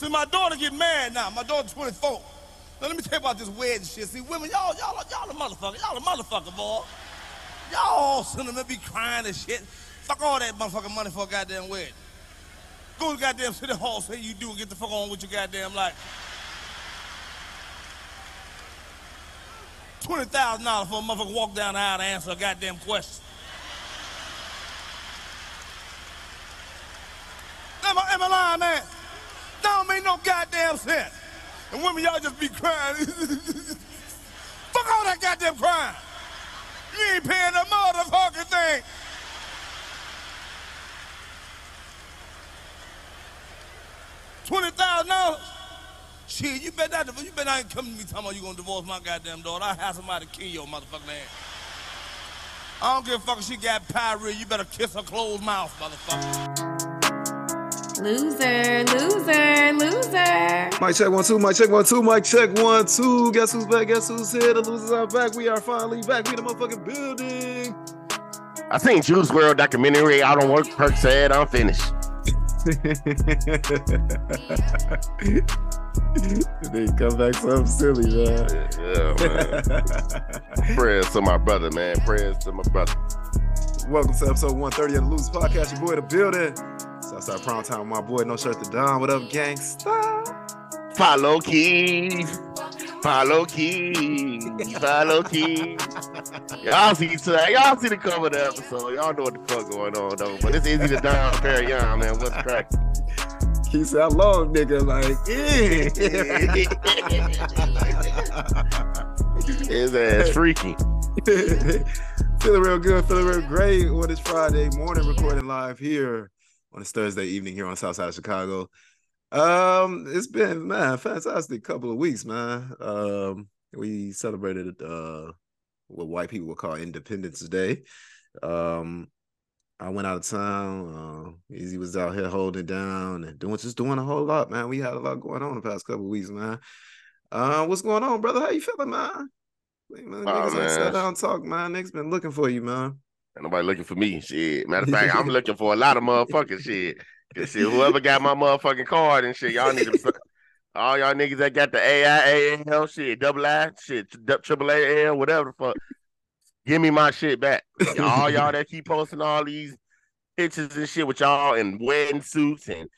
So my daughter get married now. My daughter's 24. Now let me tell you about this wedding shit. See, women, y'all, y'all, y'all a motherfucker. Y'all a motherfucker, boy. Y'all all sentiment be crying and shit. Fuck all that motherfucking money for a goddamn wedding. Go to goddamn city hall, say you do, and get the fuck on with your goddamn life. Twenty thousand dollars for a motherfucker walk down the aisle to answer a goddamn question. Am I, am I lying, man? That don't make no goddamn sense. And women, y'all just be crying. Fuck all that goddamn crying. You ain't paying the motherfucking thing. Twenty thousand dollars. Shit, you bet that you bet I ain't coming to me talking about you gonna divorce my goddamn daughter. I have somebody kill your motherfucking ass. I don't give a fuck if she got pyrrhea. You better kiss her closed mouth, motherfucker. Loser, loser, loser. Mic check one, two, mic check one, two, mic check one, two. Guess who's back? Guess who's here? The losers are back. We are finally back. We in the motherfucking building. I seen Juice WRLD documentary I don't work. Perk said I'm finished. they come back something silly, man. Yeah, man. Prayers to my brother, man. Prayers to my brother. Welcome to episode 130 of the Losers Podcast. Your boy, the building. Southside Prime Time with my boy, No Shirt the Don. What up, gangsta? Follow Key. Follow Key. Follow Key. Y'all see today. Y'all see the cover of the episode. Y'all know what the fuck is going on though. But it's easy to die down Perry Young, man. What's crack? He said, long nigga, like, yeah. His ass freaky. feeling real good, feeling real great on this Friday morning, recording live here on this Thursday evening here on South Side of Chicago. Um, it's been man, fantastic couple of weeks, man. Um, we celebrated uh what white people would call Independence Day. Um, I went out of town. Uh, Easy was out here holding down and doing just doing a whole lot, man. We had a lot going on the past couple of weeks, man. Uh, what's going on, brother? How you feeling, man? Man, Oh, man. sat down and talk, man. Niggas been looking for you, man. Ain't nobody looking for me. Shit. Matter of fact, I'm looking for a lot of motherfucking shit. 'Cause shit, whoever got my motherfucking card and shit, y'all need to. All y'all niggas that got the AIAL shit, double I shit, triple AL, whatever the fuck. Give me my shit back. All y'all that keep posting all these pictures and shit with y'all in wedding suits and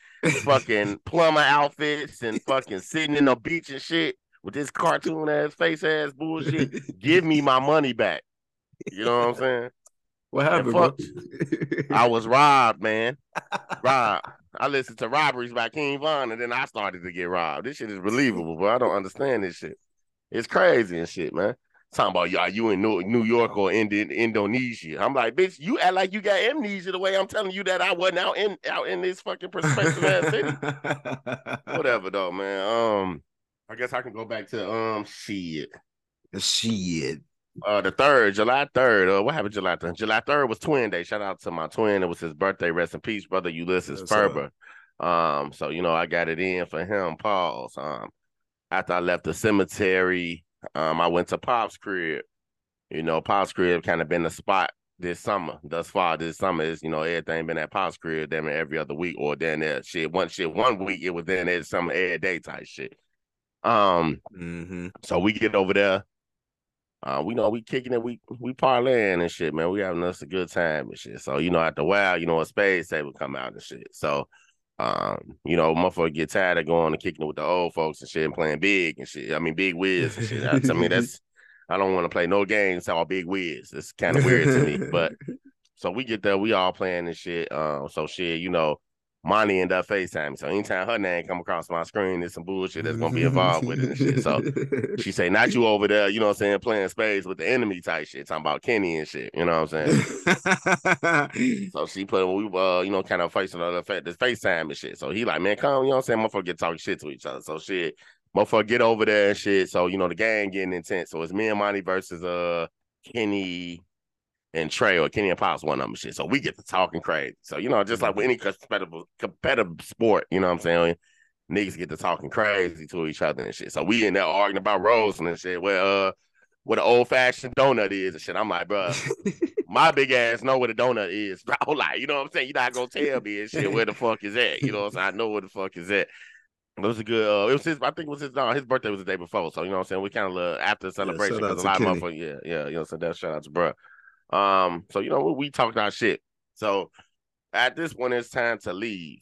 fucking plumber outfits and fucking sitting in the beach and shit with this cartoon ass face ass bullshit. Give me my money back. You know what I'm saying? What happened, fuck, I was robbed, man. Robbed. I listened to robberies by King Von, and then I started to get robbed. This shit is believable, but I don't understand this shit. It's crazy and shit, man. Talking about y'all, you in New, New York or in, Indonesia. I'm like, bitch, you act like you got amnesia the way I'm telling you that I wasn't out in out in this fucking prospective ass city. Whatever though, man. Um, I guess I can go back to um shit. Shit. Uh, the third, July third. Uh, what happened July third? July third was Twin Day. Shout out to my twin. It was his birthday. Rest in peace, brother Ulysses. Ferber. Um, so you know I got it in for him. Pause. Um, after I left the cemetery, um, I went to Pop's crib. You know, Pop's crib kind of been the spot this summer. Thus far, this summer is you know everything been at Pop's crib. Damn it, every other week or then that shit. One shit one week it was then there summer every day type shit. Um, Mm-hmm. so we get over there. Uh, we know we kicking it, we we parlaying and shit, man. We having us a good time and shit. So you know, after a while, you know, a spade table come out and shit. So, um, you know, motherfucker get tired of going and kicking it with the old folks and shit and playing big and shit. I mean, big whiz and shit. That's- I mean, that's I don't want to play no games all big whiz. It's kind of weird to me, but so we get there, we all playing and shit. Um, so shit, you know, Monty end up FaceTime. So anytime her name come across my screen, there's some bullshit that's gonna be involved with it and shit. So she say, not you over there, you know what I'm saying, playing spades with the enemy type shit, talking about Kenny and shit, you know what I'm saying? So she put we uh, you know, kind of facing the fa- this FaceTime and shit. So he like, man, come, you know what I'm saying? Motherfucker get talking shit to each other. So shit, motherfucker get over there and shit. So, you know, the gang getting intense. So it's me and Monty versus uh Kenny and Trey or Kenny and Pops, one of them shit. So we get to talking crazy. So, you know, just like with any competitive competitive sport, you know what I'm saying? Niggas get to talking crazy to each other and shit. So we in there arguing about roles and shit. Well, uh, what an old fashioned donut is and shit. I'm like, bro, my big ass know what a donut is. Bro, like, you know what I'm saying? You're not gonna tell me and shit where the fuck is at. You know what I'm saying? I know where the fuck is at. It was a good. Uh, it was his. I think it was his. No, his birthday was the day before. So you know what I'm saying. We kind of uh, after the celebration because a to lot of Kenny. motherfuckers. Yeah, yeah. You know, so that shout out to bro. Um. So you know we, we talked our shit. So at this point, it's time to leave.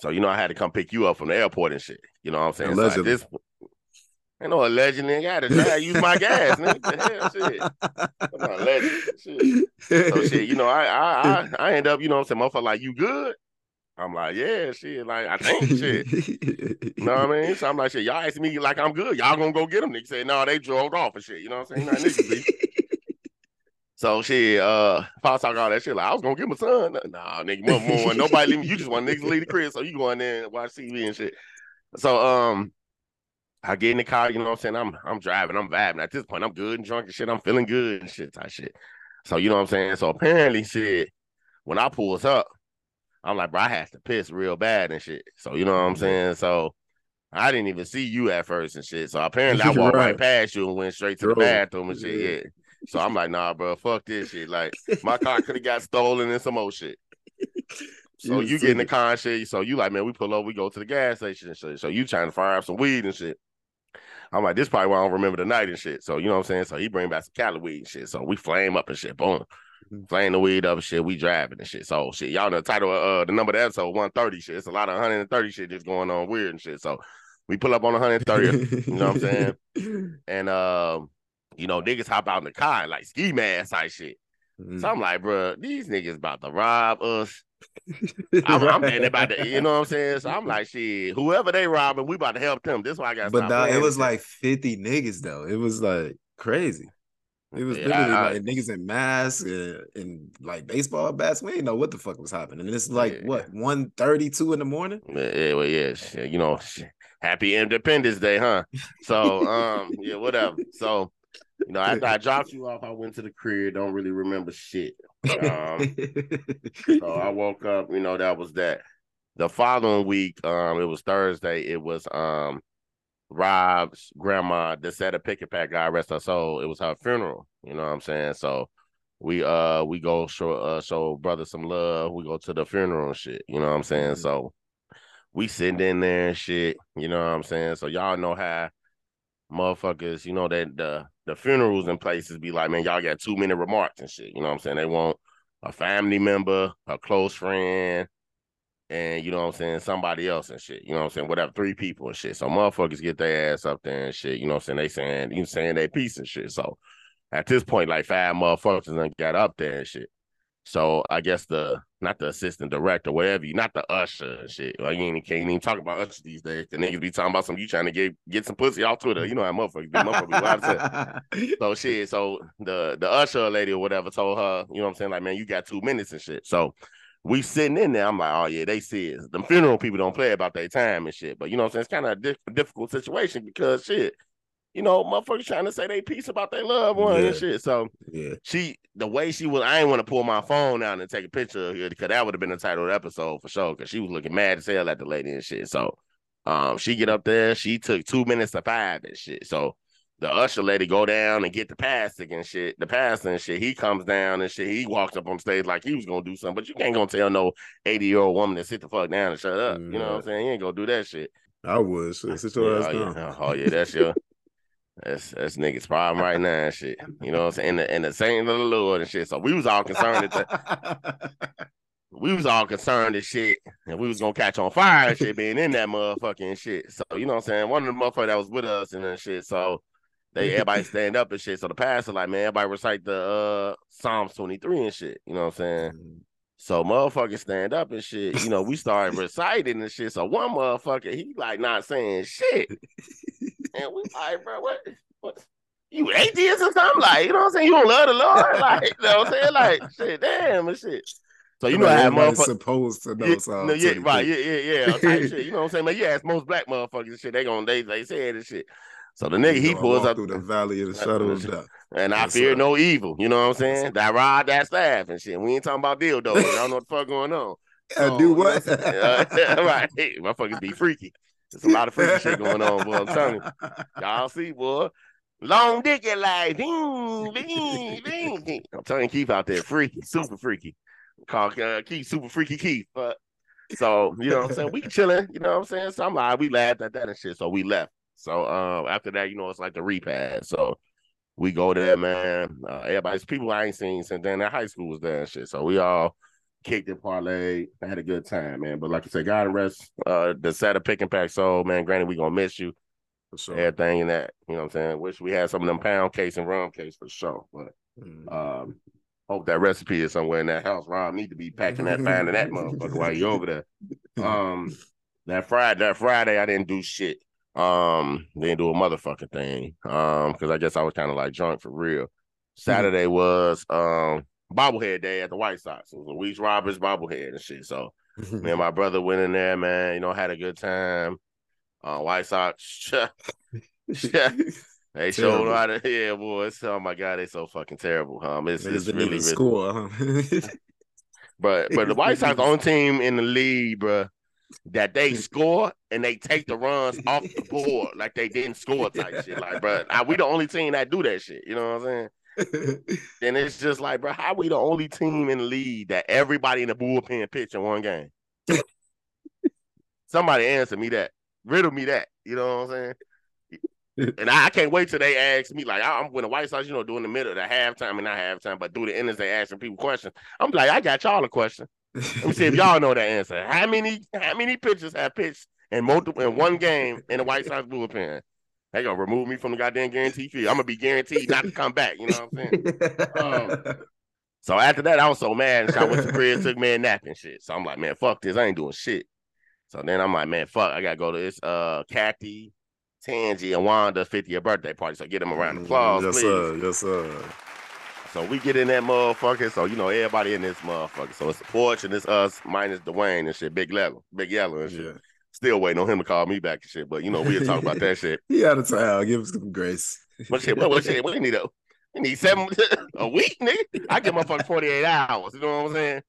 So you know I had to come pick you up from the airport and shit. You know what I'm saying. So at Allegedly. this. Ain't no alleged nigga. I had to try to use my gas, nigga. Hell, shit. On, legend. Shit. So shit, you know, I I I, I end up, you know, what I'm saying, motherfucker, like, you good? I'm like, yeah, shit, like, I think shit. You know what I mean? So I'm like, shit, y'all asking me like I'm good. Y'all gonna go get them? Nigga say, no, they drove off and shit. You know what I'm saying? Niggas be. So she uh, was talking all that shit, like I was gonna get my son. Nah, nigga, more, more, nobody leave me. You just want niggas to leave the crib, so you go in there and watch TV and shit. So um, I get in the car, you know what I'm saying? I'm I'm driving, I'm vibing. At this point, I'm good and drunk and shit. I'm feeling good and shit, type shit. So you know what I'm saying? So apparently, shit, when I pulls up, I'm like, bro, I had to piss real bad and shit. So you know what I'm saying? So I didn't even see you at first and shit. So apparently I walked right, Right. past you and went straight to the bathroom and shit. Yeah. So I'm like, nah, bro, fuck this shit. Like my car could have got stolen and some old shit. So You you get in the car and shit. So you like, man, we pull over, we go to the gas station and shit. So you trying to fire up some weed and shit. I'm like, this probably why I don't remember the night and shit. So you know what I'm saying? So he bring back some Cali weed and shit. So we flame up and shit. Boom. Mhm. Flame the weed up and shit. We driving and shit. So shit. Y'all know the title of uh the number of the episode 130 shit. It's a lot of 130 shit just going on weird and shit. So we pull up on 130. You know what I'm saying? and um, you know, niggas hop out in the car and like ski mask type shit. Mm. So I'm like, bro, these niggas about to rob us. I'm, I'm thinking about the, you know what I'm saying? So I'm like, shit, whoever they robbing, we about to help them. This why I got. But nah, it was like 50 niggas though. It was like crazy. It was Yeah, literally I- like niggas in masks and, and like baseball bats. We didn't know what the fuck was happening. And it's like Yeah. what 1.32 in the morning. Yeah, well, yeah, you know, happy Independence Day, huh? So, um, yeah, whatever. So, you know, after I dropped you off, I went to the crib. Don't really remember shit. Um, so I woke up, you know, that was that. The following week, um, it was Thursday. It was um Rob's grandma, the set of picket pack, God rest her soul. It was her funeral. You know what I'm saying? So we uh we go show uh show brother some love. We go to the funeral and shit. You know what I'm saying? Mhm. So we sitting in there and shit. You know what I'm saying? So y'all know how motherfuckers, you know, that the the funerals and places be like, man, y'all got two minute remarks and shit. You know what I'm saying? They want a family member, a close friend, and you know what I'm saying, somebody else and shit. You know what I'm saying? Whatever, three people and shit. So motherfuckers get their ass up there and shit. You know what I'm saying? They saying you saying they piece and shit. So at this point, like five motherfuckers done got up there and shit. So I guess the not the assistant director, whatever you, not the usher and shit. Like you ain't can't even talk about usher these days. The niggas be talking about some you trying to get get some pussy off Twitter. You know how motherfuckers. Motherfuckers be hell. So shit, so the the usher lady or whatever told her, you know what I'm saying, like, man, you got two minutes and shit. So we sitting in there. I'm like, oh yeah, they see it. The funeral people don't play about their time and shit. But you know what I'm saying? It's kind of a di- difficult situation because shit, you know, motherfuckers trying to say they piece about their loved one Yeah. and shit. So yeah. she, the way she was, I didn't want to pull my phone out and take a picture of her because that would have been the title of the episode for sure. Because she was looking mad as hell at the lady and shit. So, um, she get up there. She took two minutes to five and shit. So the usher lady go down and get the pastor and shit. The pastor and shit. He comes down and shit. He walks up on stage like he was gonna do something, but you can't gonna tell no eighty year old woman to sit the fuck down and shut up. You know what I'm saying? You ain't gonna do that shit. I was. Yeah, oh, yeah. oh yeah, that's your that's that's niggas problem right now and shit. You know what I'm saying? And the, and the saint of the Lord and shit. So we was all concerned that the we was all concerned and shit, and we was gonna catch on fire and shit being in that motherfucking shit. So you know what I'm saying? One of the motherfuckers that was with us and that shit. So they everybody stand up and shit. So the pastor like, man, everybody recite the uh Psalms 23 and shit. You know what I'm saying? So motherfuckers stand up and shit. You know, we started reciting and shit. So one motherfucker, he like not saying shit. And we like, bro, what what you atheist or something? Like, you know what I'm saying? You don't love the Lord? Like, you know what I'm saying? Like, shit, damn and shit. So you know Like, how motherfuckers supposed to know yeah, Psalm no, yeah, right, yeah, yeah, yeah, type shit. You know what I'm saying? Man, you ask most black motherfuckers and shit, they gonna they they say this shit. So the nigga You he know, I pulls up through the valley of the shadow of death. and I Yes, fear sir. no evil. You know what I'm saying? That rod, that staff and shit. We ain't talking about deal, dildos. Y'all know what the fuck going on. I So, do you know what? I'm saying? Uh, right. Motherfuckers be freaky. There's a lot of freaky shit going on, boy. I'm telling you. Y'all see, boy. Long dick and like ding, ding, ding. I'm telling you, Keith out there, freaky, super freaky. Call uh, Keith super freaky Keith. But So, you know what I'm saying? We chilling, you know what I'm saying? So I'm like, we laughed at that and shit. So we left. So um after that, you know, it's like the repass. So we go there, man. Uh, everybody's people I ain't seen since then. That high school was there and shit. So we all kicked it, parlay, had a good time, man. But like I said, God rest uh the set of pick and pack soul, man. Granted, we gonna miss you. For sure. Everything in that, you know what I'm saying? Wish we had some of them pound case and rum case for sure. But Mm. um hope that recipe is somewhere in that house. Rob need to be packing that finding that motherfucker while you over there. Um that Friday, that Friday I didn't do shit. Um, didn't do a motherfucking thing. Um, because I guess I was kind of like drunk for real. Saturday was um bobblehead day at the White Sox. It was Luis Roberts bobblehead and shit. So me and my brother went in there, man. You know, had a good time. Uh, White Sox, they showed how to. Yeah, boys. Oh my god, they so fucking terrible. Um, it's, it's really, really. score. Huh? But but the White Sox only team in the league, bruh, that they score and they take the runs off the board like they didn't score type shit. Like, bruh, I- we the only team that do that shit. You know what I'm saying? And it's just like, bro, how we the only team in the league that everybody in the bullpen pitch in one game? Somebody answer me that. Riddle me that. You know what I'm saying? And I, I can't wait till they ask me, like, I- I'm when the White Sox, you know, doing the middle of the halftime and not halftime, but through the innings, they asking people questions. I'm like, I got y'all a question. Let me see if y'all know the answer. How many how many pitchers have pitched in multiple in one game in the White Sox bullpen? They gonna remove me from the goddamn guarantee fee. I'm gonna be guaranteed not to come back. You know what I'm saying? Um, So after that, I was so mad and shit. I went to crib, took me a nap and shit. So I'm like, man, fuck this. I ain't doing shit. So then I'm like, man, fuck, I gotta go to this uh Kathy, Tangi, and Wanda 50th birthday party. So get them around the applause, yes, please. sir. Yes, sir. So we get in that motherfucker. So you know everybody in this motherfucker. So it's the porch and it's us minus Dwayne and shit. Big yellow, big yellow and shit. Yeah. Still waiting on him to call me back and shit. But you know we'll talk about that shit. He out of town. Give him some grace. But shit, what, what shit? What you need a? You need seven a week, nigga. I give motherfucker forty eight hours. You know what I'm saying?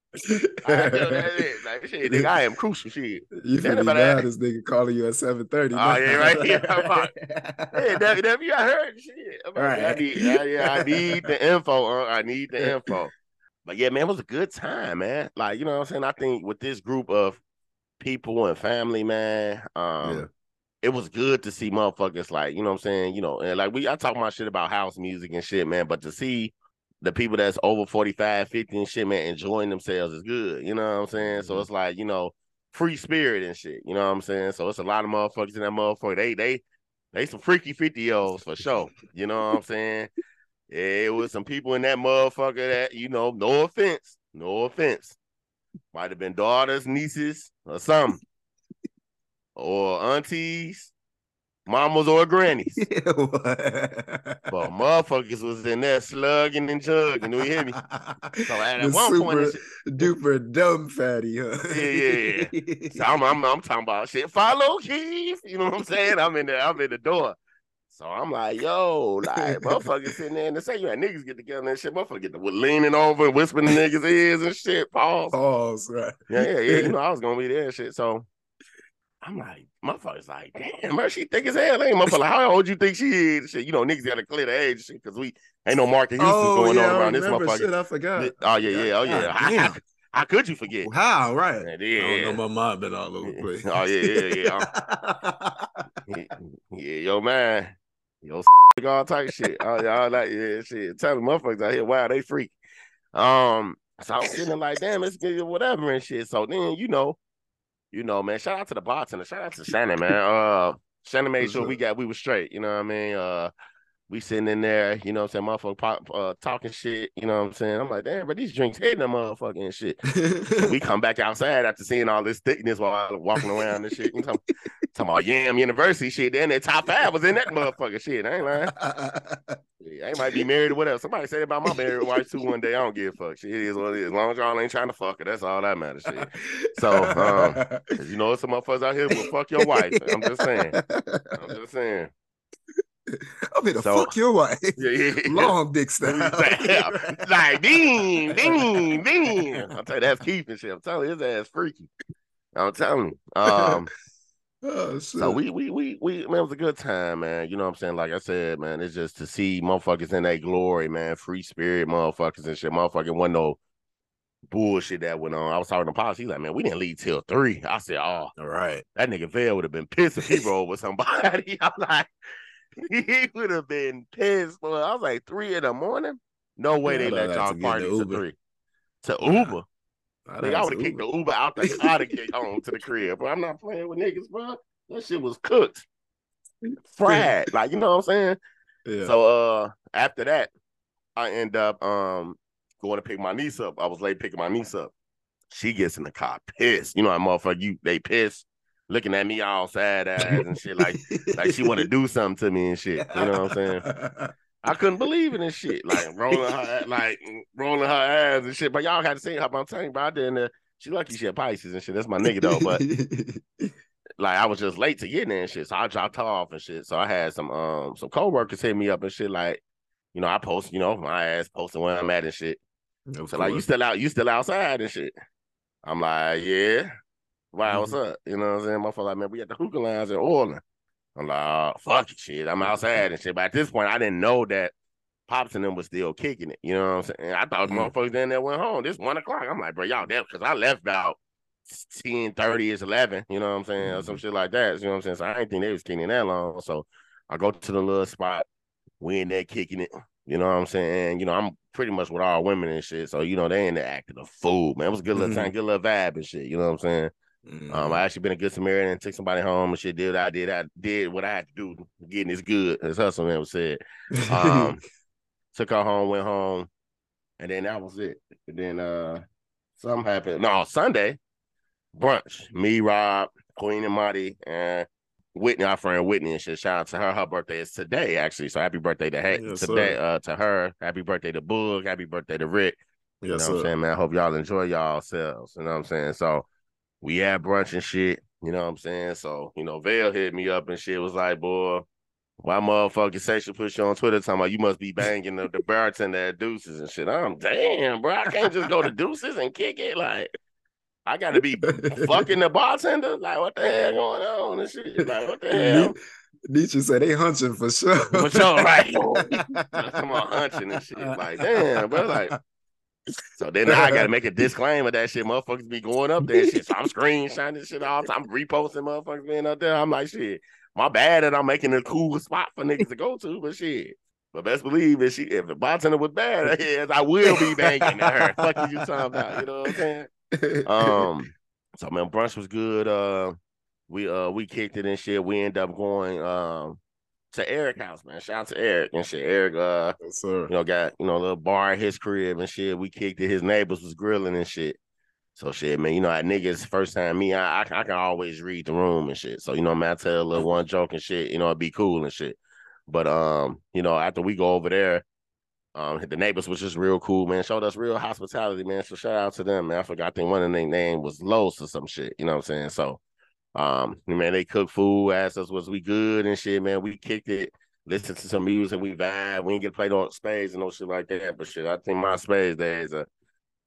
I, that is, like, shit, nigga, I am crucial. Shit. You finna be about mad that- this nigga calling you at 7.30. Oh, yeah, right. Yeah, Hey, W, W, I heard shit. I'm like, I need, yeah, yeah, I need the info. Uh, I need the info. But yeah, man, it was a good time, man. Like, you know what I'm saying? I think with this group of people and family, man, um, Yeah. It was good to see motherfuckers like, you know what I'm saying? You know, and like we I talk my shit about house music and shit, man, but to see the people that's over 45, 50 and shit, man, enjoying themselves is good. You know what I'm saying? So Mhm. it's like, you know, free spirit and shit. You know what I'm saying? So it's a lot of motherfuckers in that motherfucker. They they they some freaky 50 year olds for sure. You know what I'm saying? Yeah, it was some people in that motherfucker that, you know, no offense, no offense. Might have been daughters, nieces, or something. Or aunties, mamas, or grannies. But motherfuckers was in there slugging and jugging. You hear me? So at, The one point, it's- duper dumb fatty, huh? Yeah, yeah, so I'm, I'm I'm talking about shit. Follow Keith. You know what I'm saying? I'm in there. I'm in the door. So I'm like, yo, like motherfuckers sitting there and they say you had niggas get together and shit. Motherfucker get the leaning over and whispering in niggas' ears and shit. Pause. Pause, right. Yeah, yeah, yeah. You know, I was gonna be there and shit. So I'm like, motherfuckers like, damn, man, she thick as hell. Ain't motherfucker like, how old you think she is? Shit, you know, niggas gotta clear the age shit, cause we ain't no Marques Houston oh, going yeah, on around this motherfucker. Shit, I forgot. Oh yeah, yeah, oh yeah. God How, damn. how- could you forget? How, right? Yeah, I don't know, my mind been all over the place. Oh yeah, yeah, yeah. Yeah, yeah, yo man, yo all type shit. Oh, y'all like yeah, shit. Tell the motherfuckers out here, wow, they freak. Um, so I was sitting there like, damn, it's good, whatever and shit. So then, you know, you know, man, shout out to the bartender, shout out to Shannon, man. Uh, Shannon made sure we got we were straight. You know what I mean? Uh, we sitting in there, you know what I'm saying, motherfucker pop, uh, talking shit. You know what I'm saying? I'm like, damn, but these drinks hitting them motherfucking shit. We come back outside after seeing all this thickness while walking around and shit. You talking, talking about Yam University shit. Then that top five was in that motherfucker shit. I ain't lying. Yeah, I might be married or whatever. Somebody said about my married wife too one day. I don't give a fuck. Shit it is what it is. As long as y'all ain't trying to fuck her, that's all that matters. Shit. So, um, you know some motherfuckers out here will fuck your wife. I'm just saying. I'm just saying. I'm to So- fuck your wife. Yeah, yeah, yeah. Long dick style. Like ding, ding, ding. I'll tell you that's Keith and shit. I'm telling you, his ass freaky. I'm telling you. Um, oh, so we we we we man, it was a good time, man. You know what I'm saying? Like I said, man, it's just to see motherfuckers in that glory, man. Free spirit, motherfuckers and shit. Motherfucking one no bullshit that went on. I was talking to Pops. He's like, man, we didn't leave till three. I said, oh, All right. that nigga Vail would have been pissed if he rolled with somebody. I'm like, he would have been pissed. Boy. I was like, three in the morning? No way they let y'all party to three. To. Uber. I'd Nigga, I would have kicked the Uber. Out the car to get home to the crib. But I'm not playing with niggas, bro. That shit was cooked. Fried. like, you know what I'm saying? Yeah. So uh after that, I end up um going to pick my niece up. I was late picking my niece up. She gets in the car pissed. You know how motherfucker you they pissed, looking at me all sad ass and shit like like she want to do something to me and shit. You know what I'm saying? I couldn't believe it and shit. Like rolling her like rolling her ass and shit. But y'all had to see her. But I'm telling I didn't. Uh, she lucky she had Pisces and shit. That's my nigga though. But like I was just late to get in and shit. So I dropped her off and shit. So I had some um some coworkers hit me up and shit like, you know, I post, you know, my ass posting where I'm at and shit. Of So like you still out, you still outside and shit. I'm like, yeah. Wow, what's mm-hmm. up? You know what I'm saying? Motherfucker like, man, we at the hookah lounge in Orland. I'm like, oh, fuck it, shit. I'm outside and shit. But at this point, I didn't know that Pops and them was still kicking it. You know what I'm saying? I thought Mhm. motherfuckers then there went home. This one o'clock. I'm like, bro, y'all there because I left about 10, 30, it's 11. You know what I'm saying? Or some mm-hmm. shit like that. You know what I'm saying? So I didn't think they was kicking that long. So I go to the little spot. We in there kicking it. You know what I'm saying? And, you know, I'm pretty much with all women and shit. So, you know, they in there acting a fool, man. It was a good little mm-hmm. time, good little vibe and shit. You know what I'm saying? Mhm. Um, I actually been a good Samaritan and took somebody home and shit. Did what I did. I did what I had to do. Getting this good, as Hustle man was said. Um, took her home, went home, and then that was it. And then uh, something happened. No, Sunday brunch. Me, Rob, Queen, and Marty, and Whitney, our friend Whitney, and shit. Shout out to her. Her birthday is today, actually. So happy birthday to her Yes, today. sir. Uh, to her. Happy birthday to Boog. Happy birthday to Rick. You yes, know what I'm saying, man? I hope y'all enjoy y'all selves. You know what I'm saying? So we had brunch and shit. You know what I'm saying? So, you know, Vale hit me up and shit was like, boy, why motherfucking sexual push you on Twitter talking about you must be banging the, the bartender at Deuces and shit. I'm damn, bro. I can't just go to Deuces and kick it. Like, I gotta be fucking the bartender. Like, what the hell going on and shit? Like, what the hell? Nietzsche said they hunching for sure. For sure, right. Come on, hunching and shit. Like, damn, bro. Like, so then I gotta make a disclaimer that shit motherfuckers be going up there shit. So I'm screenshotting shit all the time, reposting motherfuckers being up there. I'm like, shit, my bad that I'm making a cool spot for niggas to go to, but shit. But best believe if she if the bartender was bad, yes, I will be banging at her. Fuck you talking about? You know what I'm saying? Um so man, brunch was good. Uh we uh we kicked it and shit. We end up going um to Eric house, man. Shout out to Eric and shit. Eric uh Yes, sir. you know, got you know a little bar at his crib and shit. We kicked it. His neighbors was grilling and shit. So shit, man. You know, at niggas first time me, I, I I can always read the room and shit. So you know, man, I tell a little one joke and shit. You know, it'd be cool and shit. But um, you know, after we go over there, um, the neighbors was just real cool, man. Showed us real hospitality, man. So shout out to them, man. I forgot. I think one of their name was Los or some shit. You know what I'm saying? So, um, man, they cook food, asked us was we good and shit, man. We kicked it listen to some music, we vibe. We ain't get played on spades and no shit like that. But shit, I think my spades days are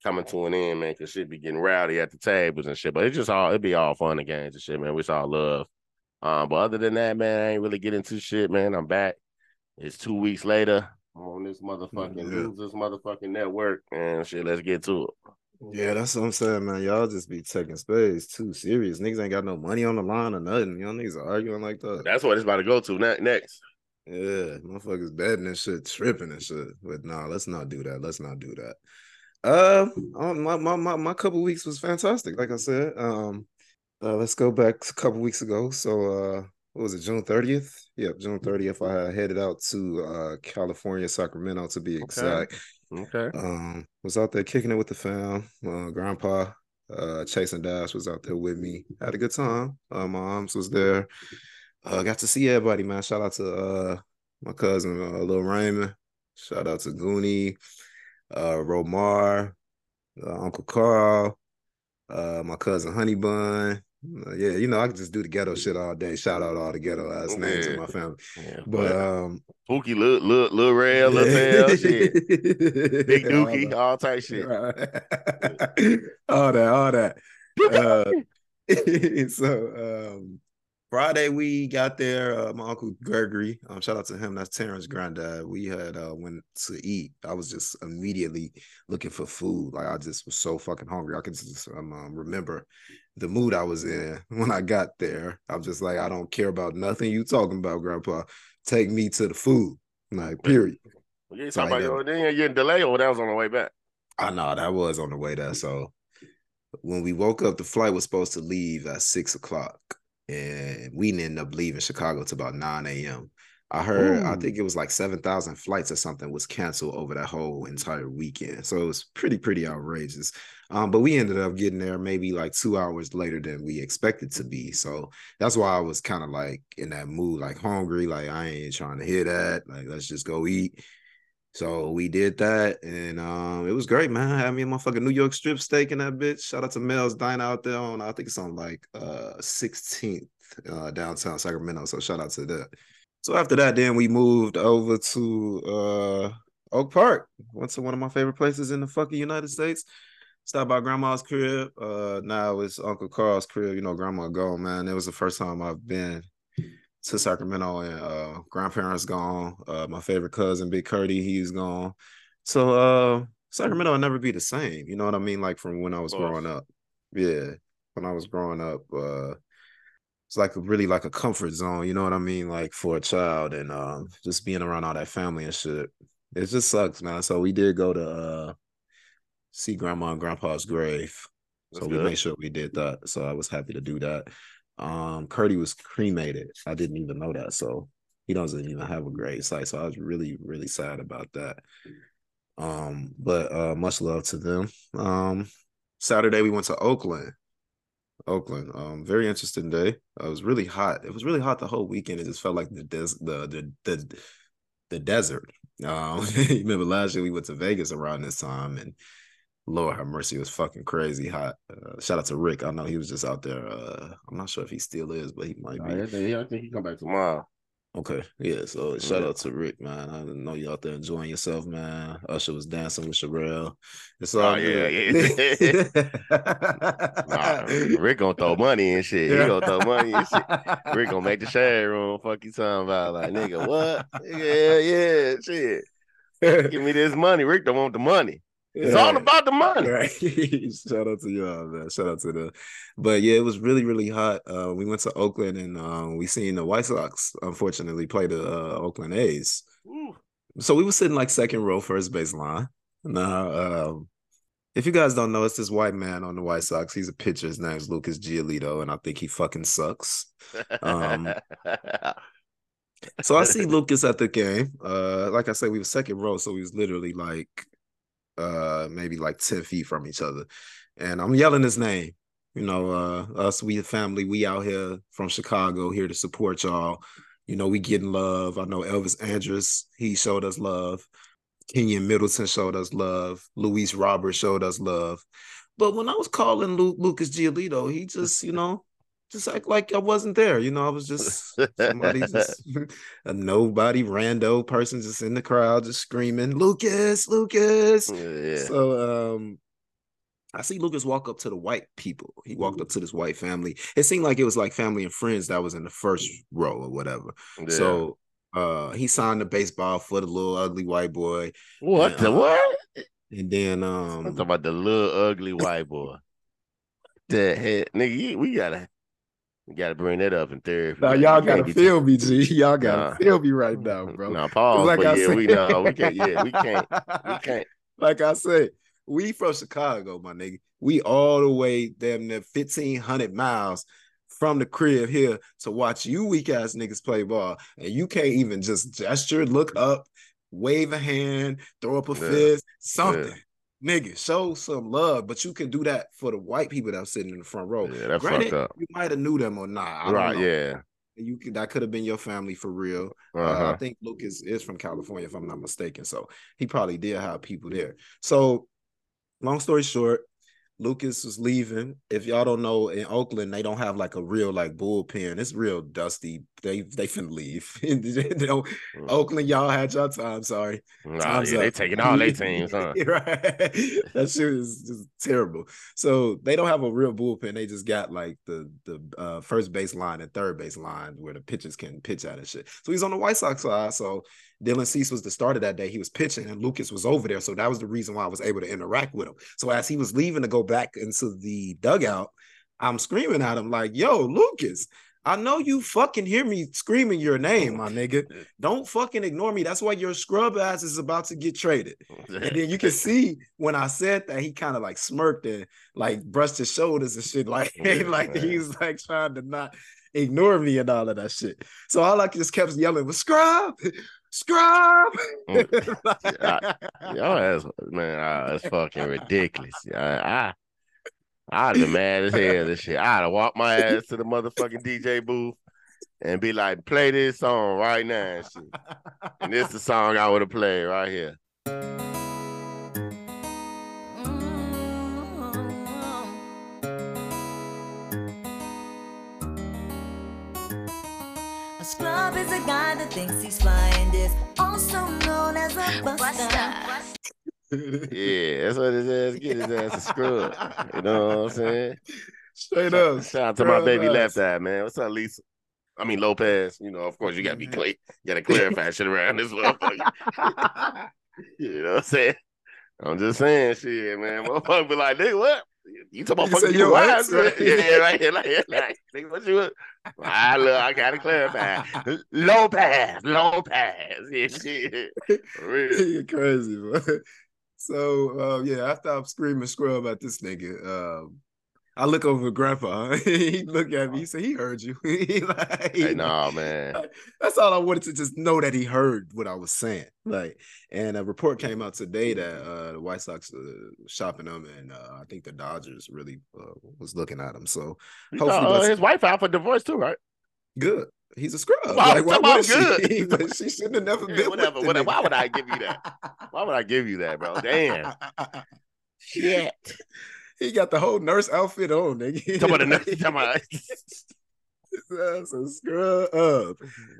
coming to an end, man, cause shit be getting rowdy at the tables and shit. But it's just all it'd be all fun and games and shit, man. We all love. Um, but other than that, man, I ain't really getting into shit, man. I'm back. It's two weeks later. I'm on this motherfucking Yeah. losers motherfucking network and shit. Let's get to it. Yeah, that's what I'm saying, man. Y'all just be taking space too serious. Niggas ain't got no money on the line or nothing. You know, niggas are arguing like that. That's what it's about to go to ne- next. Yeah, motherfuckers betting and shit, tripping and shit. But nah, let's not do that. Let's not do that. Uh, um, my my my, my couple weeks was fantastic. Like I said, um, uh, let's go back a couple weeks ago. So, uh, what was it? June thirtieth. Yep, June thirtieth. I headed out to uh California, Sacramento to be exact. Okay. Um, was out there kicking it with the fam. Uh, grandpa, uh, Chase and Dash was out there with me. Had a good time. Uh, moms was there. Uh, got to see everybody, man. Shout out to uh my cousin, uh, Lil Raymond. Shout out to Goonie, uh, Romar, uh, Uncle Carl, uh, my cousin Honey Bun. Uh, yeah, you know, I could just do the ghetto shit all day. Shout out all the ghetto ass names in my family. Yeah. But um Pookie, Lil, Lil, Lil Rail, Lil Tail, shit. Big All Dookie, that. all type shit. all that, all that. Uh, so um Friday we got there. Uh, my uncle Gregory, um, shout out to him. That's Terrence' granddad. We had uh, went to eat. I was just immediately looking for food. Like I just was so fucking hungry. I can just um, um, remember the mood I was in when I got there. I'm just like, I don't care about nothing you talking about, Grandpa. Take me to the food. Like period. You ain't talking about your then you're in delay or that was on the way back. I know that was on the way there. So when we woke up, the flight was supposed to leave at six o'clock and we didn't end up leaving Chicago to about 9 a.m. I heard, Ooh. I think it was like 7,000 flights or something was canceled over that whole entire weekend. So it was pretty, pretty outrageous. Um, but we ended up getting there maybe like two hours later than we expected to be. So that's why I was kind of like in that mood, like hungry, like I ain't trying to hear that. Like, let's just go eat. So we did that, and um, it was great, man. I had me a motherfucking New York strip steak in that bitch. Shout out to Mel's Dine out there on, I think it's on like uh 16th uh, downtown Sacramento. So shout out to that. So after that, then we moved over to uh Oak Park. Went to one of my favorite places in the fucking United States. Stopped by grandma's crib. Uh now it's Uncle Carl's crib. You know, grandma gone, man. It was the first time I've been to Sacramento and uh grandparents gone. Uh my favorite cousin, Big Curdy, he's gone. So uh Sacramento will never be the same. You know what I mean? Like from when I was growing up. Yeah. When I was growing up, uh it's like really like a comfort zone, you know what I mean? Like for a child and um just being around all that family and shit. It just sucks, man. So we did go to uh see grandma and grandpa's grave. That's so good. we made sure we did that. So I was happy to do that. Um, Curdy was cremated. I didn't even know that. So he doesn't even have a grave site. So I was really, really sad about that. Um, but uh much love to them. Um Saturday we went to Oakland. Oakland. Um, very interesting day. Uh, it was really hot. It was really hot the whole weekend. It just felt like the des- the the the the desert. Um, remember last year we went to Vegas around this time, and Lord have mercy, it was fucking crazy hot. Uh, shout out to Rick. I know he was just out there. Uh, I'm not sure if he still is, but he might be. I think he come back tomorrow. Okay, yeah. So shout out to Rick, man. I know you out there enjoying yourself, man. Usher was dancing with Sherelle. It's oh, all oh, yeah, yeah. nah, Rick gonna throw money and shit. Yeah. He gonna throw money and shit. Rick gonna make the shade room. Fuck you talking about like nigga, what? Yeah, yeah, shit. Give me this money. Rick don't want the money. It's all about the money. Right. Shout out to y'all, man. Shout out to the but yeah, it was really, really hot. Uh, we went to Oakland and um, we seen the White Sox unfortunately play the uh, Oakland A's. Ooh. So we were sitting like second row, first base line. Now, um, if you guys don't know, it's this white man on the White Sox. He's a pitcher. His name's Lucas Giolito, and I think he fucking sucks. Um, so I see Lucas at the game. Uh, like I said, we were second row, so he was literally like uh maybe like 10 feet from each other. And I'm yelling his name. You know, uh us, we the family, we out here from Chicago here to support y'all. You know, we getting love. I know Elvis Andrus, he showed us love. Keynan Middleton showed us love. Luis Roberts showed us love. But when I was calling Lu- Lucas Giolito, he just, you know, just act like I wasn't there. You know, I was just somebody just a nobody rando person just in the crowd just screaming, Lucas, Lucas. Yeah. So um I see Lucas walk up to the white people. He walked up to this white family. It seemed like it was like family and friends that was in the first row or whatever. Yeah. So uh he signed the baseball for the little ugly white boy. What and, the uh, what? And then um I'm talking about the little ugly white boy. the head nigga, we gotta you gotta bring that up in therapy. Now y'all gotta feel me, G. Y'all gotta nah. feel me right now, bro. Now pause. Like I yeah, said, we know we can't. Yeah, we can't. We can't. Like I said, we from Chicago, my nigga. We all the way damn near fifteen hundred miles from the crib here to watch you weak ass niggas play ball, and you can't even just gesture, look up, wave a hand, throw up a yeah. fist, something. Yeah nigga, show some love. But you can do that for the white people that are sitting in the front row. Yeah, that's Granted, fucked up. You might have knew them or not. right? Yeah. You could that could have been your family for real. Uh-huh. Uh, I think Lucas is from California, if I'm not mistaken. So he probably did have people there. So, long story short, Lucas was leaving. If y'all don't know, in Oakland, they don't have like a real like bullpen. It's real dusty, they they finna leave. mm. Oakland, y'all had your time. Sorry, nah, yeah, they taking all their teams, huh? right. that shit is just terrible. So they don't have a real bullpen. They just got like the the uh, first base line and third base line where the pitchers can pitch out and shit. So he's on the White Sox side. So Dylan Cease was the starter that day. He was pitching, and Lucas was over there. So that was the reason why I was able to interact with him. So as he was leaving to go back into the dugout, I'm screaming at him like, "Yo, Lucas!" I know you fucking hear me screaming your name, my nigga. Don't fucking ignore me. That's why your scrub ass is about to get traded. And then you can see when I said that he kind of like smirked and like brushed his shoulders and shit, like like he's like trying to not ignore me and all of that shit. So all I just kept yelling was scrub, scrub. Mm. Y'all ass, man, uh, that's fucking ridiculous. I, I I'd have been mad as hell. This shit. I'd have walked my ass to the motherfucking DJ booth and be like, "Play this song right now." And, shit. and this is the song I would have played right here. Mm-hmm. A scrub is a guy that thinks he's flying. This also known as a buster yeah, that's what his ass get. His ass a scrub. You know what I'm saying? Straight up. Shout out to my baby left eye, man. What's up, Lisa? I mean Lopes. You know, of course, you gotta be clear. You gotta clarify shit around this motherfucker. you know what I'm saying? I'm just saying, shit, man. Motherfucker be like, nigga, what? You talking about fucking your wives? Right? Yeah, yeah, right here, like, like, nigga, what you? I look, I gotta clarify. Lopes, Lopes, yeah, shit. You're crazy, bro. So uh, yeah, after I'm screaming scrub at this nigga, um, I look over at Grandpa. he look at me. He said, "He heard you." he like, hey, nah, man. That's all I wanted to just know that he heard what I was saying. Like, and a report came out today that uh, the White Sox uh, shopping him, and uh, I think the Dodgers really uh, was looking at him. So hopefully, uh, his wife out for divorce too, right? Good he's a scrub. Wow, like, why would good. She? but she shouldn't have never been. whatever, whatever. Why would I give you that? Why would I give you that, bro? Damn. Shit. He got the whole nurse outfit on, nigga. Talk about the nurse. Talk about. That's a scrub up.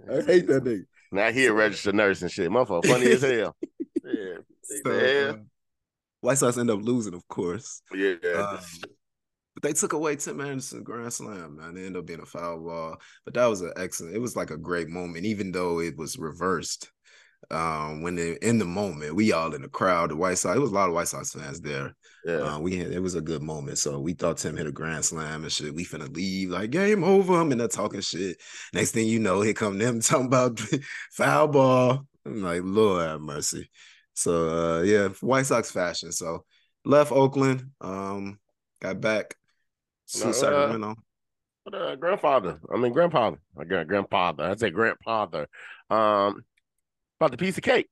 I hate that nigga. Now he a registered nurse and shit. Motherfucker, funny as hell. Yeah. So, uh, White Sox end up losing, of course. Yeah. Um, but they took away Tim Anderson grand slam, man. It ended up being a foul ball. But that was an excellent, it was like a great moment, even though it was reversed. Um, when they, in the moment, we all in the crowd, the White Sox, it was a lot of White Sox fans there. Yeah. Uh, we had, it was a good moment. So we thought Tim hit a grand slam and shit. We finna leave, like game over. I'm in there talking shit. Next thing you know, here come them talking about foul ball. I'm like, Lord have mercy. So uh, yeah, White Sox fashion. So left Oakland, um, got back no, Sacramento. Uh, uh, grandfather. I mean, grandfather. I got grandfather. I say grandfather. Um, about the piece of cake.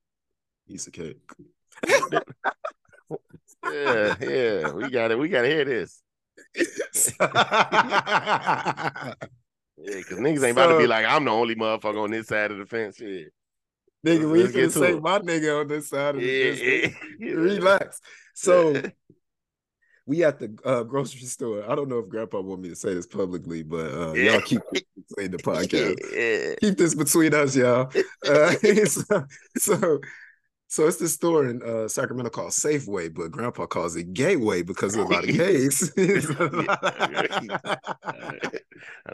Piece of cake. yeah, yeah. We got it. We got to hear this. yeah, because niggas ain't so, about to be like, I'm the only motherfucker on this side of the fence. Yeah. Nigga, we can say it. my nigga on this side of the yeah, fence. Yeah. Relax. So we at the uh, grocery store. I don't know if Grandpa want me to say this publicly, but uh, yeah. y'all keep saying the podcast. Yeah. Keep this between us, y'all. Uh, so, so, so, it's this store in uh, Sacramento called Safeway, but Grandpa calls it Gateway because of a lot of gays. I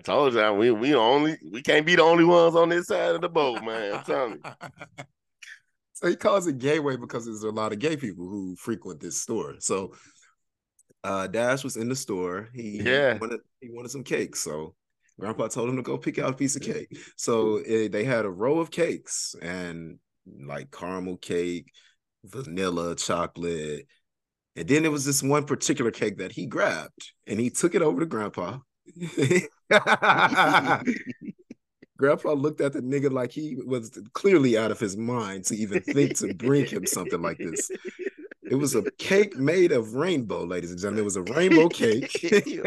told you we we only we can't be the only ones on this side of the boat, man. I'm telling you. So he calls it Gateway because there's a lot of gay people who frequent this store. So uh, Dash was in the store. He yeah wanted, he wanted some cakes, so Grandpa told him to go pick out a piece of cake. So it, they had a row of cakes and like caramel cake, vanilla, chocolate, and then there was this one particular cake that he grabbed and he took it over to Grandpa. Grandpa looked at the nigga like he was clearly out of his mind to even think to bring him something like this. It was a cake made of rainbow, ladies and gentlemen. It was a rainbow cake.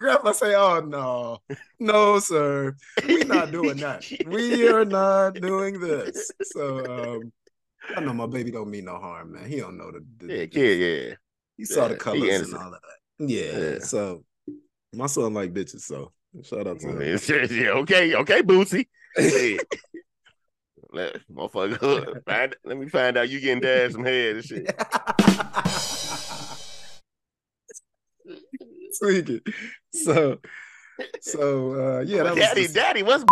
Grandpa say, "Oh no, no, sir, we're not doing that. We are not doing this." So um, I know my baby don't mean no harm, man. He don't know the, the yeah, yeah, yeah. He saw yeah, the colors and all of that. Yeah, yeah. So my son like bitches, so Shout out to him. yeah, okay, okay, Boosie. Let, motherfucker, find, let me find out you getting dad some head and shit. Tweaking. So, so uh, yeah, that daddy, was daddy, what's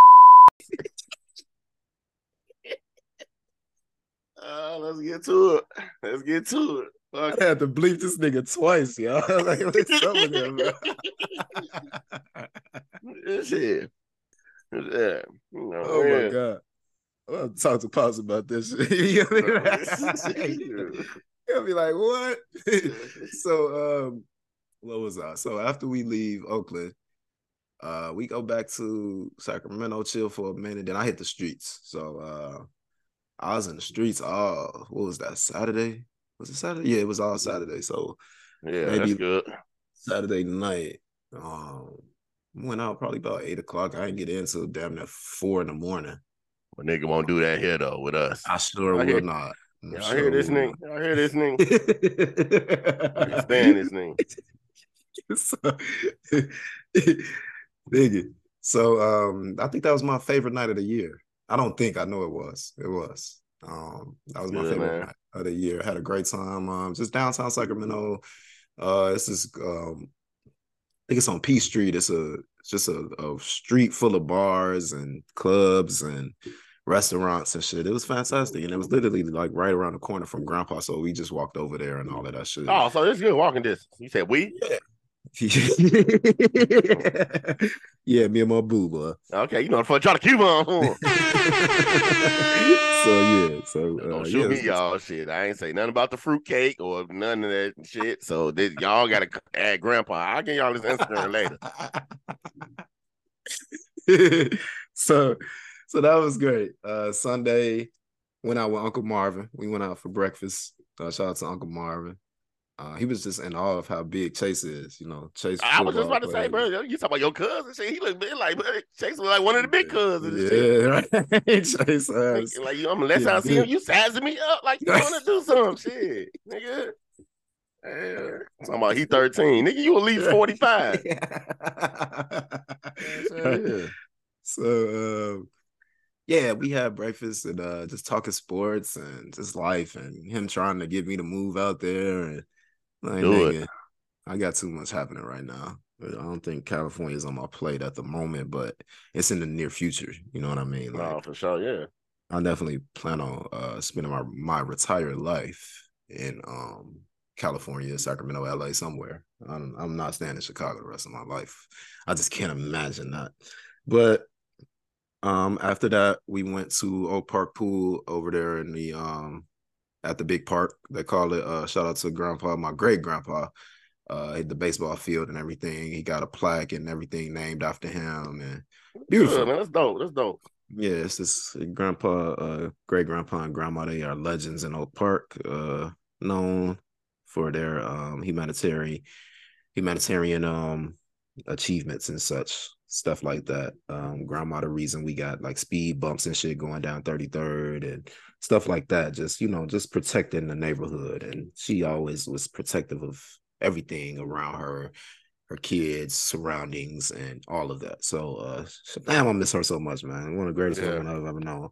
uh, let's get to it. Let's get to it. Fuck I had to bleep this nigga twice, y'all. like, what's up with him, bro? shit. Yeah. Know, Oh my god. Gonna talk to Pops about this you like, He'll be like, what? so um, what was I? So after we leave Oakland, uh, we go back to Sacramento, chill for a minute, then I hit the streets. So uh I was in the streets all what was that, Saturday? Was it Saturday? Yeah, it was all Saturday. So Yeah, Maybe- that's good. Saturday night. Um, went out probably about eight o'clock. I didn't get in till damn near four in the morning. But nigga won't do that here though with us. I sure I will hear- not. I Y'all sure hear this will nigga? Y'all hear this nigga? not. Can't stand this nigga. so, nigga. So um, I think that was my favorite night of the year. I don't think I know it was. It was. Um, that was my Good, favorite man. night of the year. Had a great time. Um, just downtown Sacramento. Uh, this is um, I think it's on P Street. It's a it's just a, a street full of bars and clubs and restaurants and shit. It was fantastic, and it was literally like right around the corner from Grandpa. So we just walked over there and all of that shit. Oh, so it's good walking distance. You said we? yeah, me and my boo boy. Okay, you know for trying to keep on. so yeah, so uh, Don't shoot it me, y'all. Shit, I ain't say nothing about the fruit cake or none of that shit. So this, y'all gotta add grandpa. I'll give y'all his Instagram later. so so that was great. Uh Sunday went out with Uncle Marvin. We went out for breakfast. Uh, shout out to Uncle Marvin. Uh, he was just in awe of how big Chase is. You know, Chase. I was just about to say, bro, you talk about your cousin. Shit, he looked big like bro, Chase was like one of the big cousins. Yeah, right. Chase Like, has. like you, I'm unless I see him, you sizing me up like you want to do some shit, nigga. Yeah. Talking about he 13, nigga. You at least 45. Yeah. So um, yeah, we had breakfast and uh just talking sports and just life and him trying to get me to move out there and like Do it. I got too much happening right now. I don't think California is on my plate at the moment, but it's in the near future. You know what I mean? Like No, for sure, yeah. I definitely plan on uh spending my my retired life in um California, Sacramento, LA, somewhere. I'm I'm not staying in Chicago the rest of my life. I just can't imagine that. But um after that we went to Oak Park Pool over there in the um at the big park. They call it uh shout out to grandpa, my great grandpa. Uh the baseball field and everything. He got a plaque and everything named after him and beautiful. Man. That's dope. That's dope. Yeah, it's this grandpa, uh, great grandpa and grandma. They are legends in Oak Park, uh, known for their um humanitarian humanitarian um achievements and such stuff like that. Um, grandma, the reason we got like speed bumps and shit going down 33rd and stuff like that. Just you know, just protecting the neighborhood, and she always was protective of everything around her her kids, surroundings, and all of that. So uh damn, I miss her so much, man. One of the greatest Yeah. women I've ever known.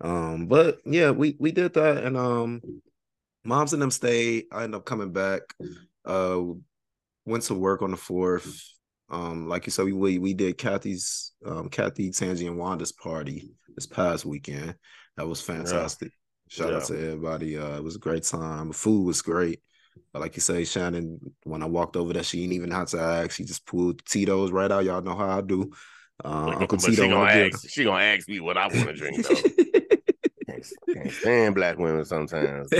Um, but yeah, we we did that and um moms and them stayed. I ended up coming back. Uh went to work on the fourth. Um, like you said, we we, we did Kathy's um Kathy, Tangi, and Wanda's party this past weekend. That was fantastic. Shout out to everybody. Uh it was a great time. The food was great. But like you say, Shannon, when I walked over there, she didn't even have to ask. She just pulled Tito's right out. Y'all know how I do. Uh, Uncle but she Tito gonna wanna give- ask. She gonna ask me what I want to drink though. can't, can't stand black women sometimes.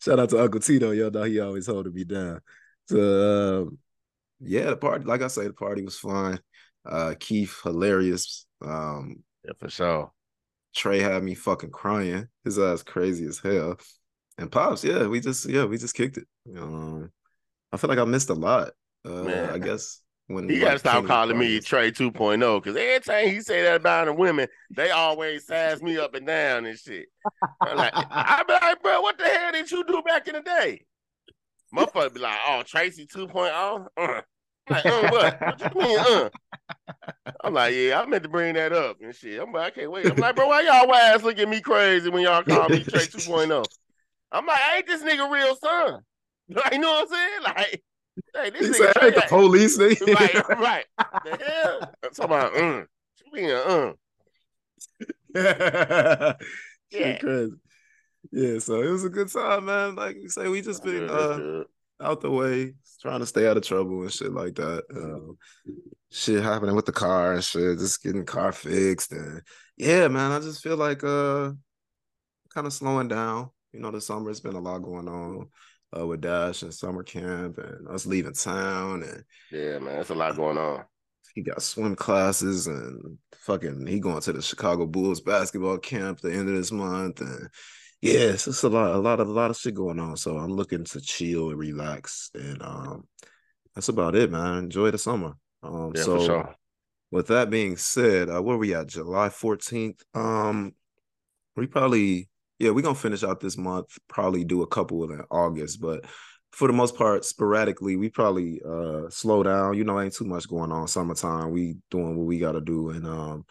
Shout out to Uncle Tito. Y'all know he always holding me down. So um, yeah, the party, like I say, the party was fun. Uh Keith, hilarious. Um, Yeah, for sure. Trey had me fucking crying. His ass crazy as hell. And Pops, yeah, we just yeah, we just kicked it. Um, I feel like I missed a lot. Uh Man. I guess when He like, gotta stop calling me. Trey 2.0 because every time he say that about the women, they always size me up and down and shit. I'm like, I be like, bro, what the hell did you do back in the day? Motherfucker be like, oh, Tracy 2.0? Uh, Like, uh, what? What you mean, uh? I'm like, yeah, I meant to bring that up and shit. I'm like, I can't wait. I'm like, bro, why y'all ass look at me crazy when y'all call me Trey 2.0? I'm like, ain't this nigga real son? Like, you know what I'm saying? Like, hey, this He nigga said, "Ain't the police nigga." right, right. The hell? I'm talking about, uh, you mean, uh, yeah. Yeah. crazy. Yeah, so it was a good time, man. Like you say, we just been uh, out the way, trying to stay out of trouble and shit like that. Um, shit happening with the car and shit, just getting the car fixed. And yeah, man, I just feel like uh kind of slowing down. You know, the summer has been a lot going on uh with Dash and summer camp and us leaving town and Yeah, man, there's a lot going on. he got swim classes and fucking he going to the Chicago Bulls basketball camp the end of this month and yeah, it's a lot, a lot of a lot of shit going on. So I'm looking to chill and relax, and um, that's about it, man. Enjoy the summer. Um, Yeah, so for sure. with that being said, uh, where we at? July 14th. Um, we probably yeah, we're gonna finish out this month. Probably do a couple in August, but for the most part, sporadically, we probably uh slow down. You know, ain't too much going on. Summertime, we doing what we gotta do, and um,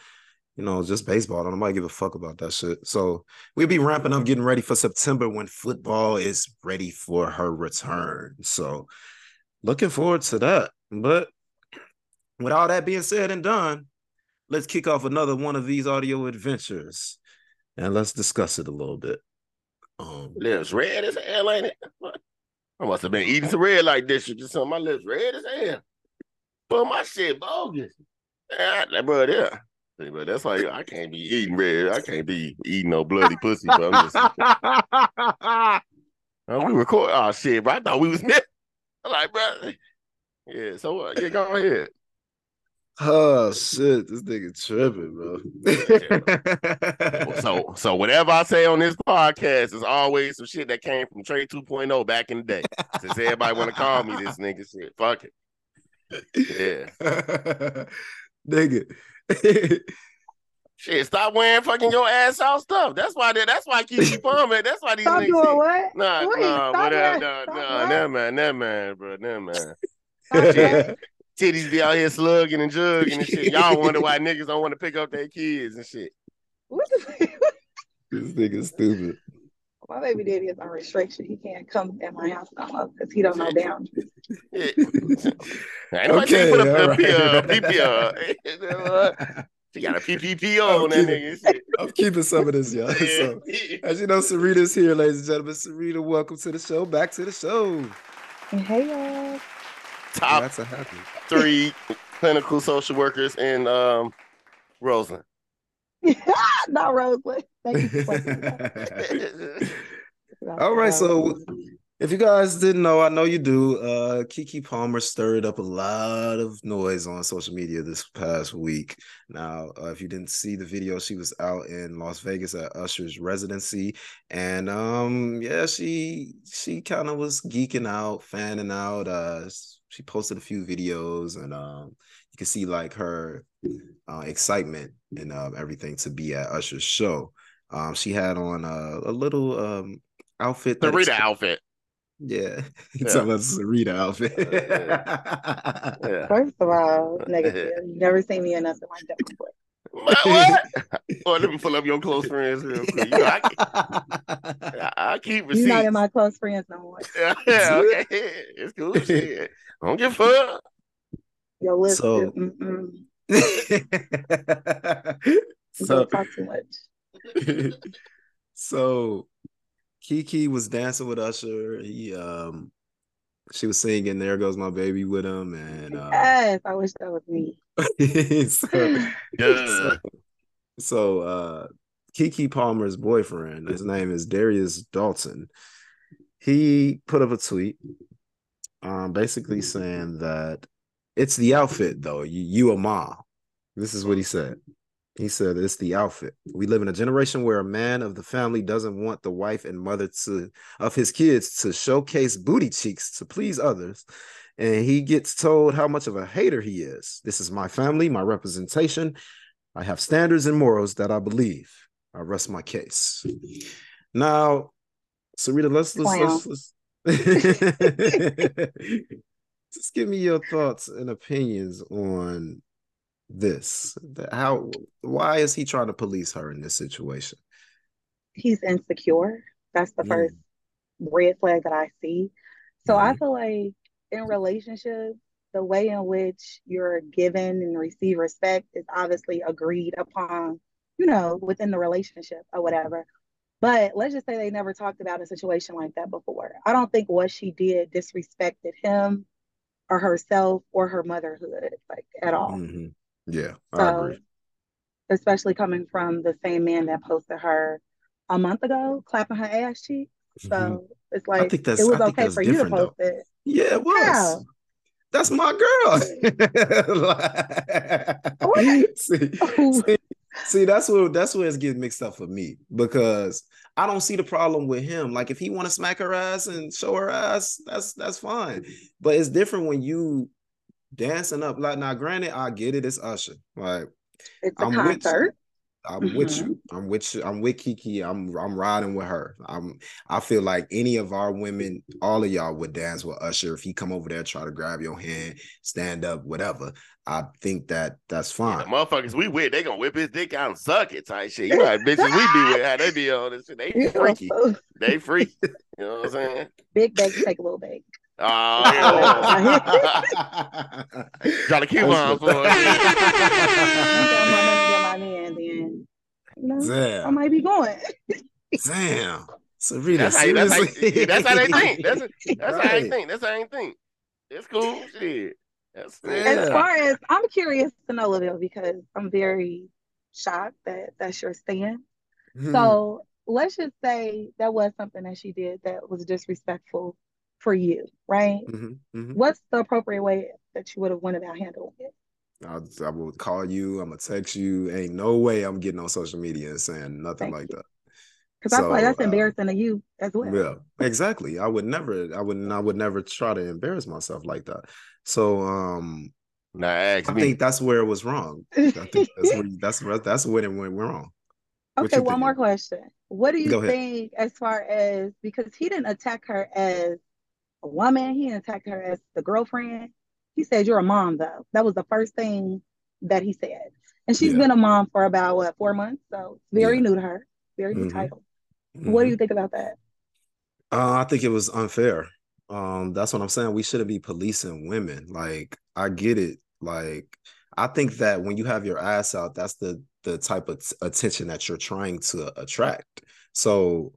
you know, just baseball. Don't nobody give a fuck about that shit. So we'll be ramping up, getting ready for September when football is ready for her return. So looking forward to that. But with all that being said and done, let's kick off another one of these audio adventures and let's discuss it a little bit. Um, Lips red as hell, ain't it? I must have been eating some red like this. Just on my lips red as hell. But my shit bogus. Yeah, that bro, yeah. But that's why I can't be eating red. I can't be eating no bloody pussy. But I'm just, oh, we record. Oh shit, bro. I thought we was missing. I'm like, bro. Yeah. So uh, yeah, go ahead. oh shit, this nigga tripping, bro. So so whatever I say on this podcast is always some shit that came from Trey 2.0 back in the day. Since everybody want to call me this nigga shit. Fuck it. Yeah. nigga. Shit, stop wearing fucking your ass out stuff. That's why they, that's why Keke Palmer. That's why these Stop niggas. doing what? Nah, Wait, nah, but uh, that. nah, Stop nah, that man, that man, bro, that man. Stop Shit. that. Titties be out here slugging and jugging and shit. Y'all wonder why niggas don't want to pick up their kids and shit. What the this nigga stupid. My baby daddy is on restriction. He can't come at my house no more because he don't know boundaries. Yeah. Ain't nobody say Okay, put a, all a, right. P- a PPO. She got a PPPO on that Okay. nigga and shit. I'm keeping some of this, y'all. So, Yeah. as you know, Syreeta's here, ladies and gentlemen. Syreeta, welcome to the show. Back to the show. Hey y'all. Top Glad to have you. three clinical social workers in um Roseland. Not Roseland. Thank you for pointing that out. All right, so if you guys didn't know, I know you do. Uh, Keke Palmer stirred up a lot of noise on social media this past week. Now, uh, if you didn't see the video, she was out in Las Vegas at Usher's residency, and um, yeah, she she kind of was geeking out, fanning out. Uh, she posted a few videos, and um, you can see like her uh, excitement and um, everything to be at Usher's show. Um, she had on a, a little um outfit. The Rita outfit. Yeah, you Yeah. talking about the Syreeta outfit. Yeah. First of all, negative. You never seen me in nothing like that before. What? what? oh, let me pull up your close friends real quick. You know, I, keep- I, I keep You're not in my close friends no more. yeah, yeah, okay. It's cool. Shit. Don't give a fuck. Your lips, So- so talk too much. so Keke was dancing with Usher. He um she was singing There Goes My Baby with him and uh, Yes, I wish that was me. so, Duh. so, so uh Keke Palmer's boyfriend, his name is Darius Dalton. He put up a tweet um basically saying that it's the outfit though. You you a mom. This is what he said. He said it's the outfit. We live in a generation where a man of the family doesn't want the wife and mother to of his kids to showcase booty cheeks to please others. And he gets told how much of a hater he is. This is my family, my representation. I have standards and morals that I believe. I rest my case. Now, Syreeta, let's let's let's, let's just give me your thoughts and opinions on this. How why is he trying to police her in this situation? He's insecure. That's the mm. first red flag that I see. So mm-hmm. I feel like in relationships, the way in which you're given and receive respect is obviously agreed upon, you know, within the relationship or whatever. But let's just say they never talked about a situation like that before. I don't think what she did disrespected him or herself or her motherhood, like at all. Mm-hmm. Yeah, so. Especially coming from the same man that posted her a month ago, clapping her ass cheek. So mm-hmm. it's like I think that's, it was okay for you to post though. it. Yeah, it was. Yeah. That's my girl. see, see, see, that's what that's where it's getting mixed up for me because I don't see the problem with him. Like if he want to smack her ass and show her ass, that's that's fine. But it's different when you dancing up. Like now, granted, I get it. It's Usher. Like it's a I'm concert. I'm mm-hmm. with you. I'm with you. I'm with Keke. I'm I'm riding with her. I'm I feel like any of our women, all of y'all would dance with Usher if he come over there, try to grab your hand, stand up, whatever. I think that that's fine. Yeah, motherfuckers we with, they gonna whip his dick out and suck it type shit. You know how bitches we be with, how they be on this shit. They freaky. they freaky. You know what I'm saying? Big bag take a little bag. Oh, yeah. Try to keep on for it. Damn. I might be going. Damn. Serena, that's how, that's, how, that's how they think. That's, that's right. how they think. That's how they think. It's cool. Shit. That's cool. As far as I'm curious to know, Laville, because I'm very shocked that that's your stand. Mm-hmm. So let's just say that was something that she did that was disrespectful for you, right? Mm-hmm, mm-hmm. What's the appropriate way that you would have went about handling it? I, I would call you. I'm gonna text you. Ain't no way I'm getting on social media and saying nothing Thank like you. that. Because so, I feel like that's uh, embarrassing to you as well. Yeah, exactly. I would never. I would. I would never try to embarrass myself like that. So, um, now I me. think that's where it was wrong. I think that's where that's where, that's when it went wrong. Okay, one more question. What do you think as far as because he didn't attack her as a woman. He attacked her as the girlfriend. He said, You're a mom, though. That was the first thing that he said. And she's yeah. been a mom for about what, four months? So very yeah. new to her, very new mm-hmm. title. Mm-hmm. What do you think about that? Uh, I think it was unfair. Um, that's what I'm saying. We shouldn't be policing women. Like, I get it. Like, I think that when you have your ass out, that's the the type of t- attention that you're trying to attract. So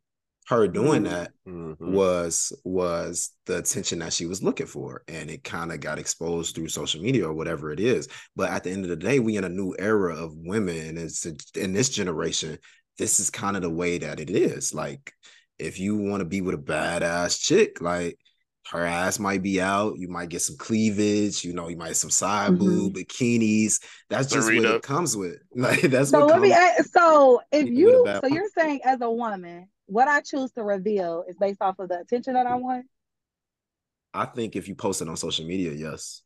her doing mm-hmm. that mm-hmm. was was the attention that she was looking for and it kind of got exposed through social media or whatever it is but at the end of the day we in a new era of women and it's in this generation this is kind of the way that it is like if you want to be with a badass chick like her ass might be out. You might get some cleavage. You know, you might have some side mm-hmm. boob bikinis. That's just what it comes with. Like that's so. let comes, me. Ask, so if you, so you're saying as a woman, what I choose to reveal is based off of the attention that I want. I think if you post it on social media, yes.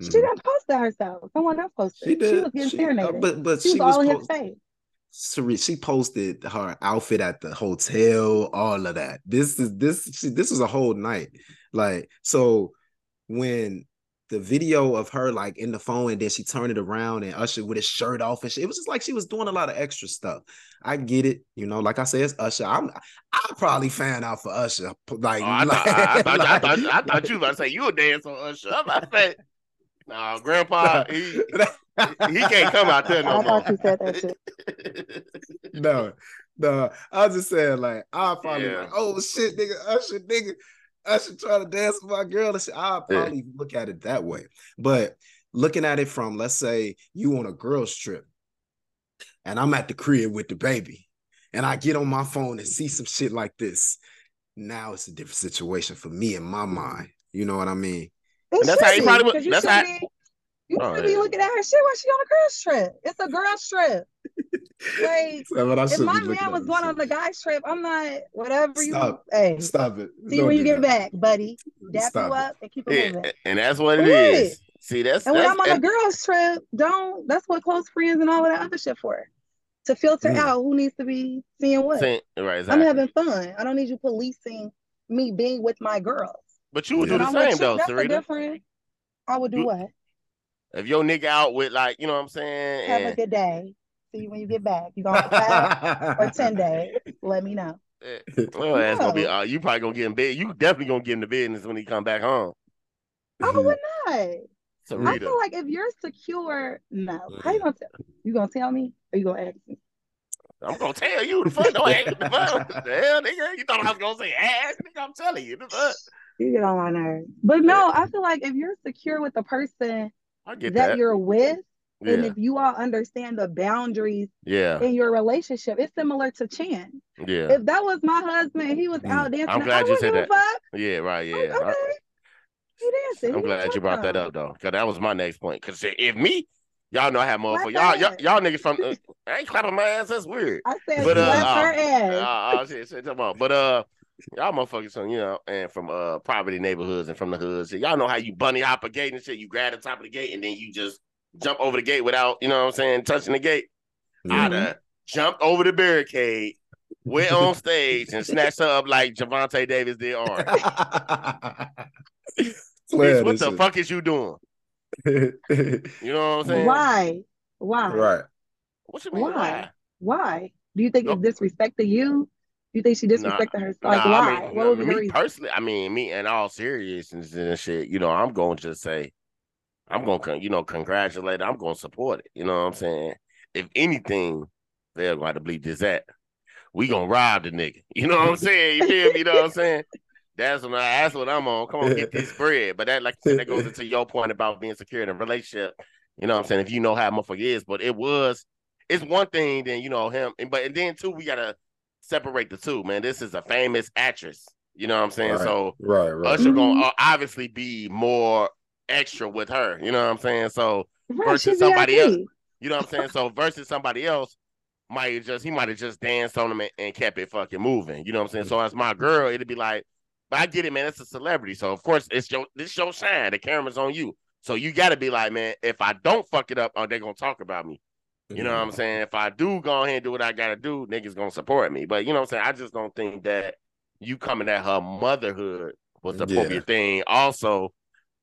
Mm-hmm. She didn't post it herself. Someone else posted. She did. She was getting she, serenaded. Uh, but but she, she was all in his face. She posted her outfit at the hotel, all of that. This is this she, this was a whole night. Like so when the video of her like in the phone and then she turned it around and Usher with his shirt off and shit. It was just like she was doing a lot of extra stuff. I get it, you know. Like I said, it's Usher. I'm I probably fan out for Usher. Like, oh, I, like, thought, I, thought, like, I, thought, I, thought, you were about to say you would dance on Usher. I'm about to say, no, Grandpa, he, he can't come out there no I more. thought you said that shit. no, no, I was just saying like I probably yeah. like, oh shit, nigga, Usher, nigga. I should try to dance with my girl. I'll probably yeah. look at it that way. But looking at it from, let's say you on a girl's trip and I'm at the crib with the baby and I get on my phone and see some shit like this. Now it's a different situation for me in my mind. You know what I mean? That's how you probably. That's how. Be, you oh, should be looking at her shit while she on a girl's trip. It's a girl's trip. Like, if my man was going on the guy's trip, I'm not whatever Stop. you. Hey, Stop it. See Don't when you get that. back, buddy. Dap Stop you up and keep it yeah, moving. And that's what it is. See, that's and that's, when I'm on and, a girl's trip, don't. That's what close friends and all of that other shit for. To filter mm. out who needs to be seeing what. right, exactly. I'm having fun. I don't need you policing me being with my girls. But you would Yeah. do the I'm same you, though, that's a different. I would do You- what? If your nigga out with like, you know what I'm saying? Have a And good day. if your nigga out with like, you know what I'm saying? Have a good day. See you when you get back. You for five or ten days? Let me know. eh, well, that's gonna be uh, you probably gonna get in bed. You definitely gonna get in the business when he come back home. I would not. I feel like if you're secure, no. How you gonna tell? You gonna tell me or you gonna ask me? I'm gonna tell you the fuck. Don't ask the fuck. The hell, nigga. You thought I was gonna say ass, nigga. I'm telling you. The fuck. You get on my nerves. But no, I feel like if you're secure with the person I get that, that. you're with, and if you all understand the boundaries Yeah. in your relationship, it's similar to Chan. Yeah. If that was my husband, he was Mm. out dancing. I'm I glad you said that. fuck. Yeah, right. Yeah. I- okay. He dancing. I'm He glad you brought that up though, because that was my next point. Because if me, y'all know I have Slap motherfuckers. Y'all, y'all, y'all niggas from. Uh, I ain't clapping my ass. That's weird. I said But, uh, slap her uh, ass. oh shit, shit, come on. But uh, y'all motherfuckers from you know, and from uh poverty neighborhoods and from the hoods. Shit. Y'all know how you bunny hop a gate and shit. You grab the top of the gate and then you just jump over the gate without, you know what I'm saying, touching the gate. I'd Mhm. have jumped over the barricade, went on stage and snatched her up like Javante Davis did Arn. Bitch, what the fuck is you doing? You know what I'm saying? Why? Why? right. What you mean? Why? Why? Why? Do you think Nope. it's disrespecting you? You think she disrespected her? Like, Nah, why? I mean, what be me the reason? personally, I mean, me in all seriousness and shit, you know, I'm going to just say, I'm going to, you know, congratulate. her. I'm going to support it. You know what I'm saying? If anything, they're going to have to bleep this at. We gonna rob the nigga. You know what I'm saying? You feel me? You know what I'm saying? That's what I, that's what I'm on. Come on, get this bread. But that, like I said, that goes into your point about being secure in a relationship. You know what I'm saying? If you know how motherfucker is, but it was, it's one thing. Then you know him, and but and then too we gotta separate the two. Man, this is a famous actress. You know what I'm saying? Right. So Right, right. Usher gonna uh, obviously be more extra with her. You know what I'm saying? So Right, versus she's somebody VIP. else. you know what I'm saying? So versus somebody else might have just he might have just danced on him and, and kept it fucking moving. You know what I'm saying? So as my girl, it'd be like, but I get it, man. It's a celebrity, so of course it's your this your shine. The camera's on you, so you got to be like, man. If I don't fuck it up, are they gonna talk about me? You know what I'm saying? If I do go ahead and do what I gotta do, niggas gonna support me. But you know what I'm saying? I just don't think that you coming at her motherhood was the Yeah. thing. Also,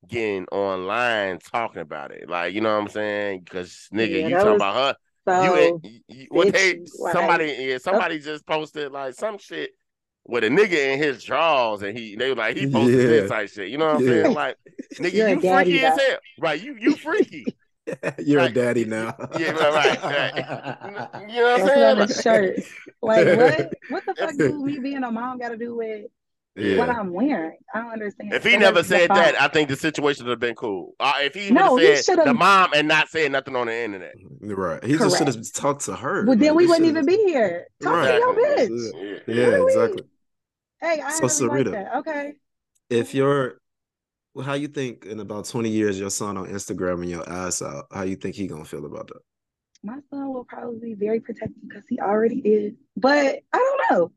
getting online talking about it, like you know what I'm saying? Because nigga, Yeah, you talking was about her. So you, you, you what they like- somebody yeah somebody just posted like some shit with a nigga in his drawers and he they were like he posted Yeah. this type shit. You know what I'm Yeah. saying? Like nigga, You're you daddy, freaky as hell, right? You you freaky. You're Right. a daddy now. Yeah, right, right, You know what I'm saying? Like- shirt. Like what? What the fuck do me being a mom got to do with what I'm wearing? I don't understand. If he That never said fine. that, I think the situation would have been cool. Uh, if he No, have he said should've- the mom and not said nothing on the internet. Right. He just should have talked to her. Well, then we he wouldn't should've- even be here. Talk Right. to your bitch. Yeah. Yeah, Really? exactly. Hey, I So, really like Syreeta. that. Okay. If you're well, how you think in about 20 years your son on Instagram and your ass out, how you think he gonna feel about that? My son will probably be very protective because he already is. But I don't know.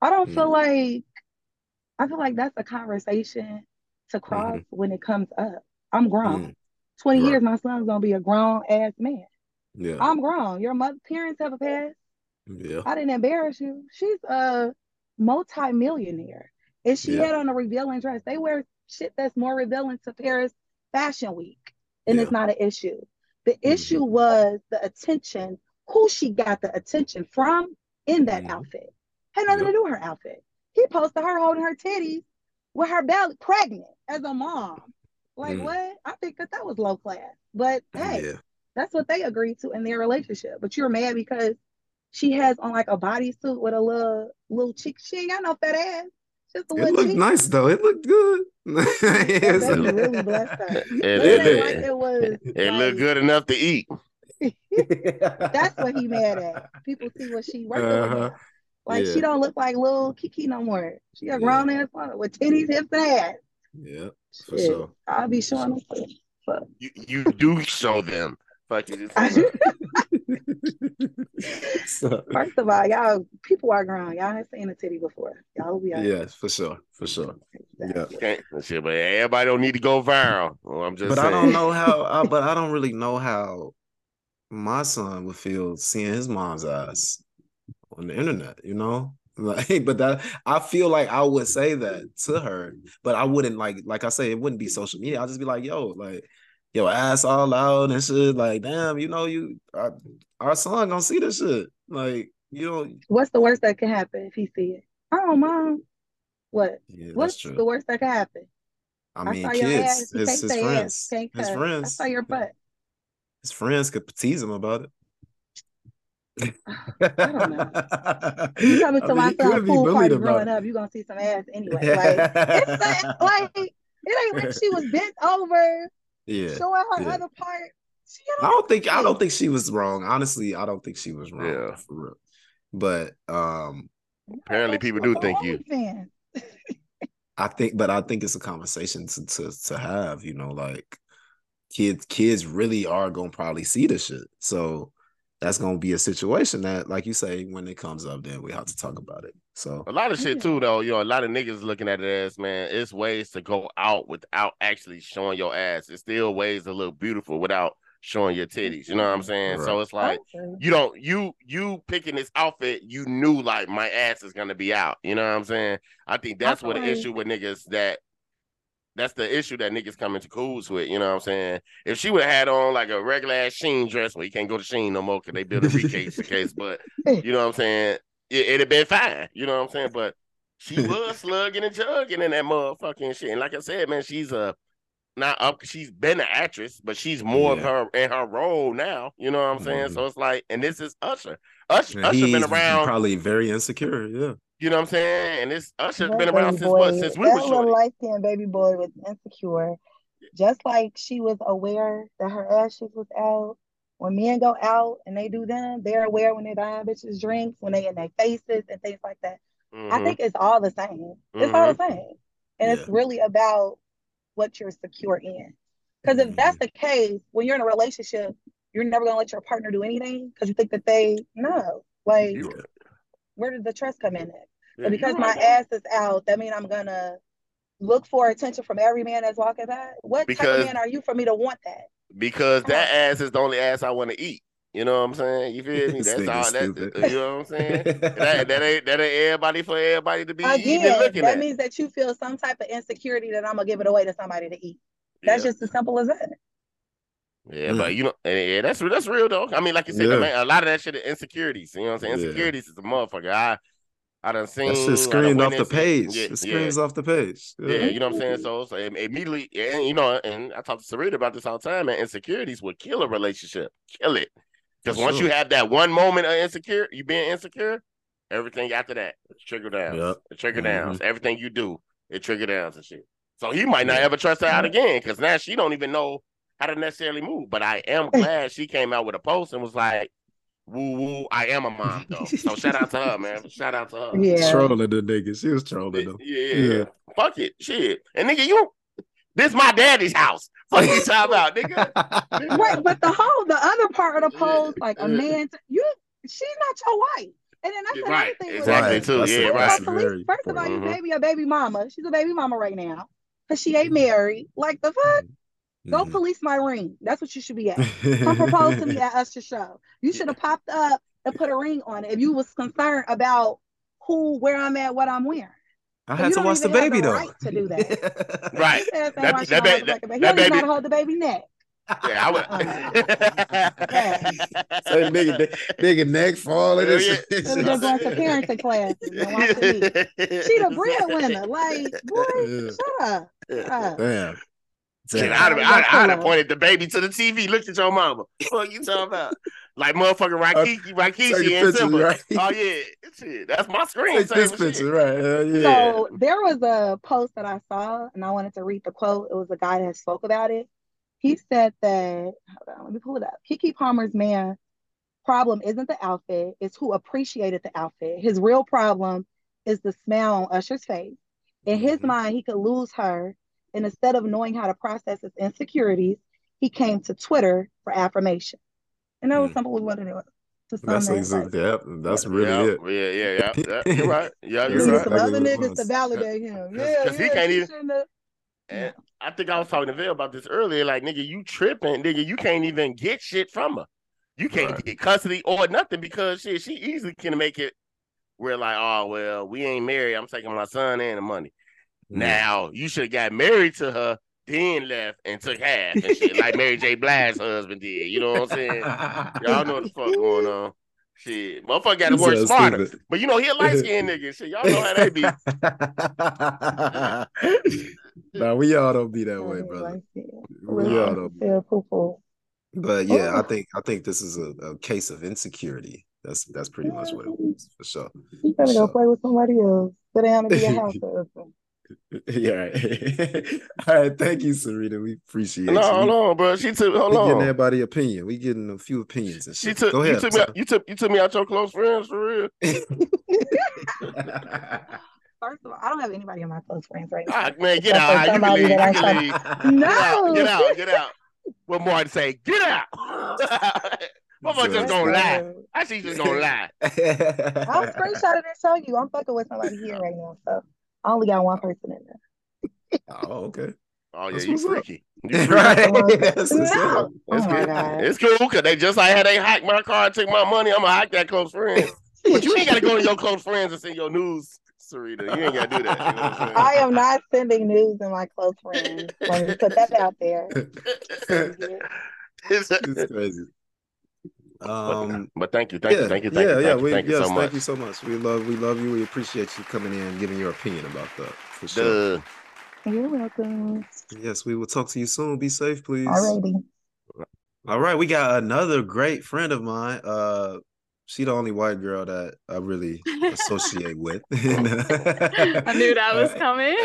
I don't feel Mm. like I feel like that's a conversation to cross when it comes up. I'm grown. Mm. 20 Right. years, my son's gonna be a grown ass man. Yeah. I'm grown. Your mother parents have a past. Yeah. I didn't embarrass you. She's a multi-millionaire. And she Yeah. had on a revealing dress. They wear shit that's more revealing to Paris Fashion Week. And it's not an issue. The Mhm. issue was the attention, who she got the attention from in that Mhm. outfit. Had nothing Yep. to do with her outfit. He posted her holding her titties with her belly pregnant as a mom. Like Mm. what? I think that that was low class. But hey, Yeah. that's what they agreed to in their relationship. But you're mad because she has on like a bodysuit with a little little chick. She ain't got no fat ass. Just It looked cheek. nice though. It looked good. That Yes. baby really blessed her. It, But it, it like it was. it like- looked good enough to eat. That's what he mad at. People see what she working with. Uh-huh. now. Like Yeah. she don't look like little Keke no more. She a Yeah. grown ass woman with titties, hips, and ass. Yeah, for Shit. sure. I'll be showing them. Fuck. You, you do show them. Fuck you. So, First of all, y'all people are grown. Y'all ain't seen a titty before. Y'all will be all right. yes, for sure. For sure. Yeah. Can't, but everybody don't need to go viral. Well, I'm just But saying. I don't know how I, but I don't really know how my son would feel seeing his mom's ass on the internet, you know? Like, but that I feel like I would say that to her, but I wouldn't like like I say it wouldn't be social media. I'll just be like, yo, like yo, ass all out and shit. Like, damn, you know, you our, our son gonna see this shit. Like, you know, What's the worst that can happen if he see it? Oh, mom. Mm-hmm. What? yeah, What's the worst that can happen? I mean, your ass. kids, his, his friends, ass. His cuss. I friends, saw your butt. his friends could tease him about it. I don't know. You coming to I mean, my son's pool party growing it. up, you gonna see some ass anyway. Like it's not, like it ain't like she was bent over Yeah, showing her yeah. other part. She I don't think I don't think she was wrong. Honestly, I don't think she was wrong Yeah. for real. But um, Apparently, people do think you. I think, but I think it's a conversation to to to have. You know, like kids kids really are gonna probably see the shit. So that's gonna be a situation that, like you say, when it comes up, then we have to talk about it. So A lot of shit too, though. You know, a lot of niggas looking at it as man. It's ways to go out without actually showing your ass. It's still ways to look beautiful without showing your titties. You know what I'm saying? So it's like you don't you you picking this outfit. You knew like my ass is gonna be out. You know what I'm saying? I think that's what the issue with niggas that. That's the issue that niggas come into cools with, you know what I'm saying? If she would have had on like a regular ass Shein dress, well, you can't go to Shein no more because they build a briefcase the case, but you know what I'm saying? It, it'd have been fine. You know what I'm saying? But she was slugging and jugging in that motherfucking shit. And like I said, man, she's a not up. She's been an actress, but she's more of her in her role now. You know what I'm saying? Mhm. So it's like, and this is Usher. Usher, Usher been around. probably very insecure. Yeah, You know what I'm saying? And this Usher That been around baby since what? Since we that were little shorty. light skinned baby boy was insecure. Just like she was aware that her ass was out. When men go out and they do them, they're aware when they're buying bitches drinks, when they in their faces and things like that. I Mhm. think it's all the same. It's all the same. And it's really about what you're secure in. Because if that's the case, when you're in a relationship, you're never gonna let your partner do anything because you think that they know. Like, You- where did the trust come in at? Yeah, because my ass is out, that means I'm gonna look for attention from every man that's walking by. What type of man are you for me to want that? because Come that on. ass is the only ass I want to eat. You know what I'm saying? You feel me? That's all. That stupid. you know what I'm saying? that, that ain't that ain't everybody for everybody to be even Again, looking that at. means that you feel some type of insecurity that I'm gonna give it away to somebody to eat. That's yeah. just as simple as that. Yeah, but you know, and, yeah, that's that's real though. I mean, like you said, Yeah. man, a lot of that shit is insecurities. You know what I'm saying? Yeah. Insecurities is a motherfucker. I I done seen. that I shit done off the page. Yeah, it yeah. screams off the page. Yeah, you know what I'm saying. So, so immediately, and you know, and I talk to Syreeta about this all the time. Man, insecurities will kill a relationship, kill it. Because once sure. you have that one moment of insecure, you being insecure, everything after that, trigger downs, Yep. it trigger Mhm. Everything you do, it trigger downs and shit. So he might not Yeah. ever trust her out again because now she don't even know how to necessarily move. But I am glad she came out with a post and was like, "Woo woo, I am a mom though." So shout out to her, man. Shout out to her. Yeah. Trolling the nigga. She was trolling Yeah, yeah, Yeah. Fuck it. Shit. And nigga, you this my daddy's house. Fuck you talking about, nigga. Right, but the whole the other part of the post, like a yeah. man, you she's not your wife, and then that's Right, another thing. with exactly, women. too. That's Yeah, a- First right. that's of all, police- First of all, you important. may be a baby mama. She's a baby mama right now because she ain't mm-hmm. married. Like the fuck, mm-hmm. Go Mhm. police my ring. That's what you should be at. Come propose to me at Usher show. You should have popped up and put a ring on it if you was concerned about who, where I'm at, what I'm wearing. I had you to don't watch the even have baby the though. right to do that. Right. His ass ain't That- that ba- motherfucking that- baby. He that don't even know how baby- to hold the baby neck. Yeah, I would. Say nigga, nigga neck falling. and Yeah, shit. yeah. Let me just go into parenting classes and watch. She the breadwinner. Like, boy, Yeah. shut up. Shut up. Damn. Shit, Damn. I'd have, I'd, I'd have pointed the baby to the TV. Look at your mama. What you talking about? Like motherfucking Rakiki, Take Rakishi and picture, Simba. right? Oh yeah, shit. That's my screen. Take this picture, shit. right? Hell yeah. So there was a post that I saw, and I wanted to read the quote. It was a guy that spoke about it. He said that, hold on, let me pull it up. Keke Palmer's man problem isn't the outfit, it's who appreciated the outfit. His real problem is the smile on Usher's face. In his Mhm. mind, he could lose her, and instead of knowing how to process his insecurities, he came to Twitter for affirmation. And that was Mm. something we wanted to, to sum That's that exactly. up. Yep, that's really yeah, it. Yeah, yeah, yeah, yeah. You're right. Yeah, you're right. some other it niggas to was. validate him. 'Cause- Yeah, 'cause he yeah, can't she even- shouldn't have- And I think I was talking to Phil about this earlier. Like, nigga, you tripping, nigga. You can't even get shit from her. You can't Right. get custody or nothing because shit, she easily can make it we're like, oh well, we ain't married. I'm taking my son and the money. Now you should have got married to her, then left and took half and shit, like Mary J. Blige's husband did. You know what I'm saying? Y'all know what the fuck going on. Shit, motherfucker got to You work so smarter. stupid. But you know, he a light skinned nigga. Shit, y'all know how they be. no, we all don't be that way, brother. like, yeah. We all don't. Feel poo-poo. But yeah, oh. I Oh. think I think this is a, a case of insecurity. That's that's pretty much what it was for sure. You better go So- play with somebody else. Sit down and be a house husband. Yeah. right. All right. Thank you, Serena. We appreciate No, you. hold on, bro. She took. Hold we getting everybody opinion. We getting a few opinions and She shit. took. Go You ahead. took me. Out, you took. You took me out your close friends for real. First of all, I don't have anybody in my close friends right now. Ah, man, get out. You can leave. You can leave. No. Get out. Get out. Get out. What more to say? Get out. Motherfucker just gonna lie. I see just gonna lie. I'll screenshot it and show you. I'm fucking with somebody here right now, so I only got one person in there. oh, okay. Oh yeah, That's you what's up. freaky. You freaky. right. That's No. up. It's Oh good. It's cool because they just like how they hacked my car and took my money. I'm gonna hack that close friend. But you ain't gotta go to your close friends and send your news, Syreeta. You ain't gotta do that. You know I'm not sending news in my close friends. Let me put that out there. saying? It's crazy. But, Um, but thank you, thank yeah, you, thank you, thank yeah, you, yeah. thank you, we, thank you so much. thank you so much. We love, we love you. We appreciate you coming in, and giving your opinion about that. For sure. Duh. You're welcome. Yes, we will talk to you soon. Be safe, please. Alrighty. All right, we got another great friend of mine. Uh, she the only white girl that I really associate with. I knew that was coming.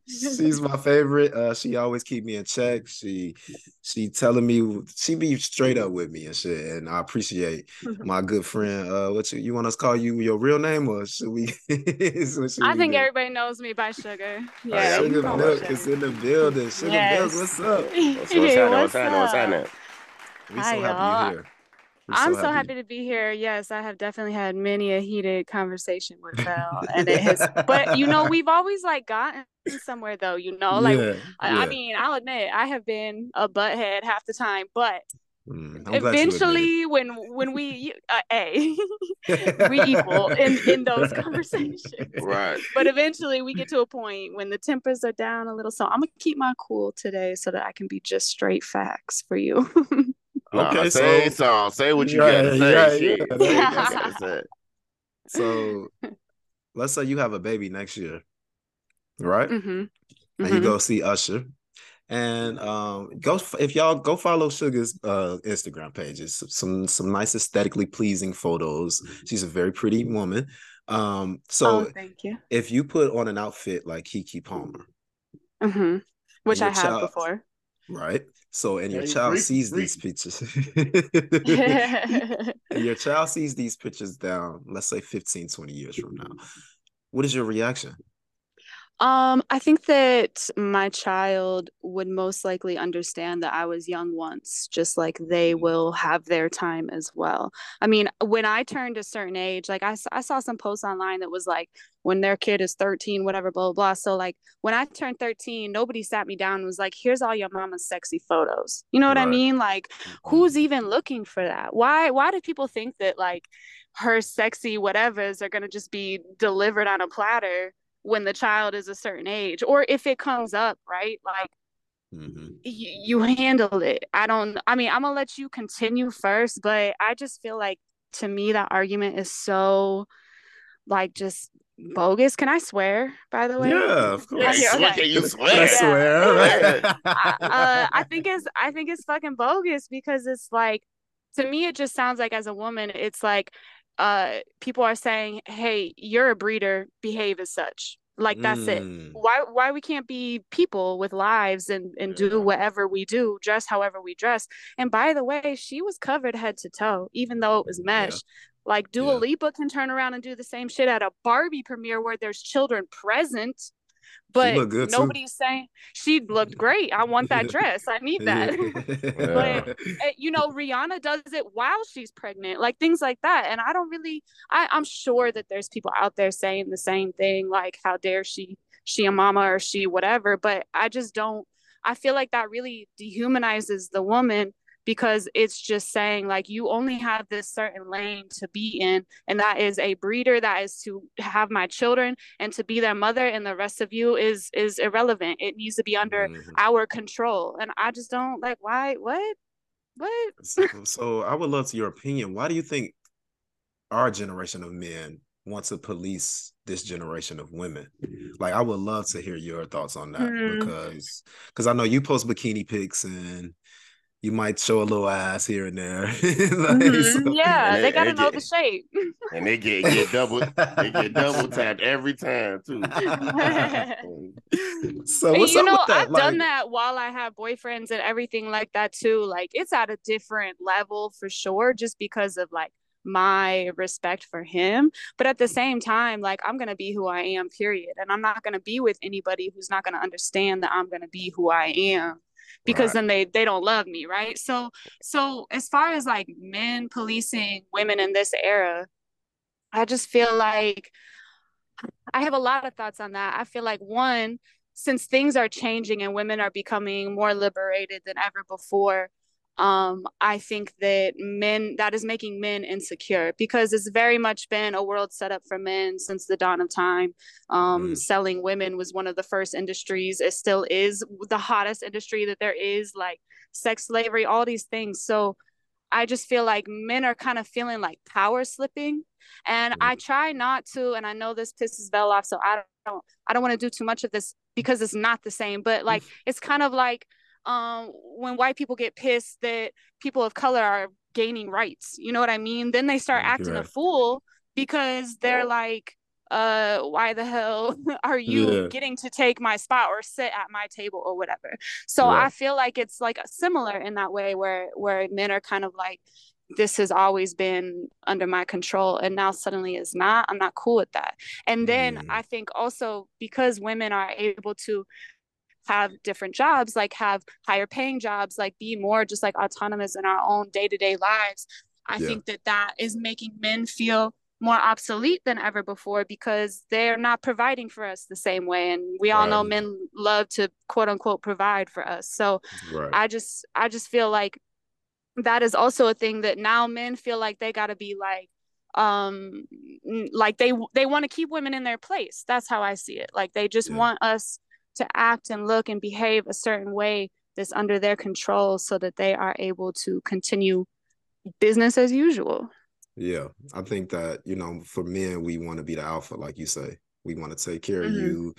She's my favorite. Uh, she always keep me in check. She she telling me she be straight up with me and shit, and I appreciate my good friend. Uh, what you, you want us to call you your real name or should we? should I we think do? everybody knows me by Sugar. Uh, Yeah, you Sugar call me Milk Sugar. is in the building. Sugar Yes. Milk, what's up? What's, what's Hey, happening? What's what's happening? What's happening? We Hi, so happy y'all. you're here. We I'm so happy to be here. Yes, I have definitely had many a heated conversation with Val, and it has. But you know, we've always like gotten somewhere though. You know, like yeah, I, I mean, I'll admit I have been a butthead half the time, but Mm, I'm glad you admit it. eventually, when when we uh, a we equal in in those conversations. Right. But eventually, we get to a point when the tempers are down a little. So I'm gonna keep my cool today, so that I can be just straight facts for you. Nah, Okay, say so- so. Say what you Right, gotta say. right, yeah, yeah. that's what So let's say you have a baby next year, right? hmm And you go see Usher. And um go if y'all go follow Sugar's uh Instagram pages, some some nice aesthetically pleasing photos. She's a very pretty woman. Um so oh, thank you. if you put on an outfit like Keke Palmer, hmm Which I have child- before. Right? So and your Hey, child freaky, sees these freaky. pictures. and your child sees these pictures down, let's say 15, 20 years from now. What is your reaction? Um, I think that my child would most likely understand that I was young once, just like they Mhm. will have their time as well. I mean, when I turned a certain age, like I saw some posts online that was like, when their kid is 13, whatever, blah, blah, blah. So, like, when I turned 13, nobody sat me down and was like, here's all your mama's sexy photos. You know what I mean? Like, who's even looking for that? Why, why do people think that, like, her sexy whatevers are going to just be delivered on a platter when the child is a certain age or if it comes up right like Mhm. y- you handle it i don't i mean i'm gonna let you continue first but i just feel like to me that argument is so like just bogus can i swear by the way Yeah, of course. yeah, okay. can you I swear? swear. Yeah. I, uh, I think it's I think it's fucking bogus because it's like to me it just sounds like as a woman it's like uh people are saying hey you're a breeder behave as such like that's it Mm, why why we can't be people with lives and and Yeah. do whatever we do dress however we dress and by the way she was covered head to toe even though it was Yeah. mesh like Dua Yeah. Lipa can turn around and do the same shit at a Barbie premiere where there's children present but looked good, too. nobody's saying she looked great. I want that dress. I need that. But- Uh, you know rihanna does it while she's pregnant like things like that. And i don't really I, i'm sure that there's people out there saying the same thing like how dare she? She a mama or she whatever. But i just don't i feel like that really dehumanizes the woman because it's just saying like you only have this certain lane to be in and that is a breeder that is to have my children and to be their mother and the rest of you is is irrelevant it needs to be under mm-hmm. our control and i just don't like why what what so, so i would love to your opinion why do you think our generation of men want to police this generation of women. Like I would love to hear your thoughts on that mm. because because I know you post bikini pics and you might show a little ass here and there. like, mm-hmm. so, yeah, they, gotta know get, the shape. And they get, get double they get double tapped every time too. so you know, I've like, done that while I have boyfriends and everything like that too. Like it's at a different level for sure, just because of like my respect for him but at the same time like i'm going to be who i am period and i'm not going to be with anybody who's not going to understand that i'm going to be who i am because right. then they they don't love me right so so as far as like men policing women in this era i just feel like i have a lot of thoughts on that i feel like one since things are changing and women are becoming more liberated than ever before um, I think that men that is making men insecure because it's very much been a world set up for men since the dawn of time. Um, mm. Selling women was one of the first industries. It still is the hottest industry that there is, like sex slavery, all these things. So I just feel like men are kind of feeling like power slipping. And mm. I try not to, and I know this pisses Bell off, so I don't I don't want to do too much of this because it's not the same, but like it's kind of like um, when white people get pissed that people of color are gaining rights. You know what I mean? Then they start acting right. a fool because they're like, uh, why the hell are you yeah. getting to take my spot or sit at my table or whatever? So right. I feel like it's like similar in that way where where men are kind of like, this has always been under my control and now suddenly is not i'm not cool with that and then mm. i think also because women are able to have different jobs, like have higher paying jobs, like be more just like autonomous in our own day to day lives. I yeah. think that that is making men feel more obsolete than ever before because they're not providing for us the same way and we all right. know men love to quote unquote provide for us so right. i just i just feel like that is also a thing that now men feel like they got to be like um like they they want to keep women in their place that's how i see it like they just yeah. want us to act and look and behave a certain way that's under their control so that they are able to continue business as usual. Yeah, I think that, you know, for men, we want to be the alpha, like you say. We want to take care mm-hmm. of you.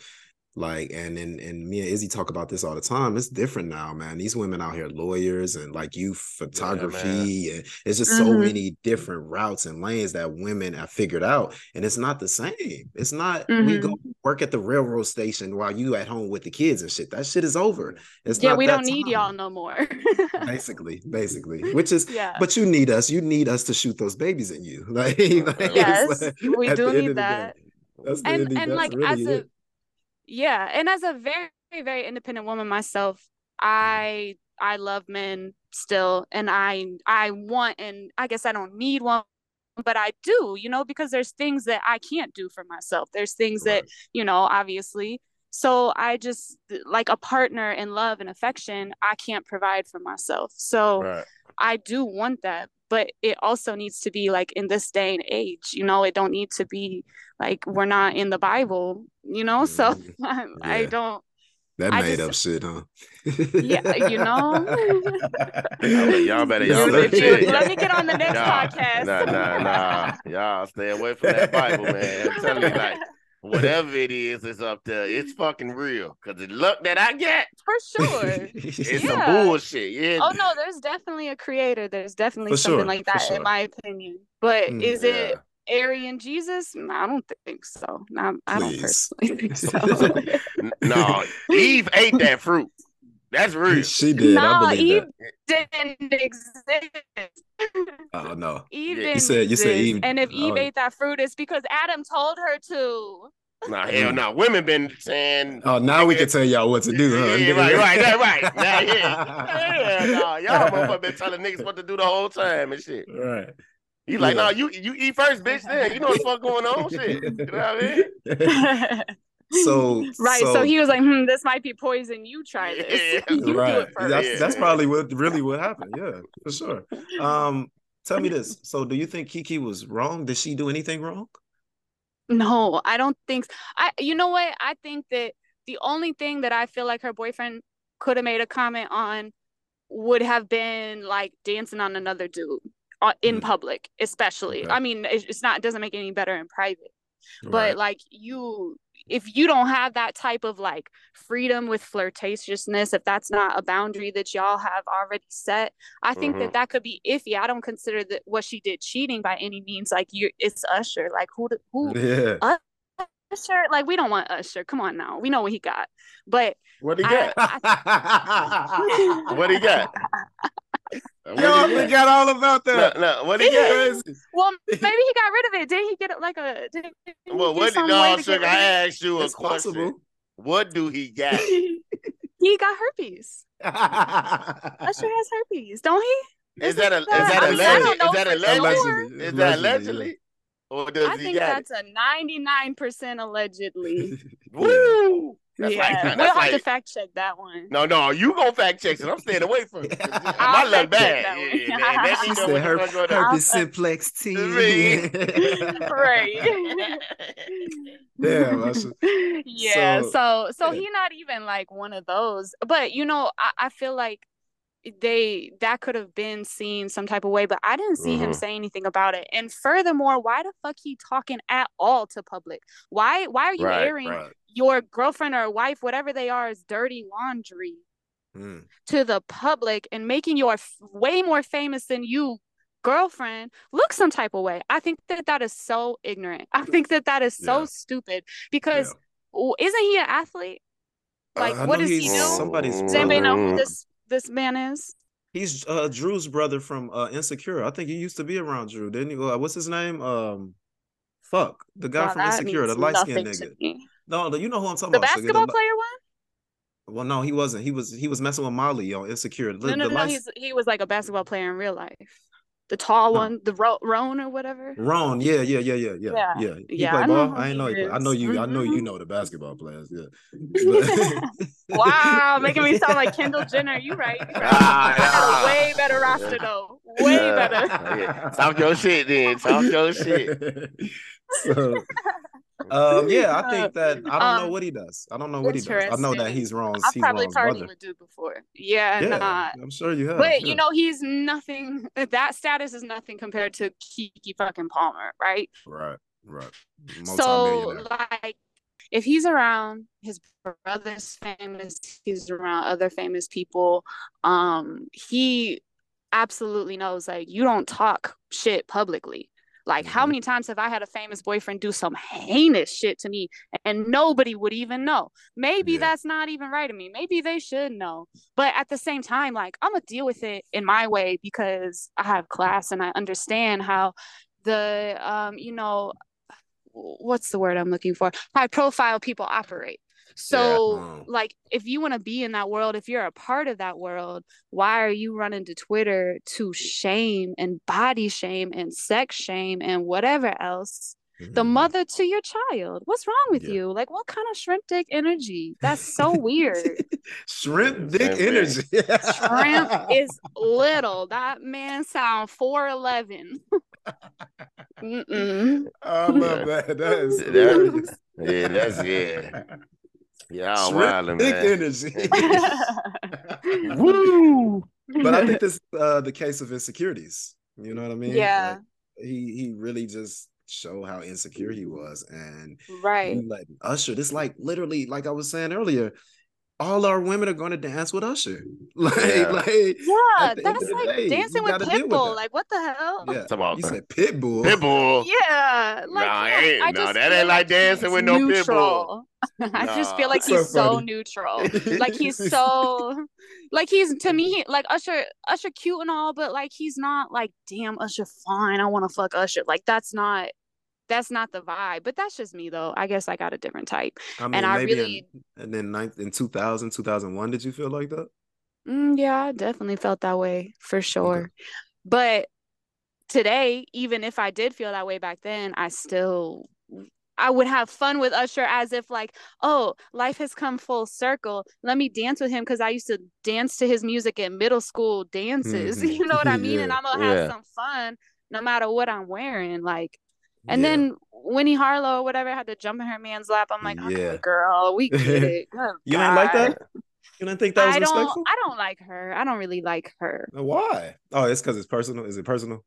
Like, and and and me and Izzy talk about this all the time. It's different now, man. These women out here, lawyers and like you photography, yeah, and it's just mm-hmm. so many different routes and lanes that women have figured out. And it's not the same. It's not mm-hmm. we go mm-hmm. work at the railroad station while you at home with the kids and shit. That shit is over. It's yeah, we don't time. need y'all no more. basically, basically, which is yeah. But you need us. You need us to shoot those babies in you. Like, like yes, like, we do need that. and and like really as a yeah and as a very very independent woman myself i i love men still and i i want and i guess i don't need one but i do you know because there's things that i can't do for myself there's things right. that you know obviously so i just like a partner in love and affection i can't provide for myself so right. i do want that but it also needs to be like in this day and age you know it don't need to be like we're not in the bible you know so mm-hmm. I, yeah. I don't that I made just, up shit, huh? yeah, you know. y'all better y'all let, let me get on the next podcast. Nah, nah, nah. Y'all stay away from that Bible, man. I'm telling you, like whatever it is is up there. It's fucking real. Cause the luck that I get, for sure, it's yeah. some bullshit. Yeah. Oh no, there's definitely a creator. There's definitely for something sure. like that, sure. in my opinion. But mm, is yeah. it Aryan Jesus? I don't think so. No, I don't personally think so. no, Eve ate that fruit. That's real. She did. No, Eve that. didn't exist. Oh no. Eve yeah. You said you said Eve. And if Eve oh. ate that fruit, it's because Adam told her to. Nah, hell no. Nah. Women been saying. Oh, now we can tell y'all what to do, huh? Yeah, right, right, right, right. Nah, yeah, yeah, nah, y'all motherfucker been telling niggas what to do the whole time and shit. Right. He's like, yeah. nah, you you eat first, bitch. Then you know what the fuck going on, shit. You know what I mean? So right. So, so- he was like, hmm, this might be poison. You try this. Yeah, you do right. it first. That's that's probably what really what happened. Yeah, for sure. Um, tell me this. So, do you think Keke was wrong? Did she do anything wrong? No, I don't think I. you know what? I think that the only thing that I feel like her boyfriend could have made a comment on would have been like dancing on another dude uh, in Mm. public, especially. Okay. I mean, it's it's not it doesn't make it any better in private. Right. But like you if you don't have that type of like freedom with flirtatiousness, if that's not a boundary that y'all have already set, I think Mhm. that that could be iffy. I don't consider that what she did cheating by any means. Like you, it's Usher. Like who, who, yeah. Usher? Like we don't want Usher. Come on now, we know what he got. But What he I- got? What he got? What Yo, he I got? forgot all about that. no, what he got? Well, maybe he got rid of it. Did he get it like a? Did he Well, what did no, way to sugar? I asked you a It's question. possible. What do he got? he got herpes. Usher has herpes, don't he? Is that a is that I a mean, I Is that a for legend? sure. Is that Allegedly, allegedly? Or does I he think got that's a ninety-nine percent allegedly. Woo! That's yeah, like we'll that's have like to fact check that one. no, no. You gonna fact check it? I'm staying away from it. My I'll luck fact bad. that one. Yeah, man. Let She me said what her, the fuck herpes simplex T. right. Damn, I should- yeah. So- So, so, yeah. he not even like one of those. But you know, I, I feel like they that could have been seen some type of way, but I didn't see him Mhm. say anything about it. And furthermore, why the fuck he talking at all to public? Why why are you Right, airing right. your girlfriend or wife, whatever they are, is dirty laundry Mm. to the public and making your f- way more famous than you girlfriend look some type of way. I think that that is so ignorant. I think that that is so Yeah. stupid because w isn't he an athlete? Like, Uh, what does he do? Somebody's Does anybody know who this this man is? He's uh Drew's brother from uh Insecure. I think he used to be around Drew, didn't he? Uh, what's his name? Um fuck. The guy Wow, from Insecure, the light skinned nigga. No, you know who I'm talking The about. The basketball li- player one? Well, no, he wasn't. He was he was messing with Molly on Insecure. The, No, no, the no, no. light- He's he was like a basketball player in real life. The tall No. one, the Ro- Roan or whatever. Ron, yeah, yeah, yeah, yeah, yeah, Yeah. yeah. He Yeah, play I know ball. who I ain't know. I know is. you. I know you know the basketball players. Yeah. Wow, making me sound like Kendall Jenner. You right? You right. Ah, I got a way better roster though. Way Uh, better. yeah. Talk your shit then. Talk your shit. so, um, yeah, I think that I don't know Um, what he does. I don't know what he does. I know that he's wrong. I've He's probably partied brother. with dude before. Yeah, Yeah, nah. I'm sure you have. But yeah. you know, he's nothing. That status is nothing compared to Keke fucking Palmer, right? right, right. So, like, if he's around his brother's famous, he's around other famous people. Um, he absolutely knows like you don't talk shit publicly. Like, how Mhm. many times have I had a famous boyfriend do some heinous shit to me and nobody would even know? Maybe Yeah. that's not even right of me. Maybe they should know. But at the same time, like, I'm gonna deal with it in my way because I have class and I understand how the, um, you know, what's the word I'm looking for? High profile people operate. So, Mm. like, if you want to be in that world, if you're a part of that world, why are you running to Twitter to shame and body shame and sex shame and whatever else the Mhm. mother to your child? What's wrong with Yeah. you? Like, what kind of shrimp dick energy? That's so weird. shrimp dick Same energy. Shrimp is little. That man sound 4'11. Mm-mm. I love that. That is That- hilarious. Yeah, that's yeah. Yeah, I'm Shrimp wildin', dick man. energy. Woo! but I think this is uh, the case of insecurities. You know what I mean? Yeah. Like, he he really just showed how insecure he was, and right. you let Usher. This like literally, like I was saying earlier, all our women are going to dance with Usher. Like, Yeah. like Yeah, at the end that's like day, dancing with gotta with Pitbull. Like, what the hell? yeah. Talk about You that. said Pitbull. Pitbull. Yeah, like Nah, yeah, ain't- I no, just that ain't like dancing he's with no Pitbull. neutral. I just feel like he's so funny. neutral. Like he's so, like he's to me like Usher, Usher cute and all, but like he's not like damn Usher fine. I want to fuck Usher. Like that's not, that's not the vibe. But that's just me though. I guess I got a different type. I mean, And I really- in, and then ninth, in 2000, 2001, did you feel like that? Mm, yeah, I definitely felt that way for sure. But today, even if I did feel that way back then, I still I would have fun with Usher as if like, oh, life has come full circle. Let me dance with him because I used to dance to his music at middle school dances. Mhm. You know what I mean? Yeah. And I'm gonna have Yeah. some fun no matter what I'm wearing. Like, and Yeah. then Winnie Harlow whatever had to jump in her man's lap. I'm like, okay, Yeah. girl, we get it. Good you didn't like that? You didn't think that was I don't. respectful? I don't like her. I don't really like her. Why? Oh, it's because it's personal. Is it personal?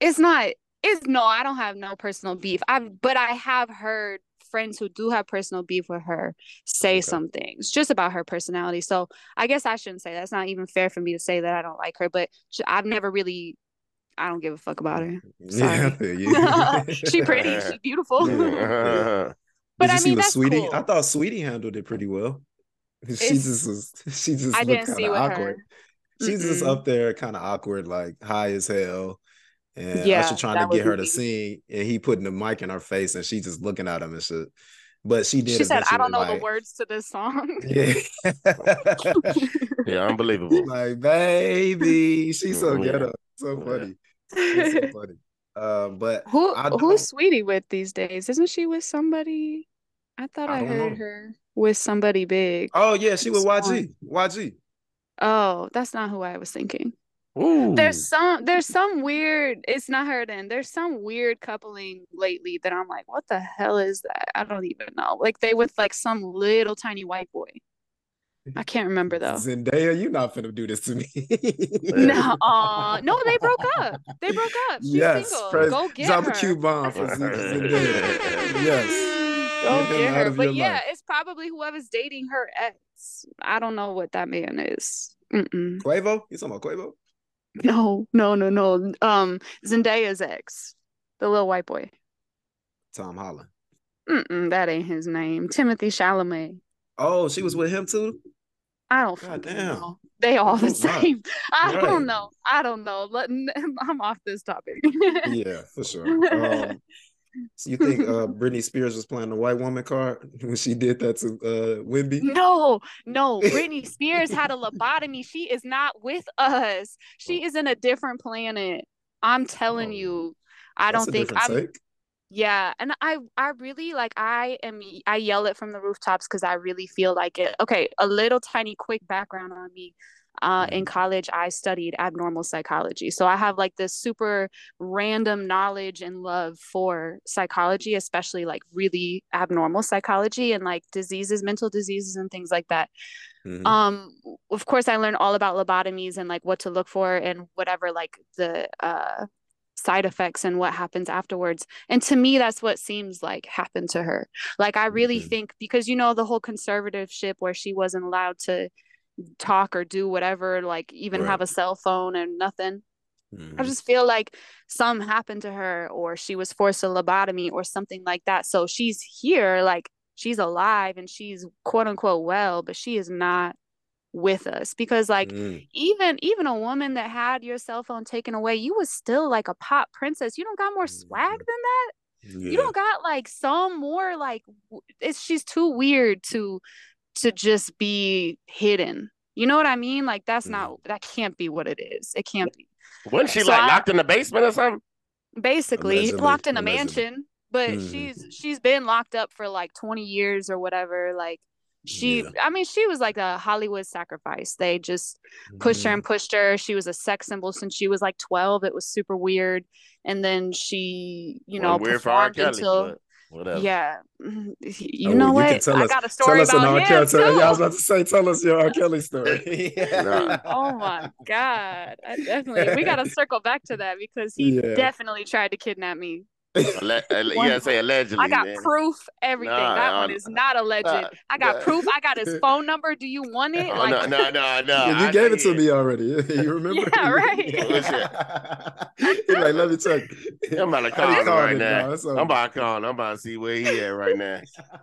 It's not. It's no. I don't have no personal beef. I've, but I have heard friends who do have personal beef with her say Okay. some things just about her personality. So I guess I shouldn't say that. It's not even fair for me to say that I don't like her. But I've never really. I don't give a fuck about her. Yeah, Sorry. feel she pretty. She beautiful. Yeah. But Did you I see mean, what that's Saweetie? cool. I thought Saweetie handled it pretty well. She just was. She just I looked didn't kind of awkward. her. She's just Mm-mm. up there, kind of awkward, like high as hell. And Yeah, Usher trying to get her wasn't to sing, and he putting the mic in her face, and she just looking at him and shit. But she did. She said, "I don't know like, the words to this song." Yeah. Yeah, unbelievable. like baby, she's so oh, Yeah. ghetto, so Yeah. funny, So funny. Um, but Who who's Saweetie with these days? Isn't she with somebody? I thought I I, heard know. her with somebody big. oh yeah, she with. YG, YG. Oh, that's not who I was thinking. Ooh. There's some there's some weird it's not her then. There's some weird coupling lately that I'm like, what the hell is that? I don't even know. Like they with like some little tiny white boy. I can't remember though. Zendaya, you're not finna do this to me. No, uh, no, they broke up. They broke up. She's yes, single. praise- Go get drop her. a Q bomb for Zendaya. yes, Go Get get her. of your But yeah, life. it's probably whoever's dating her ex. I don't know what that man is. Mm-mm. Quavo. You talking about Quavo? No, no, no, no. Um, Zendaya's ex, the little white boy. Tom Holland. Mm-mm, that ain't his name. Timothy Chalamet. Oh, she was with him too. I don't God damn. know. They all the same. I Right. don't know. I don't know. Let, I'm off this topic. Yeah, for sure. Um, so you think uh, Britney Spears was playing the white woman card when she did that to uh, Wemby? No, no. Britney Spears had a lobotomy. She is not with us. She is in a different planet. I'm telling Oh, you. I don't think I'm take. Yeah, and I I really like I am I yell it from the rooftops because I really feel like it. Okay, a little tiny quick background on me. Uh, in Mhm. college, I studied abnormal psychology, so I have like this super random knowledge and love for psychology, especially like really abnormal psychology and like diseases, mental diseases, and things like that. Mhm. Um, of course, I learned all about lobotomies and like what to look for and whatever like the uh side effects and what happens afterwards. And to me, that's what seems like happened to her. Like I really Mhm. think because you know the whole conservative ship where she wasn't allowed to talk or do whatever, like even Right. have a cell phone and nothing. I Mhm. just feel like some happened to her or she was forced a lobotomy or something like that. So she's here, like she's alive and she's quote unquote well, but she is not with us because like Mm. even even a woman that had your cell phone taken away, you was still like a pop princess. You don't got more swag Mhm. than that. Yeah. You don't got like some more like it's she's too weird to to just be hidden. You know what I mean? Like that's not that can't be what it is. It can't be. Wasn't she So like I- locked in the basement or something? basically Allegedly, locked in a mansion but Mhm. she's she's been locked up for like 20 years or whatever like she Yeah. i mean she was like a hollywood sacrifice they just pushed her Mhm. and pushed her she was a sex symbol since she was like 12 it was super weird and then she you know Wasn't for performed until whatever. yeah you Oh, know well, what you tell i us- got a story tell us an R. Kelly story. too. Yeah, I was about to say, tell us your R. Kelly story. Nah. oh my god I definitely we gotta circle back to that because he Yeah. definitely tried to kidnap me Alle- alle- you gotta say allegedly. I got man. proof, everything. Nah, that nah, one is not alleged. nah, I got nah. proof. I got his phone number. Do you want it? Oh, like, no, no, no, no. Yeah, you I- gave it to yeah. me already. You remember? Yeah, right. He's like, let me check. I'm about to call him right it, now. no, it's I'm about to call him. I'm about to see where he at right now.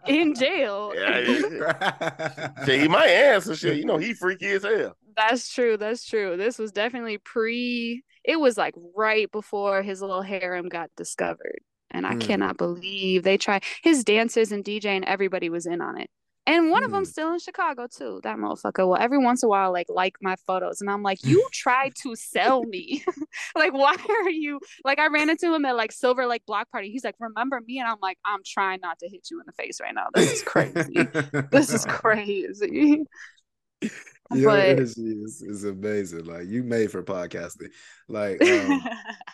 in jail. Yeah, good. Shit, he might answer shit. You know, he freaky as hell. That's true. That's true. This was definitely pre. It was like right before his little harem got discovered, and I Mm. cannot believe they tried. His dancers and DJ and everybody was in on it. And one of them still in Chicago too. That motherfucker. Well, every once in a while, like like my photos, and I'm like, you tried to sell me. like, why are you? Like, I ran into him at like Silver Lake Block Party. He's like, remember me? And I'm like, I'm trying not to hit you in the face right now. This is crazy. this is crazy. Your but... energy is, is amazing. Like you made for podcasting. Like um,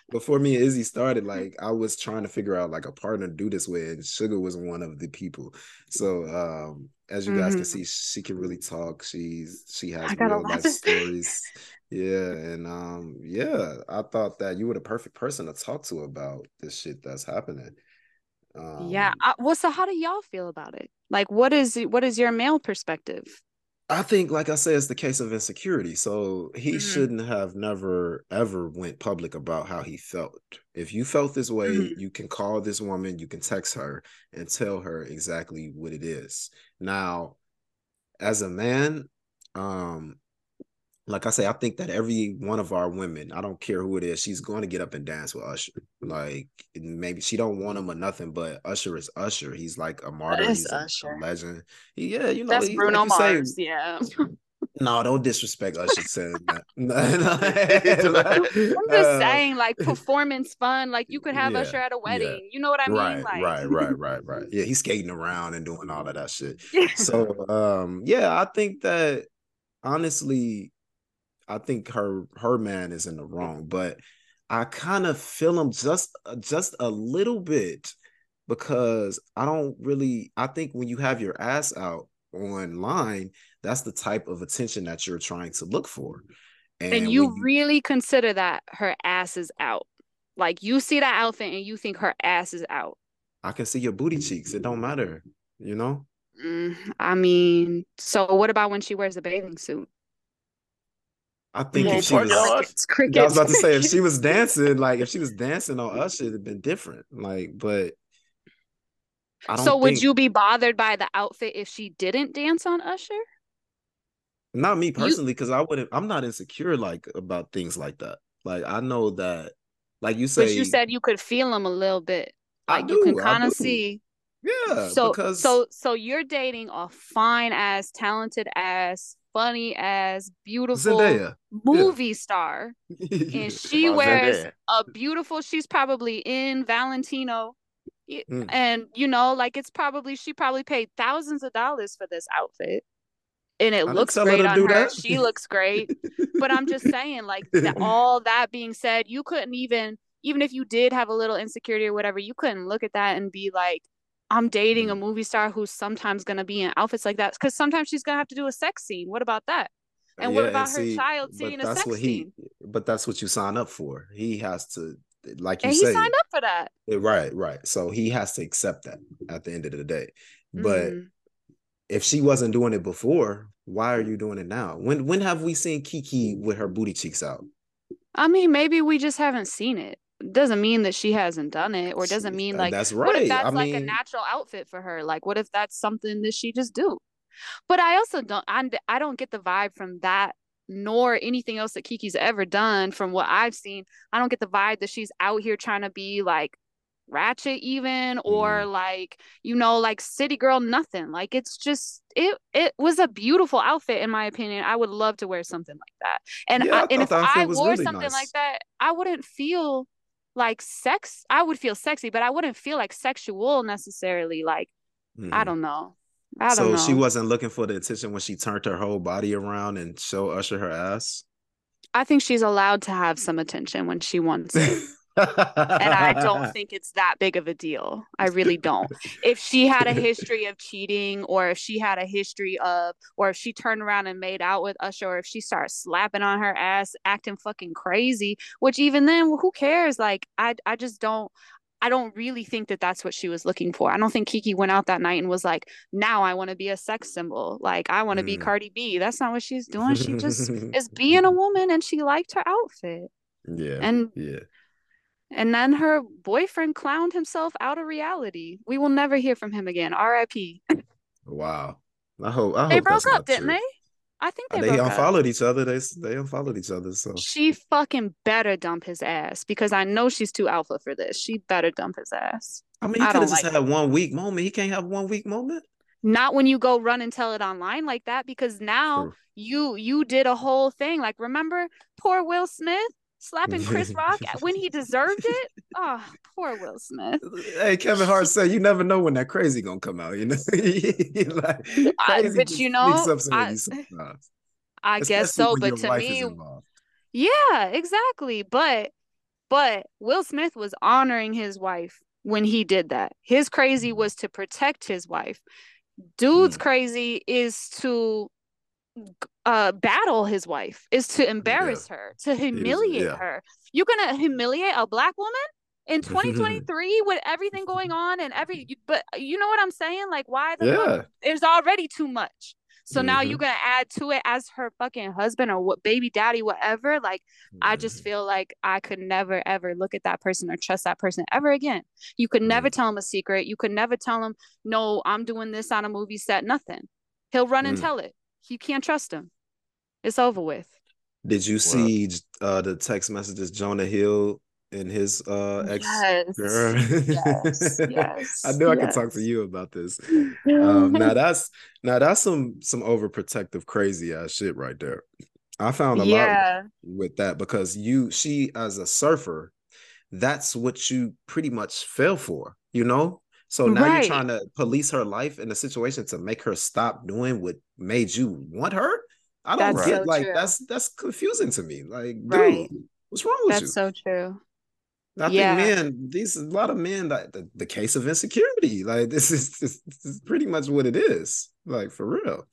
before me and Izzy started, like I was trying to figure out like a partner to do this with, and Sugar was one of the people. So um, as you mm-hmm. guys can mm-hmm. see, she can really talk. She's she has real life stories. Yeah, and um, yeah, I thought that you were the perfect person to talk to about this shit that's happening. Um, yeah. I, well, so how do y'all feel about it? Like, what is what is your male perspective? I think, like I said, it's the case of insecurity. So he mm-hmm. shouldn't have never ever went public about how he felt. If you felt this way, mm-hmm. you can call this woman, you can text her and tell her exactly what it is. Now, as a man, um, like I say, I think that every one of our women, I don't care who it is, she's going to get up and dance with Usher. Like maybe she don't want him or nothing, but Usher is Usher. He's like a martyr. He's a, a, legend. yeah, you know, that's Bruno like Mars. Say, yeah. No, don't disrespect Usher saying that. I'm just uh, saying, like performance fun. Like you could have yeah, Usher at a wedding. Yeah. You know what I mean? Right, like... right, right, right, right. Yeah, he's skating around and doing all of that shit. so, um, yeah, I think that honestly, I think her her man is in the wrong, but I kind of feel him just just a little bit because I don't really I think when you have your ass out online, that's the type of attention that you're trying to look for. And, and you, you really consider that her ass is out. Like you see that outfit and you think her ass is out. I can see your booty cheeks. It don't matter, you know? Mm, I mean, so what about when she wears a bathing suit? I think if she was, crickets, crickets, I was about to say if she was dancing, like if she was dancing on us, it'd have been different. Like, but so would you be bothered by the outfit if she didn't dance on Usher? Not me personally, because you... I wouldn't. I'm not insecure like about things like that. Like I know that, like you said, but you said you could feel them a little bit. Like do, you can kind of see. Yeah. So because... so so you're dating a fine ass, talented ass, funny as beautiful Zendaya. movie yeah. star and she wears Zendaya. a beautiful she's probably in valentino mm. and you know like it's probably she probably paid thousands of dollars for this outfit and it I looks great her on her that. she looks great but i'm just saying like that, all that being said you couldn't even even if you did have a little insecurity or whatever you couldn't look at that and be like I'm dating a mm. movie star who's sometimes going to be in outfits like that because sometimes she's going to have to do a sex scene. What about that? And yeah, what about and see, her child seeing a sex what he, scene? But that's what you sign up for. He has to, like you and say, he signed up for that. Right, right. So he has to accept that at the end of the day. But mm. if she wasn't doing it before, why are you doing it now? When when have we seen Keke with her booty cheeks out? I mean, maybe we just haven't seen it doesn't mean that she hasn't done it or doesn't mean like that's right what if that's I like mean... a natural outfit for her? Like what if that's something that she just do? But i also don't I, I don't get the vibe from that nor anything else that Keke's ever done from what i've seen. I don't get the vibe that she's out here trying to be like ratchet even or mm. like you know like city girl nothing. Like it's just it it was a beautiful outfit in my opinion. I would love to wear something like that. And yeah, I, I and if i wore really something nice. like that i wouldn't feel like sex i would feel sexy but i wouldn't feel like sexual necessarily like mm-hmm. i don't know I don't know. so know. she wasn't looking for the attention when she turned her whole body around and show usher her ass i think she's allowed to have some attention when she wants it and I don't think it's that big of a deal. I really don't. If she had a history of cheating, or if she had a history of, or if she turned around and made out with Usher, or if she starts slapping on her ass, acting fucking crazy, which even then, who cares? Like, I, I just don't. I don't really think that that's what she was looking for. I don't think Keke went out that night and was like, "Now I want to be a sex symbol. Like I want to mm. be Cardi B." That's not what she's doing. She just is being a woman, and she liked her outfit. Yeah, and yeah, and then her boyfriend clowned himself out of reality. We will never hear from him again. R.I.P. wow. I hope I they broke up, didn't they? I think uh, they, they unfollowed up. each other. They they unfollowed each other. So she fucking better dump his ass because I know she's too alpha for this. She better dump his ass. I mean, he could have just like had one weak moment. He can't have one weak moment. not when you go run and tell it online like that because now True. you you did a whole thing like remember poor will smith slapping chris rock when he deserved it oh poor will smith Hey, Kevin Hart said you never know when that crazy gonna come out. You know, like, I- but you know, sneaks up some of I- i guess so but to me yeah exactly but but will smith was honoring his wife when he did that his crazy Mm. was to protect his wife dude's Mm. crazy is to uh battle his wife is to embarrass her to humiliate yeah. her. You're gonna humiliate a black woman in 2023 with everything going on and every but you know what i'm saying? Like why the Yeah, there's already too much? So now Mhm. you're gonna add to it as her fucking husband or what baby daddy whatever? Like i just Mhm. feel like i could never ever look at that person or trust that person ever again. You could never tell him a secret. You could never tell him no i'm doing this on a movie set nothing. He'll run and Mm. tell it you can't trust him it's over with Did you see uh the text messages Jonah Hill and his uh ex yes girl? yes yes I knew I could talk to yes. you about this. Um, now that's now that's some some overprotective crazy ass shit right there. I found a lot yeah with that because you she as a surfer, that's what you pretty much fell for, you know. So now Right. you're trying to police her life in a situation to make her stop doing what made you want her. I don't That's get so like true. that's that's confusing to me. Like, dude, Right. what's wrong with you? that's so true I Yeah. think men, these a lot of men that the, the case of insecurity. Like this is, this, this is pretty much what it is. Like for real.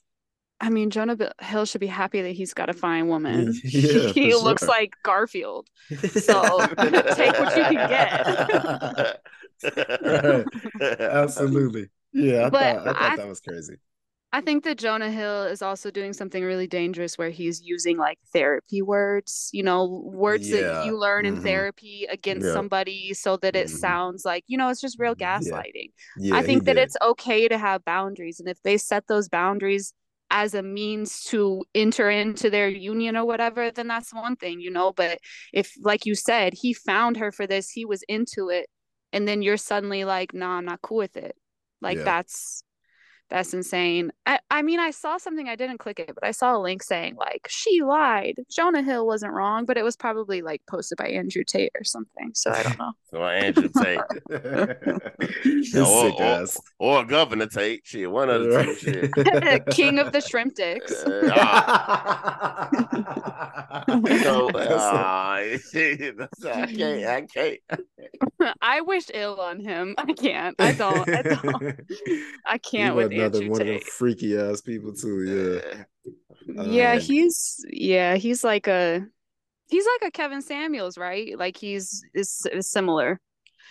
I mean, Jonah Hill should be happy that he's got a fine woman. Yeah, he looks sure. like Garfield. So, take what you can get. Right. Absolutely. Yeah, I But thought I thought I- that was crazy. I think that Jonah Hill is also doing something really dangerous where he's using like therapy words, you know, words Yeah. that you learn in Mhm. therapy against Yeah. somebody so that it Mhm. sounds like, you know, it's just real gaslighting. Yeah, I think that did. it's okay to have boundaries. And if they set those boundaries as a means to enter into their union or whatever, then that's one thing, you know. But if, like you said, he found her for this, he was into it, and then you're suddenly like, nah, I'm not cool with it. Like Yeah. that's that's insane. I, I mean, I saw something, I didn't click it, but I saw a link saying like she lied. Jonah Hill wasn't wrong, but it was probably like posted by Andrew Tate or something. So I don't know. So Andrew Tate This or, or, or Governor Tate, shit, one of the two, shit. King of the shrimp dicks. Uh, you know, That's ah, that's- I can't, I can't. I wish ill on him. I can't. I don't. I don't. I can't He with another one of Tate. freaky ass people too. Yeah. Yeah, Um, he's yeah, he's like a he's like a Kevin Samuels, right? Like he's is, is similar.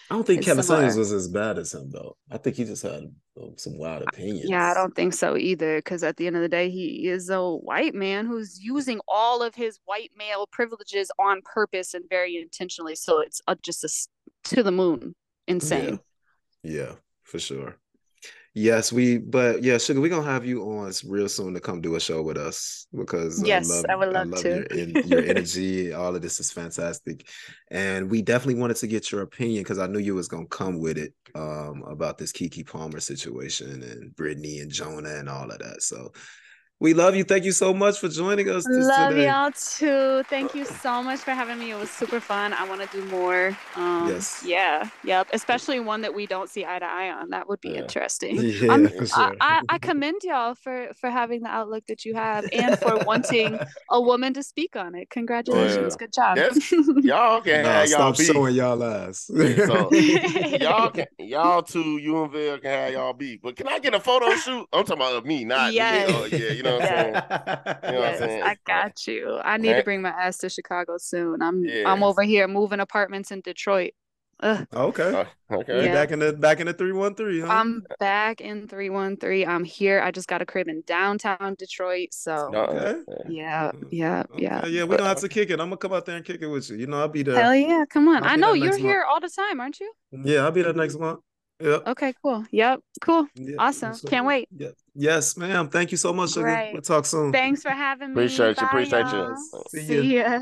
I don't think It's Kevin similar. Samuels was as bad as him though. I think he just had uh, some wild opinions. Yeah, I don't think so either. Because at the end of the day, he is a white man who's using all of his white male privileges on purpose and very intentionally. So it's uh, just a to the moon insane. Yeah, for sure. Yes, we. But yeah, sugar, we're gonna have you on real soon to come do a show with us because Yes, I love, I would love to. your, your energy. All of this is fantastic, and we definitely wanted to get your opinion because I knew you was gonna come with it um, about this Keke Palmer situation and Britney and Jonah and all of that. So we love you. Thank you so much for joining us. This Love today. y'all too. Thank you so much for having me. It was super fun. I want to do more. Um, Yes. Yeah. Yep. Especially one that we don't see eye to eye on. That would be Yeah. interesting. Yeah, I'm- for I, sure. I, I commend y'all for for having the outlook that you have and for wanting a woman to speak on it. Congratulations. Yeah. Good job. That's- Y'all can Nah, have y'all stop beef. showing y'all ass. So y'all can y'all too. you and Bill can have y'all beef. But can I get a photo shoot? I'm talking about me, not Yes. me. Oh, yeah, you know what I'm saying? You know what I'm yes, saying? I got you. I need to bring my ass to Chicago soon. I'm Yeah. I'm over here moving apartments in Detroit. Ugh. Okay. Oh, okay. Yeah. back in the back in the three one three. I'm back in 313. I'm here. I just got a crib in downtown Detroit. So Uh-uh. Okay. yeah, yeah, yeah. Okay, yeah, we don't have to kick it. I'm gonna come out there and kick it with you. You know, I'll be there. Hell yeah, come on. I'll I know you're next month. here all the time, aren't you? Yeah, I'll be there next month. Yep. Okay, cool. Yep, cool. Yeah, Awesome. so- Can't wait. Yeah. Yes, ma'am. Thank you so much, sugar. Great. We'll talk soon. Thanks for having me. Appreciate you, appreciate you. y'all. See See ya.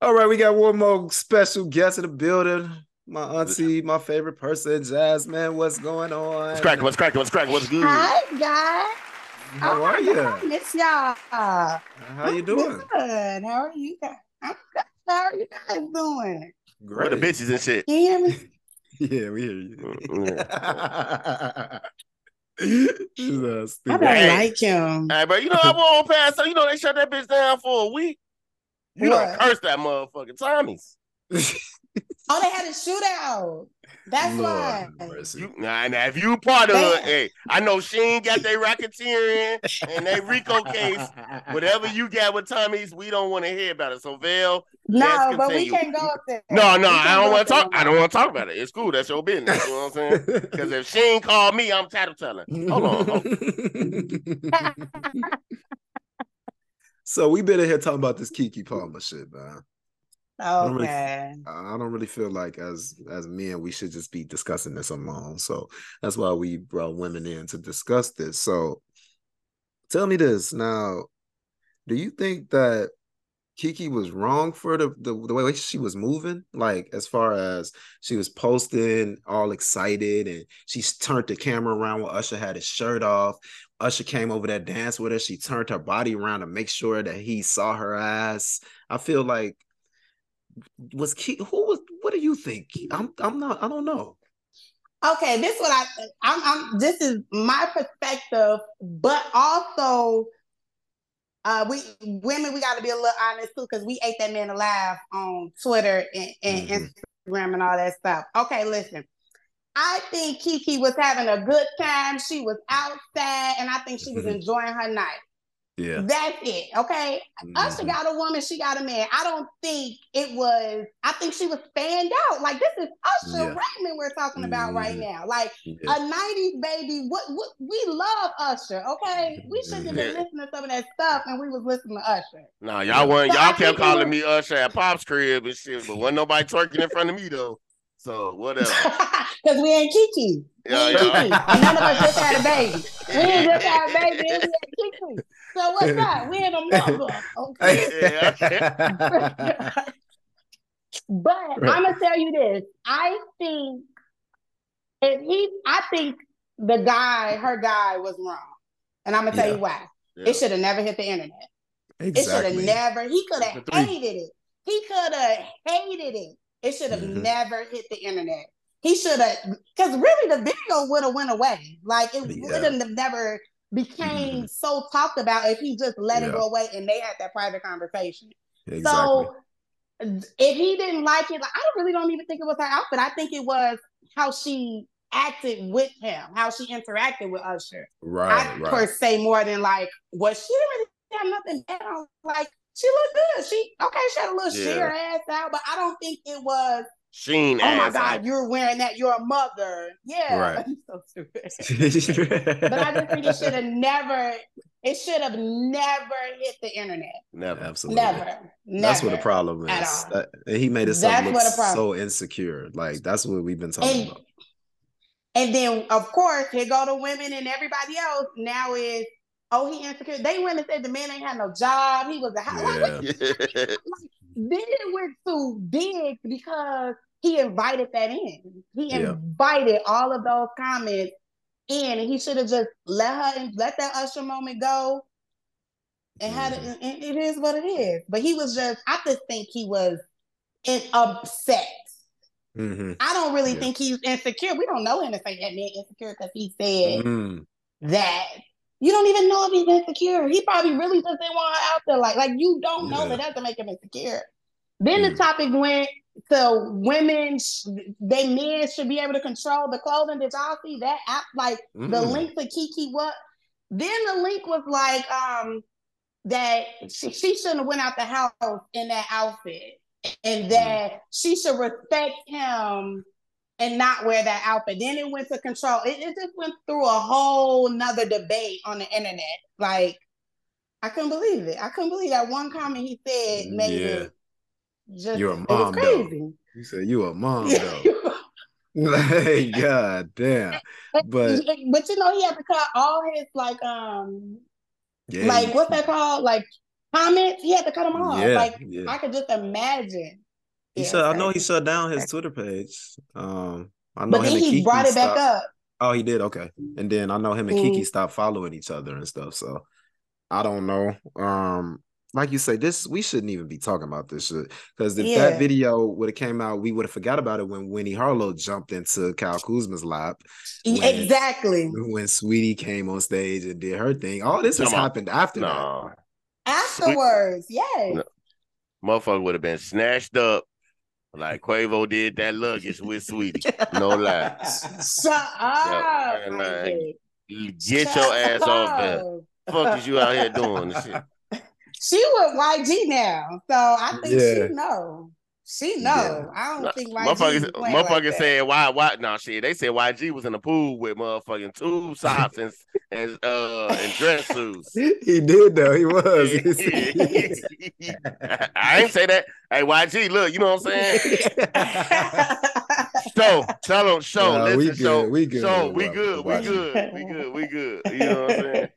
All right, we got one more special guest in the building. my auntie, my favorite person, Jasmine. What's going on? What's cracking? What's cracking? What's cracking? What's good? Hi guys. How Oh are you? God, Miss y'all. How you doing? Good. How are you guys? I'm good. How are you guys doing? Where the bitches and shit. Can you hear me? Yeah, we hear you. Mm, She's, uh, I don't Hey. like him. Hey, bro, you know I won't pass. So you know they shut that bitch down for a week. You don't curse that motherfucking Tommy's. Oh, they had a shootout. That's Lord why. have mercy. Nah, nah, if you part of They- it, hey, I know Shein got their racketeering and they Rico case. Whatever you got with Tommy's, we don't want to hear about it. So Val, No, Let's but we can't go up there. no, no, I don't want to talk. I don't want to talk about it. It's cool. That's your business. You know what I'm saying? Because if Shein called me, I'm tattletelling. Hold on. Hold so we been in here talking about this Keke Palmer shit, man. Don't really- Okay. I don't really feel like as as men we should just be discussing this alone. So that's why we brought women in to discuss this. So tell me this now. Do you think that Keke was wrong for the, the the way she was moving? Like as far as she was posting all excited and she turned the camera around when Usher had his shirt off. Usher came over that dance with her. She turned her body around to make sure that he saw her ass. I feel like was Key who was what do you think? I'm I'm not I don't know. Okay, this is what I I'm I'm this is my perspective, but also uh we women we gotta be a little honest too, because we ate that man alive on Twitter and, and Mhm. Instagram and all that stuff. Okay, listen. I think Keke was having a good time. She was outside and I think she was Mhm. enjoying her night. Yeah. That's it. Okay. Usher Mhm. got a woman, she got a man. I don't think it was, I think she was fanned out. Like this is Usher Yeah. Raymond we're talking about right Mhm. now. Like Yeah. a 90s baby. What what we love Usher, okay? We shouldn't have been Yeah. listening to some of that stuff and we was listening to Usher. Nah, y'all want So y'all think kept calling was- me Usher at Pop's crib and shit, but wasn't nobody twerking in front of me though. So whatever. Because we ain't Keke. We Yeah, ain't yeah. Keke. And none of us just had a baby. We ain't just had a baby and we ain't Kiki. So what's that? We ain't a mother. Okay. But Right. I'm gonna tell you this. I think if he, I think the guy, her guy, was wrong, and I'm gonna tell Yeah. you why. Yeah. It should have never hit the internet. Exactly. It should have never. He could have hated it. He could have hated it. It should have Mhm. never hit the internet. He should have, because really the video would have went away. Like it Yeah. wouldn't have never became Mhm. so talked about if he just let Yeah. it go away and they had that private conversation. Exactly. So if he didn't like it, like, I really don't even think it was her outfit. I think it was how she acted with him, how she interacted with Usher. right, I right. per se more than like what she didn't really have nothing bad on. Like she looked good. She okay, she had a little Yeah. sheer ass out, but I don't think it was. Sheen Oh my god, out. you're wearing that. You're a mother. Yeah, Right. so stupid. But I just think it should have never. It should have never hit the internet. Never. Absolutely. Never. Never. That's what the problem is. That- and he made it That's look what so insecure. Like that's what we've been talking And, about. and then of course here go the women and everybody else. Now is oh he insecure. They went and said the man ain't had no job. He was a house. Like, what Yeah. then it went too big because he invited that in. He Yeah. invited all of those comments in, and he should have just let her and let that Usher moment go. And had it, Mm-hmm. and it is what it is. But he was just, I just think he was in, upset. Mhm. I don't really Yeah. think he's insecure. We don't know him to say that man insecure because he said Mm. that. You don't even know if he's insecure. He probably really just didn't want her out there. Like, like you don't know Yeah. that doesn't make him insecure. Then the topic went to women, they men should be able to control the clothing. Did y'all see that? app? Like the Mm. link to Keke what? Then the link was like um that she, she shouldn't have went out the house in that outfit, and that she should respect him and not wear that outfit. Then it went to control. It, it just went through a whole nother debate on the internet. Like I couldn't believe it. I couldn't believe that one comment he said made Yeah. it just You're a mom, though. crazy. You said you a mom though. like god damn. But but you know he had to cut all his like um yeah. like what's that called like comments he had to cut them off Yeah, like. I could just imagine He Yeah, shut. I know he shut down his Twitter page. Um, I know But him then and he Keke brought it back stopped- up. Oh, he did. Okay, and then I know him and Keke Mhm. stopped following each other and stuff. So I don't know. Um, like you say, this we shouldn't even be talking about this shit because if Yeah. that video would have came out, we would have forgot about it when Winnie Harlow jumped into Kyle Kuzma's lap. When- Exactly. When Saweetie came on stage and did her thing, all this has Come on. happened after that. No, Afterwards, yes. No. motherfucker would have been snatched up like Quavo did that luggage with Saweetie. No lie. Shut up. and, uh, Isaac. Get Shut your ass off there. up. Fuck is you out here doing this shit? She with YG now, so I think Yeah. she know. She know. Yeah. I don't No, think YG Motherfuckers, is playing like that. said why why no shit. They said YG was in the pool with motherfucking two socks and and uh and dress suits. he did though. He was. I ain't say that. Hey YG, look, you know what I'm saying? So tell them, show, Nah, listen, we good, show, we good, show, we good, we good, we good, we good. You know what I'm saying?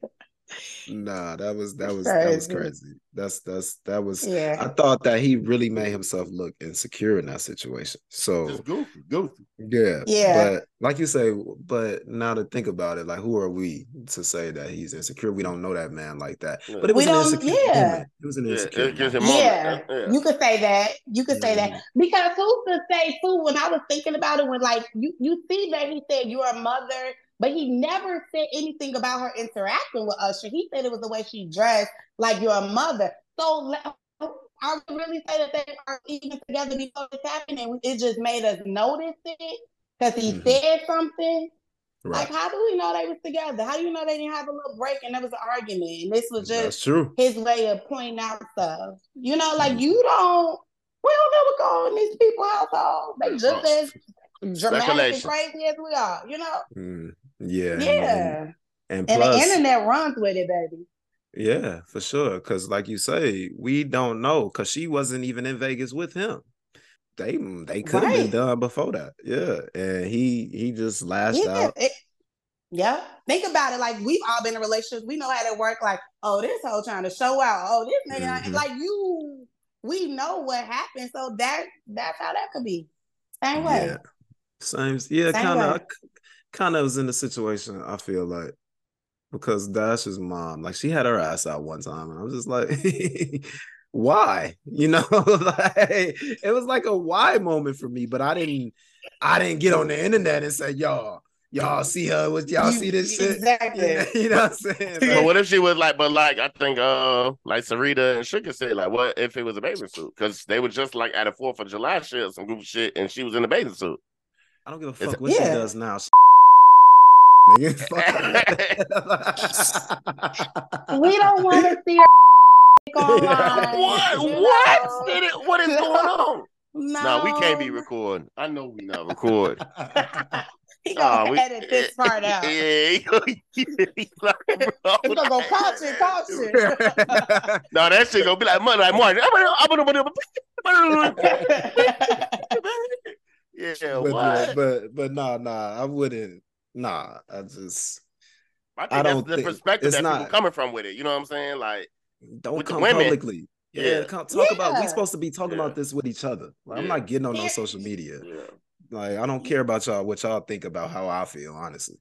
Nah, that was that was that was Crazy. crazy. That's that's that was. Yeah. I thought that he really made himself look insecure in that situation. So Just goofy, goofy. yeah, Yeah. But like you say, but now to think about it, like who are we to say that he's insecure? We don't know that man like that. Yeah. But it was We an don't- insecure yeah. moment. It was an Yeah, insecure. it gives moment. Yeah, moment. Yeah. you could say that. You could say that mm-hmm. because who's to say too? When I was thinking about it, when like you you see that he said you're a mother, but he never said anything about her interacting with Usher. He said it was the way she dressed, like you're a mother. So I would really say that they are even together before this happened, and it just made us notice it because he Mhm. said something. Right. Like, how do we know they was together? How do you know they didn't have a little break and there was an argument? And this was just true. his way of pointing out stuff. You know, like Mhm. you don't, we don't know what's going on in these people's household. They just as dramatic and crazy as we are, you know? Mm, yeah. Yeah. And, and And the internet runs with it, baby. Yeah, for sure. Because, like you say, we don't know. Because she wasn't even in Vegas with him. They they could have been done before that. Yeah, and he he just lashed Yeah. out. it- yeah. Think about it. Like we've all been in relationships. We know how to work. Like, oh, this whole trying to show out. Oh, this nigga. Mhm. Like you, we know what happened. So that that's how that could be. Same way. Yeah, same. Yeah, kind of. Way. Kind of was in the situation. I feel like because Dash's mom, like she had her ass out one time, and I was just like, why? You know, like it was like a why moment for me. But I didn't. I didn't get on the internet and say, y'all, y'all see her? Was y'all You- see this shit? Exactly. you know what I'm saying? But what if she was like, but like I think uh like Syreeta and Sugar said, like what if it was a bathing suit? Because they were just like at a Fourth of July shit or some goofy shit, and she was in a bathing suit. I don't give a It's- fuck what she does now. Nigga, fuck her. we don't want to see her online. what? you What? know? It- What is going on? No, No, we can't be recording. I know we not recording. He gonna Nah, we- edit this part out. Yeah, he gonna- he like, bro, He gonna go caution, caution. No, that shit gonna be like money, like Martin. Yeah, but, what? yeah, but but nah, nah, I wouldn't. Nah, I just I think I that's don't the think- perspective it's that not- people coming from with it. You know what I'm saying? Like, don't come women. publicly. Yeah, Yeah. come, talk about. We supposed to be talking Yeah. about this with each other. Like, I'm not getting on no social media. yeah. Like I don't care about y'all. What y'all think about how I feel, honestly.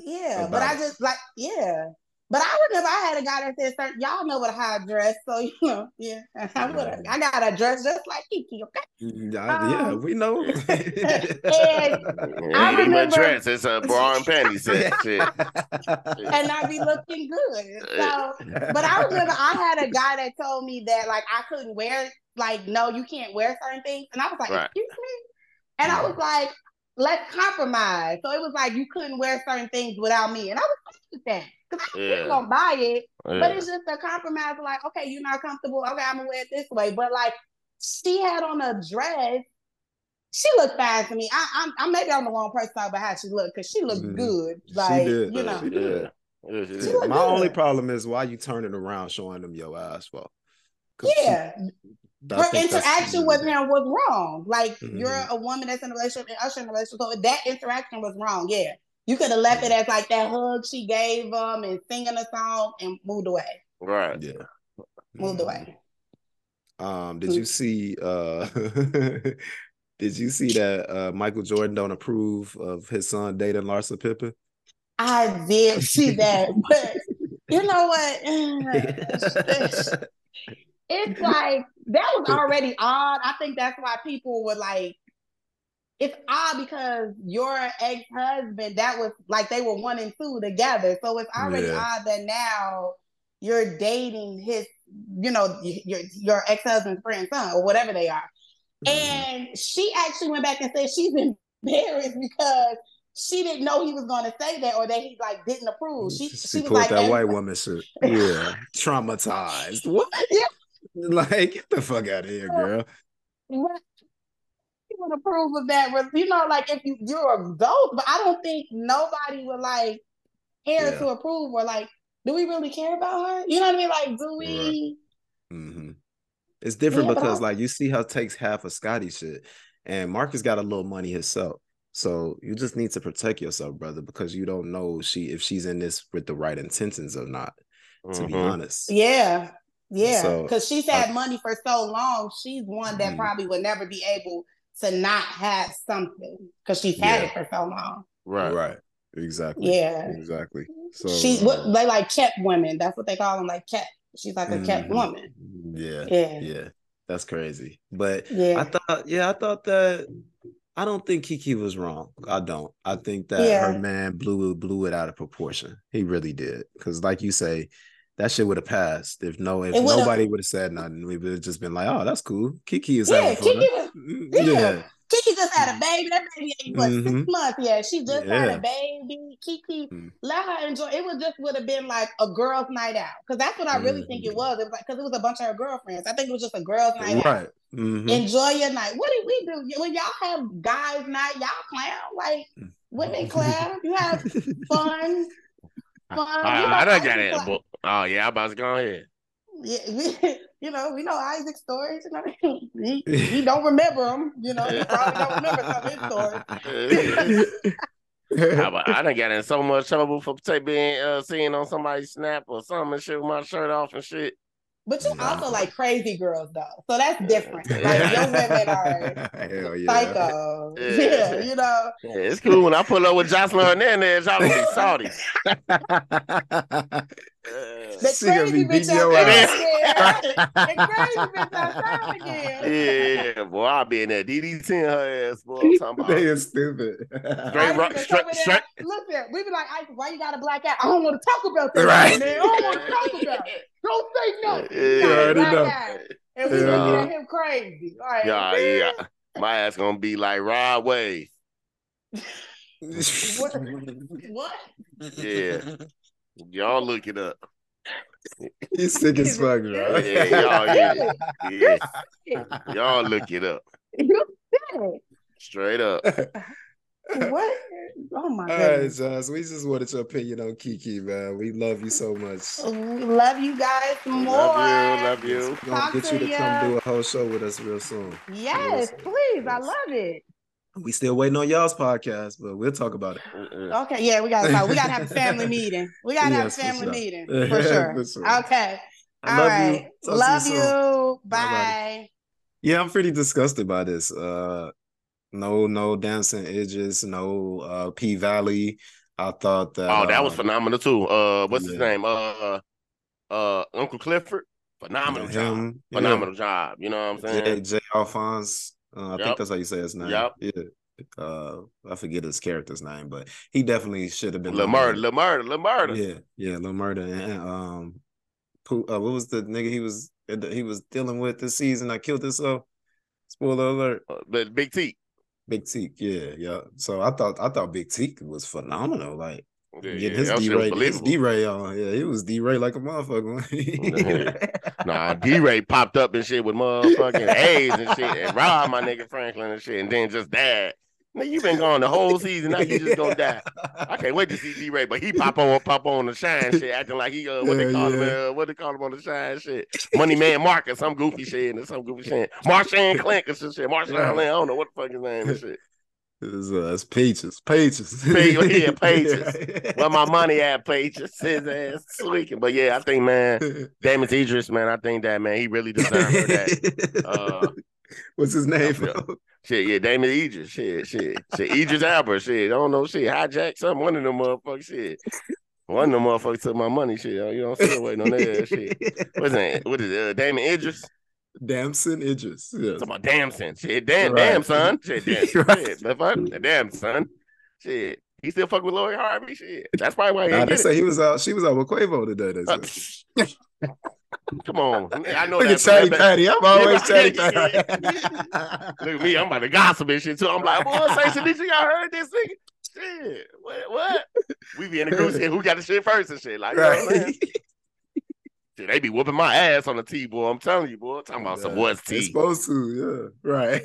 Yeah, About but I just like yeah. But I remember I had a guy that said, certain, "Y'all know what how I dress, so you know, yeah, I would. I got a dress just like Keke, okay?" Mm, I- yeah, Um, we know. and Yeah, I you need my remember- dress. It's a bra and panty set. And I be looking good. So, but I remember I had a guy that told me that like I couldn't wear like no, you can't wear certain things, and I was like, Right. "Excuse me," and I was like, "Let's compromise." So it was like you couldn't wear certain things without me, and I was fine with that because I was Yeah. gonna buy it. But it's just a compromise. Like, okay, you're not comfortable. Okay, I'm gonna wear it this way. But like, she had on a dress. She looked fine to me. I, I'm, I'm maybe I'm the wrong person to talk about how she looked because she looked Mhm. good. She Like, did. you know, She did. Yeah, she She did. look My only problem is why you turning around showing them your ass for. 'Cause she- yeah. I Her interaction with him was wrong. Like, Mhm. you're a woman that's in a relationship and Usher in a relationship. So that interaction was wrong. Yeah. You could have left it as like that hug she gave him and singing a song and moved away. Right. Yeah. Moved Mhm. away. Um, did you see uh did you see that uh Michael Jordan don't approve of his son dating Larsa Pippen? I did see that, but you know what? it's like that was already odd. I think that's why people were like, it's odd because your ex-husband, that was like they were one and two together. So it's already yeah. odd that now you're dating his, you know, your your ex-husband's friend's son or whatever they are. Mm-hmm. And she actually went back and said she's embarrassed because she didn't know he was going to say that or that he like didn't approve. She, she, she was like that white woman suit. Yeah, traumatized. What? Yeah. Like get the fuck out of here, girl. What? You would approve of that? You know, like if you you're a adult, but I don't think nobody would like care yeah. to approve or like, do we really care about her? You know what I mean? Like, do we? Right. Mm-hmm. It's different yeah, because like you see how takes half of Scottie shit, and Marcus got a little money himself. So you just need to protect yourself, brother, because you don't know she if she's in this with the right intentions or not. To mm-hmm. be honest, yeah, yeah, because so, she's had I, money for so long. She's one that mm-hmm. probably would never be able to not have something because she's had yeah. it for so long. Right, right, exactly. Yeah, exactly. So she what uh, they like kept women. That's what they call them, like kept She's like a kept mm-hmm. woman. Yeah. Yeah. Yeah. That's crazy. But yeah. I thought, yeah, I thought that I don't think Keke was wrong. I don't. I think that yeah. her man blew blew it out of proportion. He really did. Because like you say, that shit would have passed if no if nobody would have said nothing. We would have just been like, oh, that's cool. Keke is yeah, Keke was, mm, yeah. yeah. Keke just had a baby. That baby ain't what mm-hmm. six months. Yeah, she just yeah. had a baby. Keke, mm. let her enjoy. It would just would have been like a girls' night out because that's what I really mm-hmm. think it mm-hmm. was. It was like because it was a bunch of her girlfriends. I think it was just a girls' night right. out. Mm-hmm. Enjoy your night. What did we do when y'all have guys' night? Y'all clown like mm. women clown. You have fun. Fun. I, I, I don't get it. But, oh yeah, I'm about to go ahead. Yeah, you know, we know Isaac's stories. You know, he, he don't remember them. You know, he probably don't remember some of his stories. I, I done got in so much trouble for being uh, seeing on somebody's snap or something and shit with my shirt off and shit. But you nah. also like crazy girls though, so that's different. Like your women are yeah. psycho. Yeah. yeah. you know. Yeah, it's cool when I pull up with Joseline Hernandez, y'all gonna be salty. The she crazy bitch out The crazy bitch outside again. Yeah, boy, I'll be in there DDT her ass, boy. I'm talking about. they are stupid. Straight rock, straight, straight. Look there, we be like, why you got a black eye? I don't want to talk about that, right? Man. I don't want to talk about it. Don't say no. Yeah, you already know. Eye. And we yeah. looking at him crazy. All right, yeah, yeah. My ass gonna be like Rod Wave. what? what? Yeah. Y'all look it up. He's sick as fuck, bro. Yeah, y'all, yeah, yeah. y'all look it up. Straight up. What? Oh my god. All right, Josh. We just wanted your opinion on Keke, man. We love you so much. Love you guys more. Love you. Love you. We're gonna get you to you. come do a whole show with us real soon. Yes, please. I love it. We still waiting on y'all's podcast, but we'll talk about it. Okay, yeah, we gotta talk. We gotta have a family meeting. We gotta yes, have a family for sure. meeting for sure. for sure. Okay. All love right. You. Love you. you. Bye. Bye. Yeah, I'm pretty disgusted by this. Uh no, no dancing edges, no uh P Valley. I thought that Oh, that was um, phenomenal too. Uh what's yeah. his name? Uh uh Uncle Clifford. Phenomenal job. Phenomenal yeah. job. You know what I'm saying? Jay, Jay Alphonse. Uh, I yep. think that's how you say his name. Yep. Yeah. Uh, I forget his character's name, but he definitely should have been Lamar, Lamar, Lamar. Yeah, yeah, Lamar. And um, uh, what was the nigga he was he was dealing with this season? I killed himself. Spoiler alert. Uh, but Big T. Big T, yeah, yeah. So I thought I thought Big T was phenomenal. Like yeah, getting his D Ray, his D Ray on. Yeah, he was D Ray like a motherfucker. nah, D Ray popped up and shit with motherfucking A's and shit, and robbed my nigga Franklin and shit, and then just died. Man, you've been gone the whole season. Now you just gonna die. I can't wait to see D Ray, but he pop on, pop on the shine shit, acting like he uh, what yeah, they call yeah. him, uh, what they call him on the shine shit, Money Man Marcus, some goofy shit and some goofy shit, Marshawn Clint or some shit, Marshawn Clint. I don't know what the fuck his name is shit. It's, uh, it's peaches, peaches. Pe- yeah, peaches. Where my money at, Pages? His ass tweaking. But yeah, I think man, Damon Idris, man, I think that man, he really deserved for that. Uh, What's his name? Shit, yeah, Damon Idris, shit, shit, shit, Idris Elba, shit. I don't know, shit, hijack something. One of them motherfuckers, shit. One of them motherfuckers took my money, shit. You know, I'm waiting on that shit. What's that? What is it? Uh, Damon Idris? Damson Idris. Yes. Talking about damn son. Shit, damn, Right. damn son. Shit, damn, Right. shit, the fuck? Damn son. Shit. He still fuck with Lori Harvey. Shit. That's probably why he Nah, they say it. he was out. She was out with Quavo today. They Uh, said. Come on. I know Look at that- Patty. I'm always Yeah, yeah, Patty. Look at me. I'm about to gossip and shit too. I'm like, boy, say Shanisha, y'all heard this nigga? Shit. What? What? We be in the group shit. Who got the shit first and shit? Like, you know right. They be whooping my ass on the T, boy. I'm telling you, boy. I'm Talking about some what's T. supposed to, yeah. Right.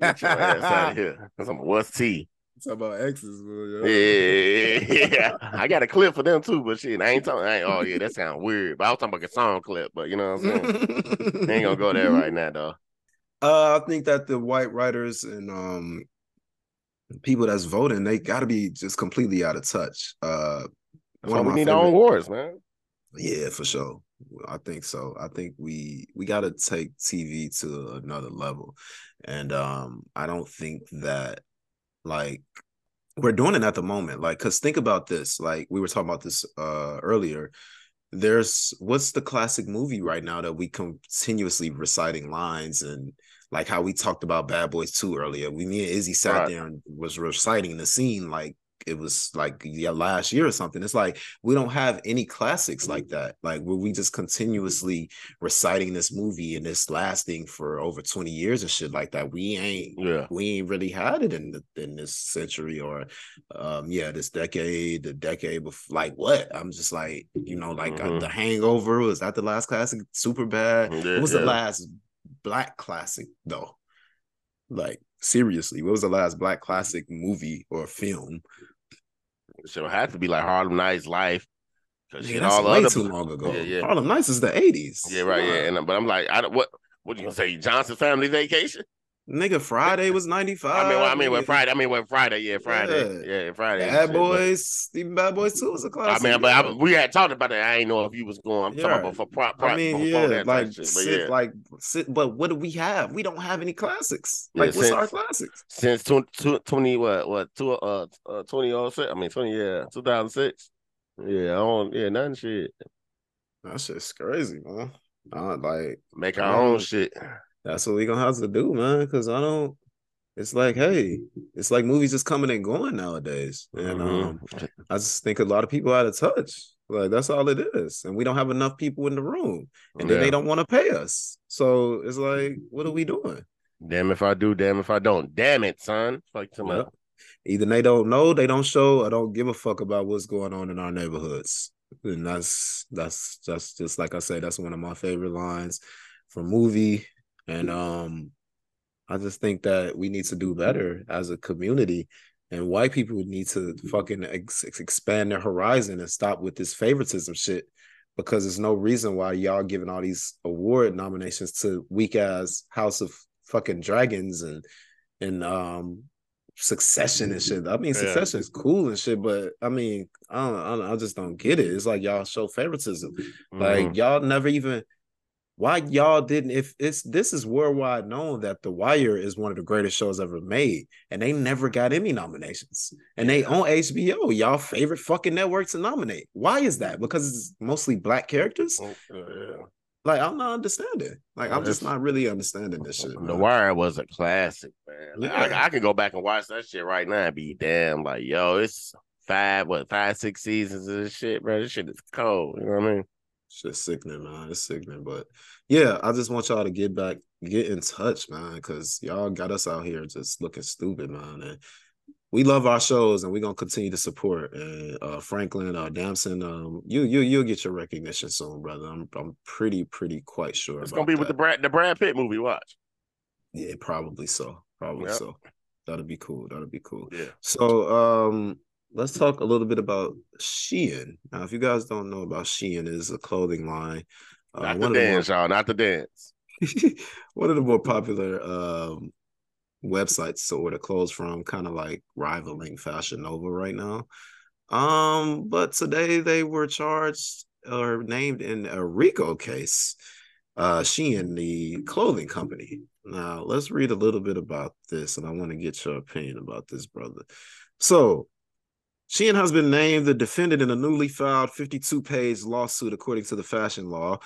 Get your ass out of here. Some what's T. Talk about exes, boy. Yeah, yeah. I got a clip for them too, but shit, I ain't talking. I ain't, oh yeah, that sounds weird. But I was talking about a song clip, but you know what I'm saying. ain't gonna go there right now, though. Uh, I think that the white writers and um people that's voting, they got to be just completely out of touch. Uh, one of we need our own wars, man. Yeah, for sure. I think so. I think we we got to take TV to another level, and um, I don't think that like we're doing it at the moment. Like, cause think about this. Like we were talking about this uh earlier. There's what's the classic movie right now that we continuously reciting lines and like how we talked about Bad Boys 2 earlier. We me and Izzy sat Right. there and was reciting the scene like it was like yeah last year or something. It's like we don't have any classics like that. Like where we just continuously reciting this movie and it's lasting for over 20 years and shit like that. We ain't Yeah, we ain't really had it in the, in this century or um yeah this decade the decade before like what i'm just like you know like uh, Mhm. the hangover was that the last classic super bad Yeah, what was yeah. the last black classic though like seriously what was the last black classic movie or film shit would have to be like Harlem Nights Life. Cause yeah, that's all way other too long ago Yeah, yeah. harlem nights is the 80s Yeah, right. Yeah, and but I'm like, I don't what. What you gonna say? Johnson Family Vacation? Nigga friday was 95 I mean, well, I mean, when. Friday. I mean, when Friday. Yeah, Friday. Yeah, Friday. bad but- boys even bad boys 2 was a classic I mean, but I, we had talked about it. I ain't know if you was going. I'm Yeah. talking about for prop. pro, I mean, yeah, that like, shit. But sit, yeah, like, sit, but what do we have? We don't have any classics. Yeah, Like, what's since- our classics? since 20, 20 what what two uh, uh 2006 I mean 20 yeah 2006 yeah I don't yeah nothing shit That shit's crazy, man. Uh, like, make our own shit that's what we gonna have to do, man. Because I don't. It's like, hey, it's like movies just coming and going nowadays, and Mhm. um, I just think a lot of people out of touch. Like that's all it is, and we don't have enough people in the room, and then Yeah. they don't want to pay us. So it's like, what are we doing? damn if I do damn if I don't damn it son like to. Either they don't know, they don't show, or don't give a fuck about what's going on in our neighborhoods. And that's that's that's just like I say, that's one of my favorite lines from movie. And um I just think that we need to do better as a community. And white people need to fucking ex- ex- expand their horizon and stop with this favoritism shit. Because there's no reason why y'all giving all these award nominations to weak ass House of fucking Dragons and and um Succession and shit. I mean, Yeah. Succession is cool and shit, but I mean, I don't, I, don't, I just don't get it. It's like y'all show favoritism. Like Mhm. y'all never even. Why y'all didn't? If it's this is worldwide known that The Wire is one of the greatest shows ever made, and they never got any nominations, and they own HBO, y'all favorite fucking network to nominate. Why is that? Because it's mostly black characters. Oh, yeah. Like I'm not understanding. Like I'm just not really understanding this shit. The. Wire was a classic, man. Yeah. I, I can go back and watch that shit right now and be damn like, yo, it's five, what, five, six seasons of this shit, bro. This shit is cold. You know what I mean? Shit's sickening, man. It's sickening. But yeah, I just want y'all to get back, get in touch, man, because y'all got us out here just looking stupid, man. And we love our shows and we're gonna continue to support. And uh Franklin, uh Damson, um, you you you'll get your recognition soon, brother. I'm I'm pretty, pretty quite sure. It's gonna be with the. Brad the Brad Pitt movie. Watch. Yeah, probably so. Probably Yep. so. That'll be cool. That'll be cool. Yeah. So um let's talk a little bit about Shein. Now, if you guys don't know about Shein, it is a clothing line. Uh, Not the the more- dance, y'all. Not the dance. one of the more popular um websites to order clothes from, kind of like rivaling Fashion Nova right now. Um, but today they were charged or named in a RICO case. Uh, Shein, the clothing company. Now let's read a little bit about this, and I want to get your opinion about this, brother. So, Shein has been named the defendant in a newly filed 52-page lawsuit, according to the fashion law.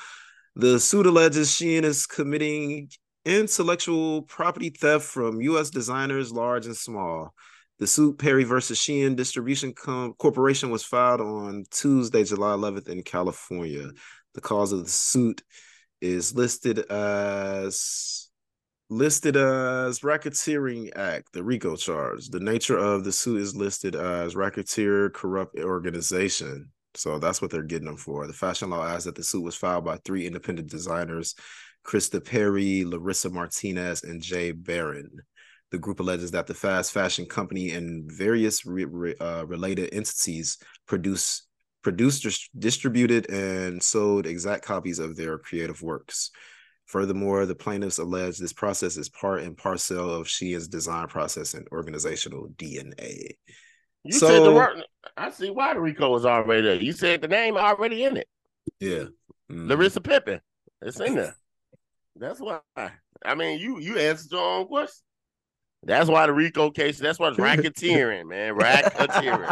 The suit alleges Shein is committing intellectual property theft from U.S. designers, large and small. The suit Perry versus Shein Distribution Com- Corporation was filed on Tuesday, July 11th in California. The cause of the suit is listed as listed as racketeering act, the RICO charge. The nature of the suit is listed as racketeer corrupt organization. So that's what they're getting them for. The fashion law adds that the suit was filed by three independent designers, Krista Perry, Larissa Martinez, and Jay Barron. The group alleges that the fast fashion company and various re- re- uh, related entities produce produced, distributed, and sold exact copies of their creative works. Furthermore, the plaintiffs allege this process is part and parcel of Shein's design process and organizational DNA. You So- said the word. I see why the Rico was already there. You said the name already in it. Yeah. Mhm. Larissa Pippen. It's in there. That's why. I mean, you you answered your own question. That's why the Rico case. That's why it's racketeering, man. Racketeering.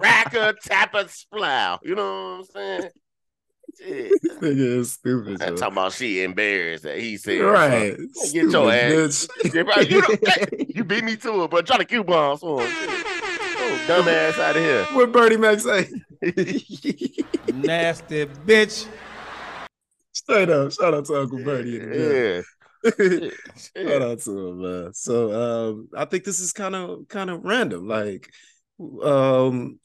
Racker tapper splow. You know what I'm saying? Shit. Nigga is stupid. I'm talking about she embarrassed that he said. Right. Get Stupid your ass. bitch. Yeah, you, don't- you beat me to it, but try to coupon for him. Oh, dumb ass out of here. What Bernie Mac say? Nasty bitch. Straight up. Shout out to Uncle Bernie. in. Yeah. Shout out to him, man. So um I think this is kind of kind of random. Like um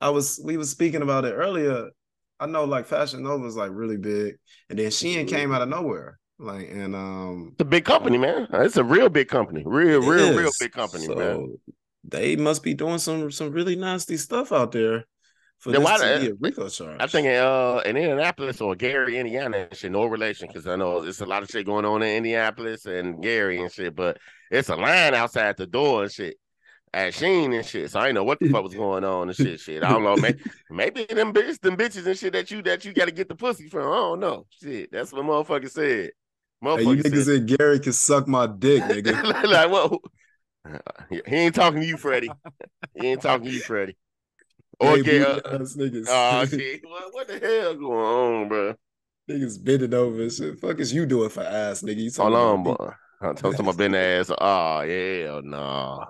I was we was speaking about it earlier. I know like Fashion Nova was like really big, and then Shein came out of nowhere. Like and um It's a big company, man. It's a real big company. Real, real, real big company, so man. They must be doing some some really nasty stuff out there for Then why to the- be a RICO charge. I think in, uh, in Indianapolis or Gary, Indiana, and shit, no relation, because I know it's a lot of shit going on in Indianapolis and Gary and shit, but it's a line outside the door and shit at Shein and shit. So I know what the fuck was going on and shit. Shit, I don't know. Maybe, maybe them bitches, them bitches and shit that you that you got to get the pussy from. I don't know. Shit, that's what motherfucker said. Hey, you niggas said, Gary can suck my dick, nigga. like what? He ain't talking to you, Freddie. He ain't talking to you, Freddie. Or Hey, get. booty Uh, niggas. oh shit! What, what the hell going on, bro? niggas bending over and shit. Fuck is you doing for ass, nigga? You Hold on, boy. I'm talking about been ass. Oh yeah, no.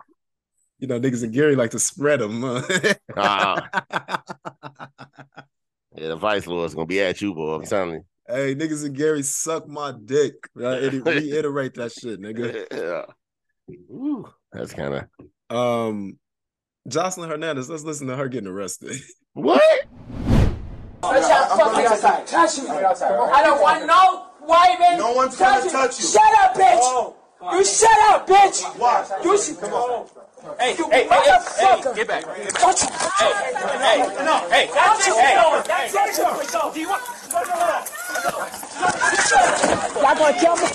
You know, niggas and Gary like to spread them. Ah. Yeah, the vice lord's gonna be at you, boy. I'm telling you. hey, niggas and Gary suck my dick. Right? Reiterate that shit, nigga. yeah. Ooh, that's kind of Um, Joseline Hernandez. Let's listen to her getting arrested. what? Let's have fucking touch me. I don't want no white man. No one's touching gonna touch you. Shut up, bitch. You shut up, bitch. Why? You should come on. Hey, You hey, hey, hey, motherfucker. hey, get back. Don't you Hey, hey, no, hey, That's it. hey. That's it. Do you want? Y'all gonna kill me?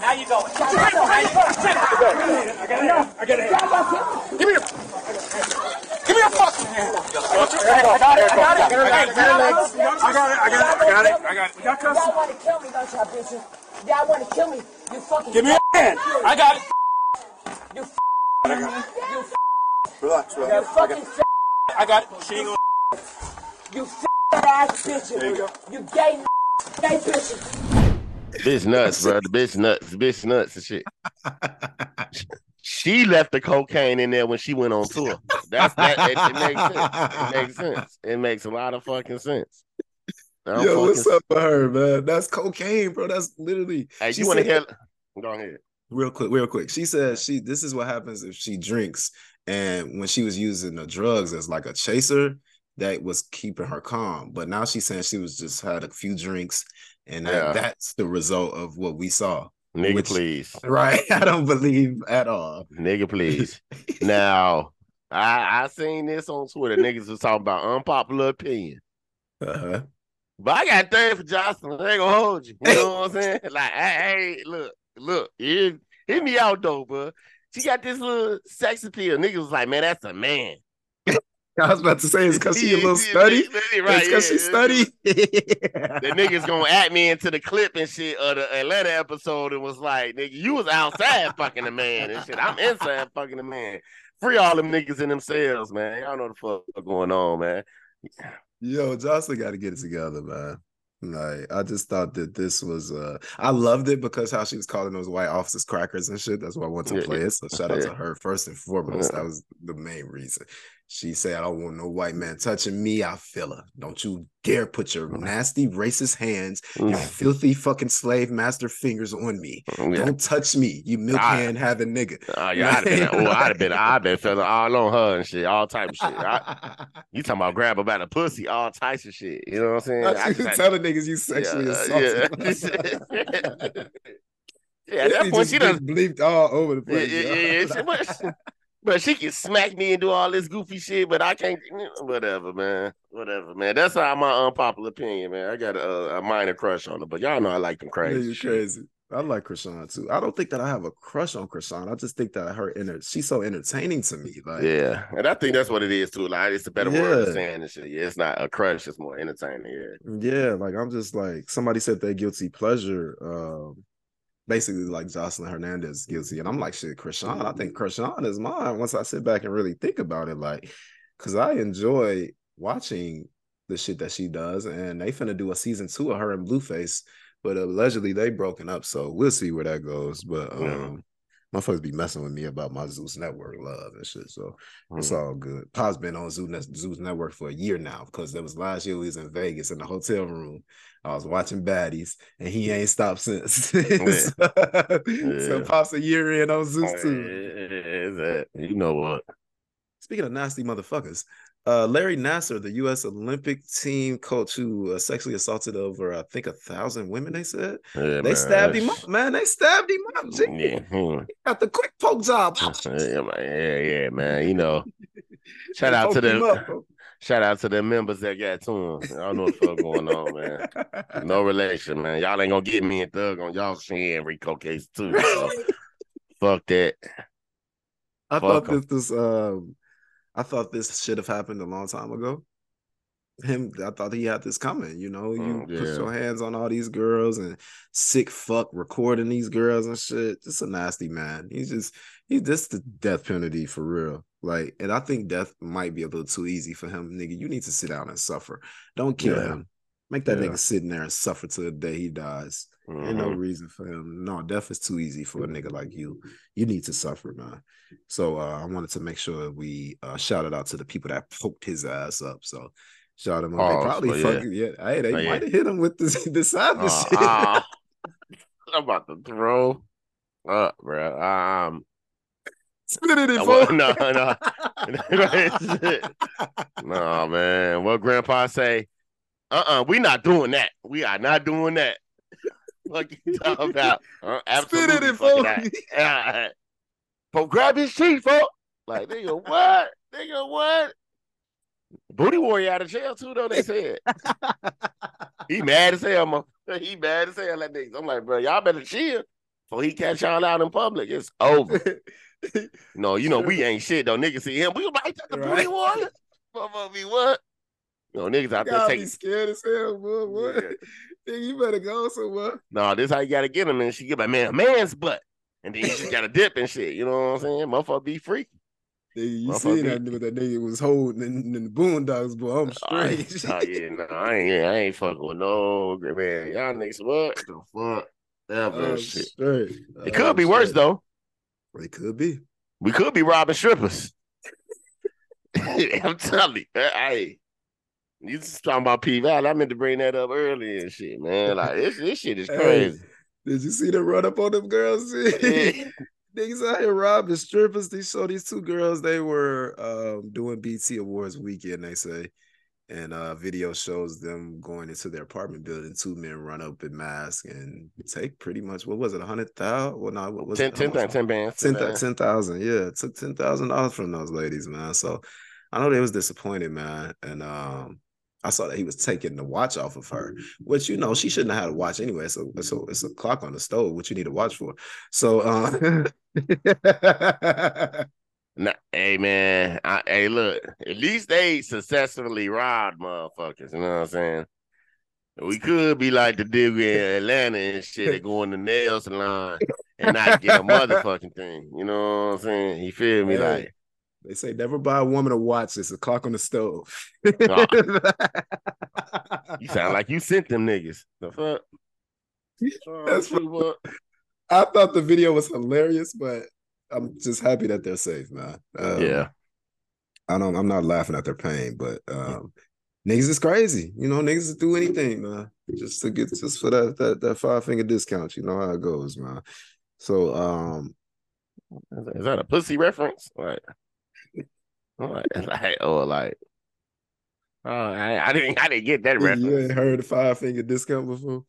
Now you go. Y'all gonna kill me? I got it. Y'all gonna kill me? Give me your, give me your fucking hand. Hey, I got it. I got it. Hey, get your legs. I got it. I got it. I got it. I got it. You got Y'all cuss? wanna kill me, don't y'all, bitches? Y'all wanna kill me? You fucking. Give me your hand. I got it. You Relax, you relax. fucking I got it. She ain't gonna. you ass bitches. You gay gay bitches. Bitch nuts, bro. The bitch nuts. The bitch nuts and shit. She left the cocaine in there when she went on tour. That's that. It, it makes sense. It makes sense. It makes a lot of fucking sense. I'm Yo, what's up with her, man? That's cocaine, bro. That's literally. Hey, she you want to hear? Go ahead. Real quick, real quick. She said she this is what happens if she drinks. And when she was using the drugs as like a chaser, that was keeping her calm. But now she's saying she was just had a few drinks, and that, Yeah. that's the result of what we saw. Nigga, Which- please. Right? I don't believe at all. Nigga, please. now, I I seen this on Twitter. Niggas was talking about unpopular opinion. Uh-huh. But I got third for Joseline. I ain't gonna hold you. You know what I'm saying? Like, hey, hey, look, look, hit, hit me out though, bro. She got this little sex appeal. Niggas was like, man, that's a man. I was about to say it's because she a little study. right, it's because she study. The niggas gonna add me into the clip and shit of the Atlanta episode and was like, nigga, you was outside fucking a man and shit. I'm inside fucking a man. Free all them niggas in themselves, man. Y'all know the fuck going on, man. Yo, Joseline got to get it together, man. Like, I just thought that this was uh I loved it because how she was calling those white officers crackers and shit. That's why I wanted to Yeah, play it. So shout out Yeah. to her first and foremost. Yeah. That was the main reason. She said, I don't want no white man touching me. I feel her. Don't you dare put your Mm. nasty racist hands, your Mm, filthy fucking slave master fingers on me. yeah. Don't touch me, you milk I- hand having nigga. Oh, yeah, I'd have been, oh, I'd have been, I'd been feeling all on her and shit, all type of shit. I, you talking about grab her by the pussy, all types of shit. You know what I'm saying? I I just telling niggas you sexually Yeah, assaulted. yeah. yeah, at that point, she done, bleeped all over the place. yeah, yeah, yeah. But, she can smack me and do all this goofy shit, but I can't. Whatever, man. Whatever, man. That's how my unpopular opinion, man. I got a, a minor crush on her, but y'all know I like them crazy. you shit. crazy. I like Chrisean too. I don't think that I have a crush on Chrisean. I just think that her inner she's so entertaining to me. Like Yeah, and I think that's what it is too. Like it's a better word Yeah. of saying this shit. Yeah, it's not a crush; it's more entertaining. Yeah. Yeah, like I'm just like somebody said their guilty pleasure. Um, basically like Joseline Hernandez guilty, and I'm like, shit, Chrisean. I think Chrisean is mine. Once I sit back and really think about it, like, cause I enjoy watching the shit that she does, and they finna do a season two of her and Blueface, but allegedly they broken up, so we'll see where that goes. But um. Motherfuckers be messing with me about my Zeus Network love and shit. So it's Mm. all good. Pa's been on Zeus, Zeus Network for a year now because there was last year we was in Vegas in the hotel room. I was watching baddies and he ain't stopped since. so, so Yeah. Pop's a year in on Zeus too. yeah, you know what? Speaking of nasty motherfuckers, uh, Larry Nassar, the U.S. Olympic team coach who uh, sexually assaulted over, I think, a thousand women. They said Yeah, they man, stabbed him up, man. They stabbed him up. G. Yeah, hmm. Got the quick poke job. yeah, man, yeah, yeah, man. You know, shout out to them. up, shout out to the members that got to him. I don't know what the fuck going on, man. No relation, man. Y'all ain't gonna get me and Thug on y'all shit Rico case too. So, fuck that. I Fuck thought 'em. this was um I thought this should have happened a long time ago. Him, I thought he had this coming. You know, you Mm, put your hands on all these girls and sick fuck recording these girls and shit. Just a nasty man. He's just he's just the death penalty for real. Like, and I think death might be a little too easy for him, nigga. You need to sit down and suffer. Don't kill Yeah. him. Make that Yeah. nigga sit in there and suffer till the day he dies. Ain't no Mhm. reason for him. No, death is too easy for a nigga like you. You need to suffer, man. So uh, I wanted to make sure we uh, shouted out to the people that poked his ass up. So shout him out. Pause, they probably yeah. fucking yeah. Hey, they Oh, might have hit him with this the savage Uh, shit. uh, I'm about to throw up, bro. Um, Split it in Uh, four. no, no. no, man. What grandpa say? Uh-uh, we not doing that. We are not doing that. What you talking about? Uh, it absolutely in fucking four. not. Uh, Folk grab his cheek, folk. Like, nigga, what? Nigga, what? Booty Warrior out of jail too, though, they said. he mad as hell, man. He mad as hell at niggas. I'm like, bro, y'all better chill. Before he catch y'all out in public, it's over. No, you know, we ain't shit though. Niggas see him. We like that the booty Right. warrior. Motherfucker be what? You know, niggas out there taking scared as hell, boy. What? Yeah. You better go somewhere. No, this how you gotta get him and she give a man a man's butt. And then you just gotta dip and shit. You know what I'm saying? Motherfucker be free. Nigga, you seen that nigga that nigga was holding in, in the boondocks, boy. I'm Oh, straight. oh, yeah, no, I ain't I ain't fucking with no man. Y'all niggas what the fuck? Ever I'm shit. straight. It could be worse though. It could be. We could be robbing strippers. I'm telling you, hey. You just talking about P Valley. I meant to bring that up earlier and shit, man. Like this, this shit is Hey, crazy. Did you see them run up on them girls? Niggas out here robbing strippers. They show these two girls. They were um, doing BET Awards weekend. They say, and uh, video shows them going into their apartment building. Two men run up in mask and take pretty much what was it, a hundred thousand? Well, no, what was Ten, it? How ten, ten bands. Ten bands. ten thousand, yeah. It took ten thousand dollars from those ladies, man. So I know they was disappointed, man. And um, I saw that he was taking the watch off of her, which you know she shouldn't have had a watch anyway. So it's a, it's a clock on the stove, which you need a watch for. So, uh, Nah, hey man, I, hey look, at least they successfully robbed motherfuckers. You know what I'm saying? We could be like the dude in Atlanta and shit that go in the nail salon and not get a motherfucking thing. You know what I'm saying? You feel me? Hey, Like they say, never buy a woman a watch. It's a clock on the stove. you sound like you sent them niggas. The fuck? That's Oh, what? I thought the video was hilarious, but I'm just happy that they're safe, man. Um, yeah. I don't. I'm not laughing at their pain, but um, niggas is crazy. You know, niggas do anything, man, just to get just for that that, that five finger discount. You know how it goes, man. So, um, Is that a pussy reference? Like, like oh, like, oh, I, I didn't, I didn't get that reference. you ain't heard the five finger discount before?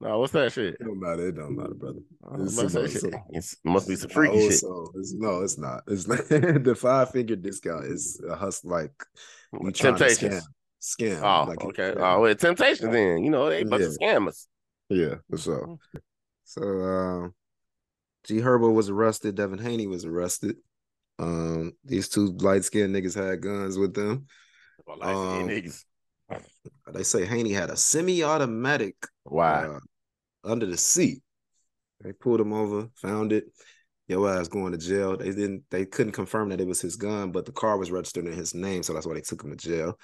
No, what's that shit? It don't matter. It don't matter, brother. Oh, It's what's some- some- It's, must be some freaky shit. It's- no, it's not. It's not. the five finger discount is a hustle like you trying to scam. Scam. Oh, like, okay. yeah. Oh, well, Temptations then. You know, they bunch of scammers. Yeah, for sure. So um G Herbo was arrested, Devin Haney was arrested. Um, these two light skinned niggas had guns with them. Well, Um, niggas. They say Haney had a semi-automatic Wow. uh, under the seat. They pulled him over, found it. Your ass going to jail. They didn't. They couldn't confirm that it was his gun, but the car was registered in his name, so that's why they took him to jail.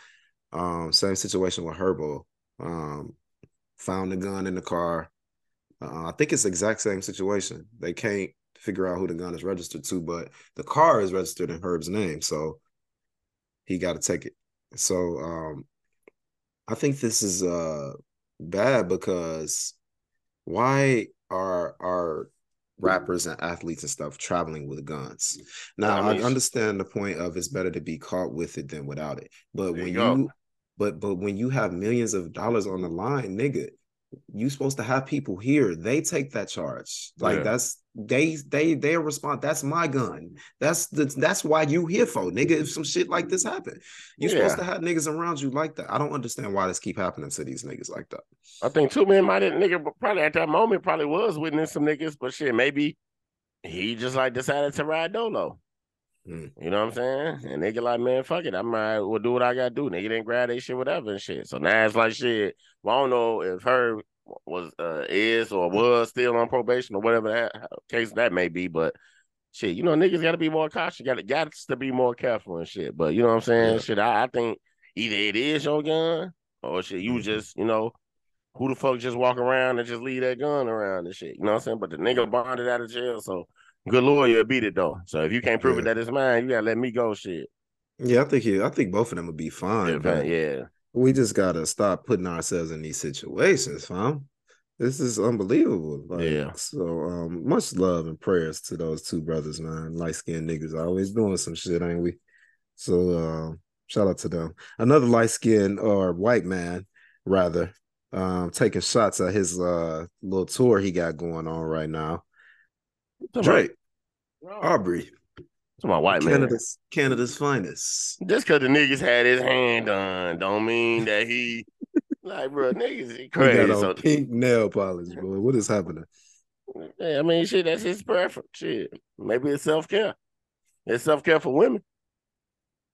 Um, same situation with Herbo. Um, found the gun in the car. Uh, I think it's the exact same situation. They can't figure out who the gun is registered to, but the car is registered in Herb's name, so he got to take it. So um, I think this is uh bad because why are our rappers and athletes and stuff traveling with guns? Now I mean, I understand the point of it's better to be caught with it than without it. But when you you but but when you have millions of dollars on the line, nigga, you supposed to have people here. They take that charge. Like Yeah. that's they they they respond. That's my gun. That's the that's why you here for, nigga. If some shit like this happen, you supposed to have niggas around you like that. I don't understand why this keep happening to these niggas like that. I think two men might have nigga but probably at that moment probably was witnessing some niggas, but shit, maybe he just like decided to ride dolo. Mm. You know what I'm saying? And nigga like, man, fuck it. I'm right, will do what I gotta do. Nigga didn't grab that shit, whatever and shit. So now it's like shit. Well, I don't know if her was uh is or was still on probation or whatever that case that may be, but shit, you know, niggas gotta be more cautious, gotta got to be more careful and shit. But you know what I'm saying? Yeah. Shit, I, I think either it is your gun or shit, you Mhm. just, you know, who the fuck just walk around and just leave that gun around and shit. You know what I'm saying? But the nigga bonded out of jail, so good lawyer beat it though. So if you can't prove it that it's mine, you gotta let me go. Shit. Yeah, I think he, I think both of them would be fine. Yeah, but yeah. We just gotta stop putting ourselves in these situations, fam. This is unbelievable. Like, Yeah. So um much love and prayers to those two brothers, man. Light skinned niggas always doing some shit, ain't we? So uh, shout out to them. Another light skinned or white man, rather, um, taking shots at his uh little tour he got going on right now. Drake, Aubrey, My white man. Canada's Canada's finest. Just cause the niggas had his hand done, don't mean that he like, bro, niggas is He crazy. got on So, pink nail polish, boy. What is happening? yeah, I mean, shit, that's his preference. Shit, maybe it's self care. It's self care for women.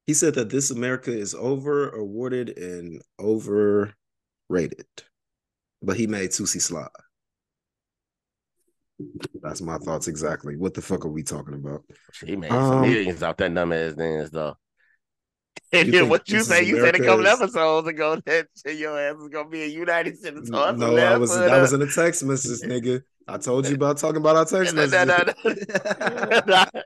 He said that this America is over awarded and overrated. But he made Toosie slide. That's my thoughts exactly. What the fuck are we talking about? He made Um, some millions off that dumb ass dance though. And then what you say? You said a couple America's- episodes ago that your ass is gonna be a United States. no, I was that was in a text message, nigga. I told you about talking about our text messages.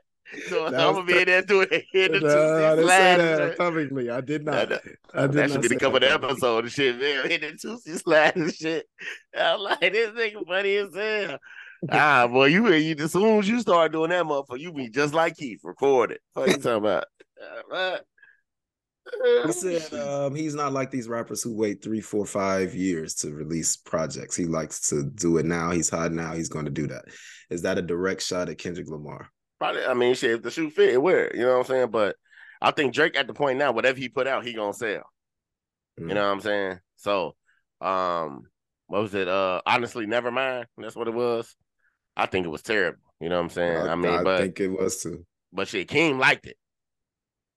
So I'm gonna be in there doing it. Hit the No, I didn't say that publicly. I did not. nah. I did that not be the cover of the that. episode and shit, man. Hit the Toosie slide and shit. I'm like, this nigga funny as hell. Ah, boy, you, you as soon as you start doing that motherfucker, you be just like Keith, record it. What you talking about? He said um, he's not like these rappers who wait three, four, five years to release projects. He likes to do it now. He's hot now. He's going to do that. Is that a direct shot at Kendrick Lamar? Probably, I mean, shit, if the shoe fit, it wear. You know what I'm saying? But I think Drake at the point now, whatever he put out, he gonna sell. You know what I'm saying? So, um, what was it? Uh, honestly, never mind. That's what it was. I think it was terrible. You know what I'm saying? I, I, mean, I but think it was too. but shit, Keem liked it.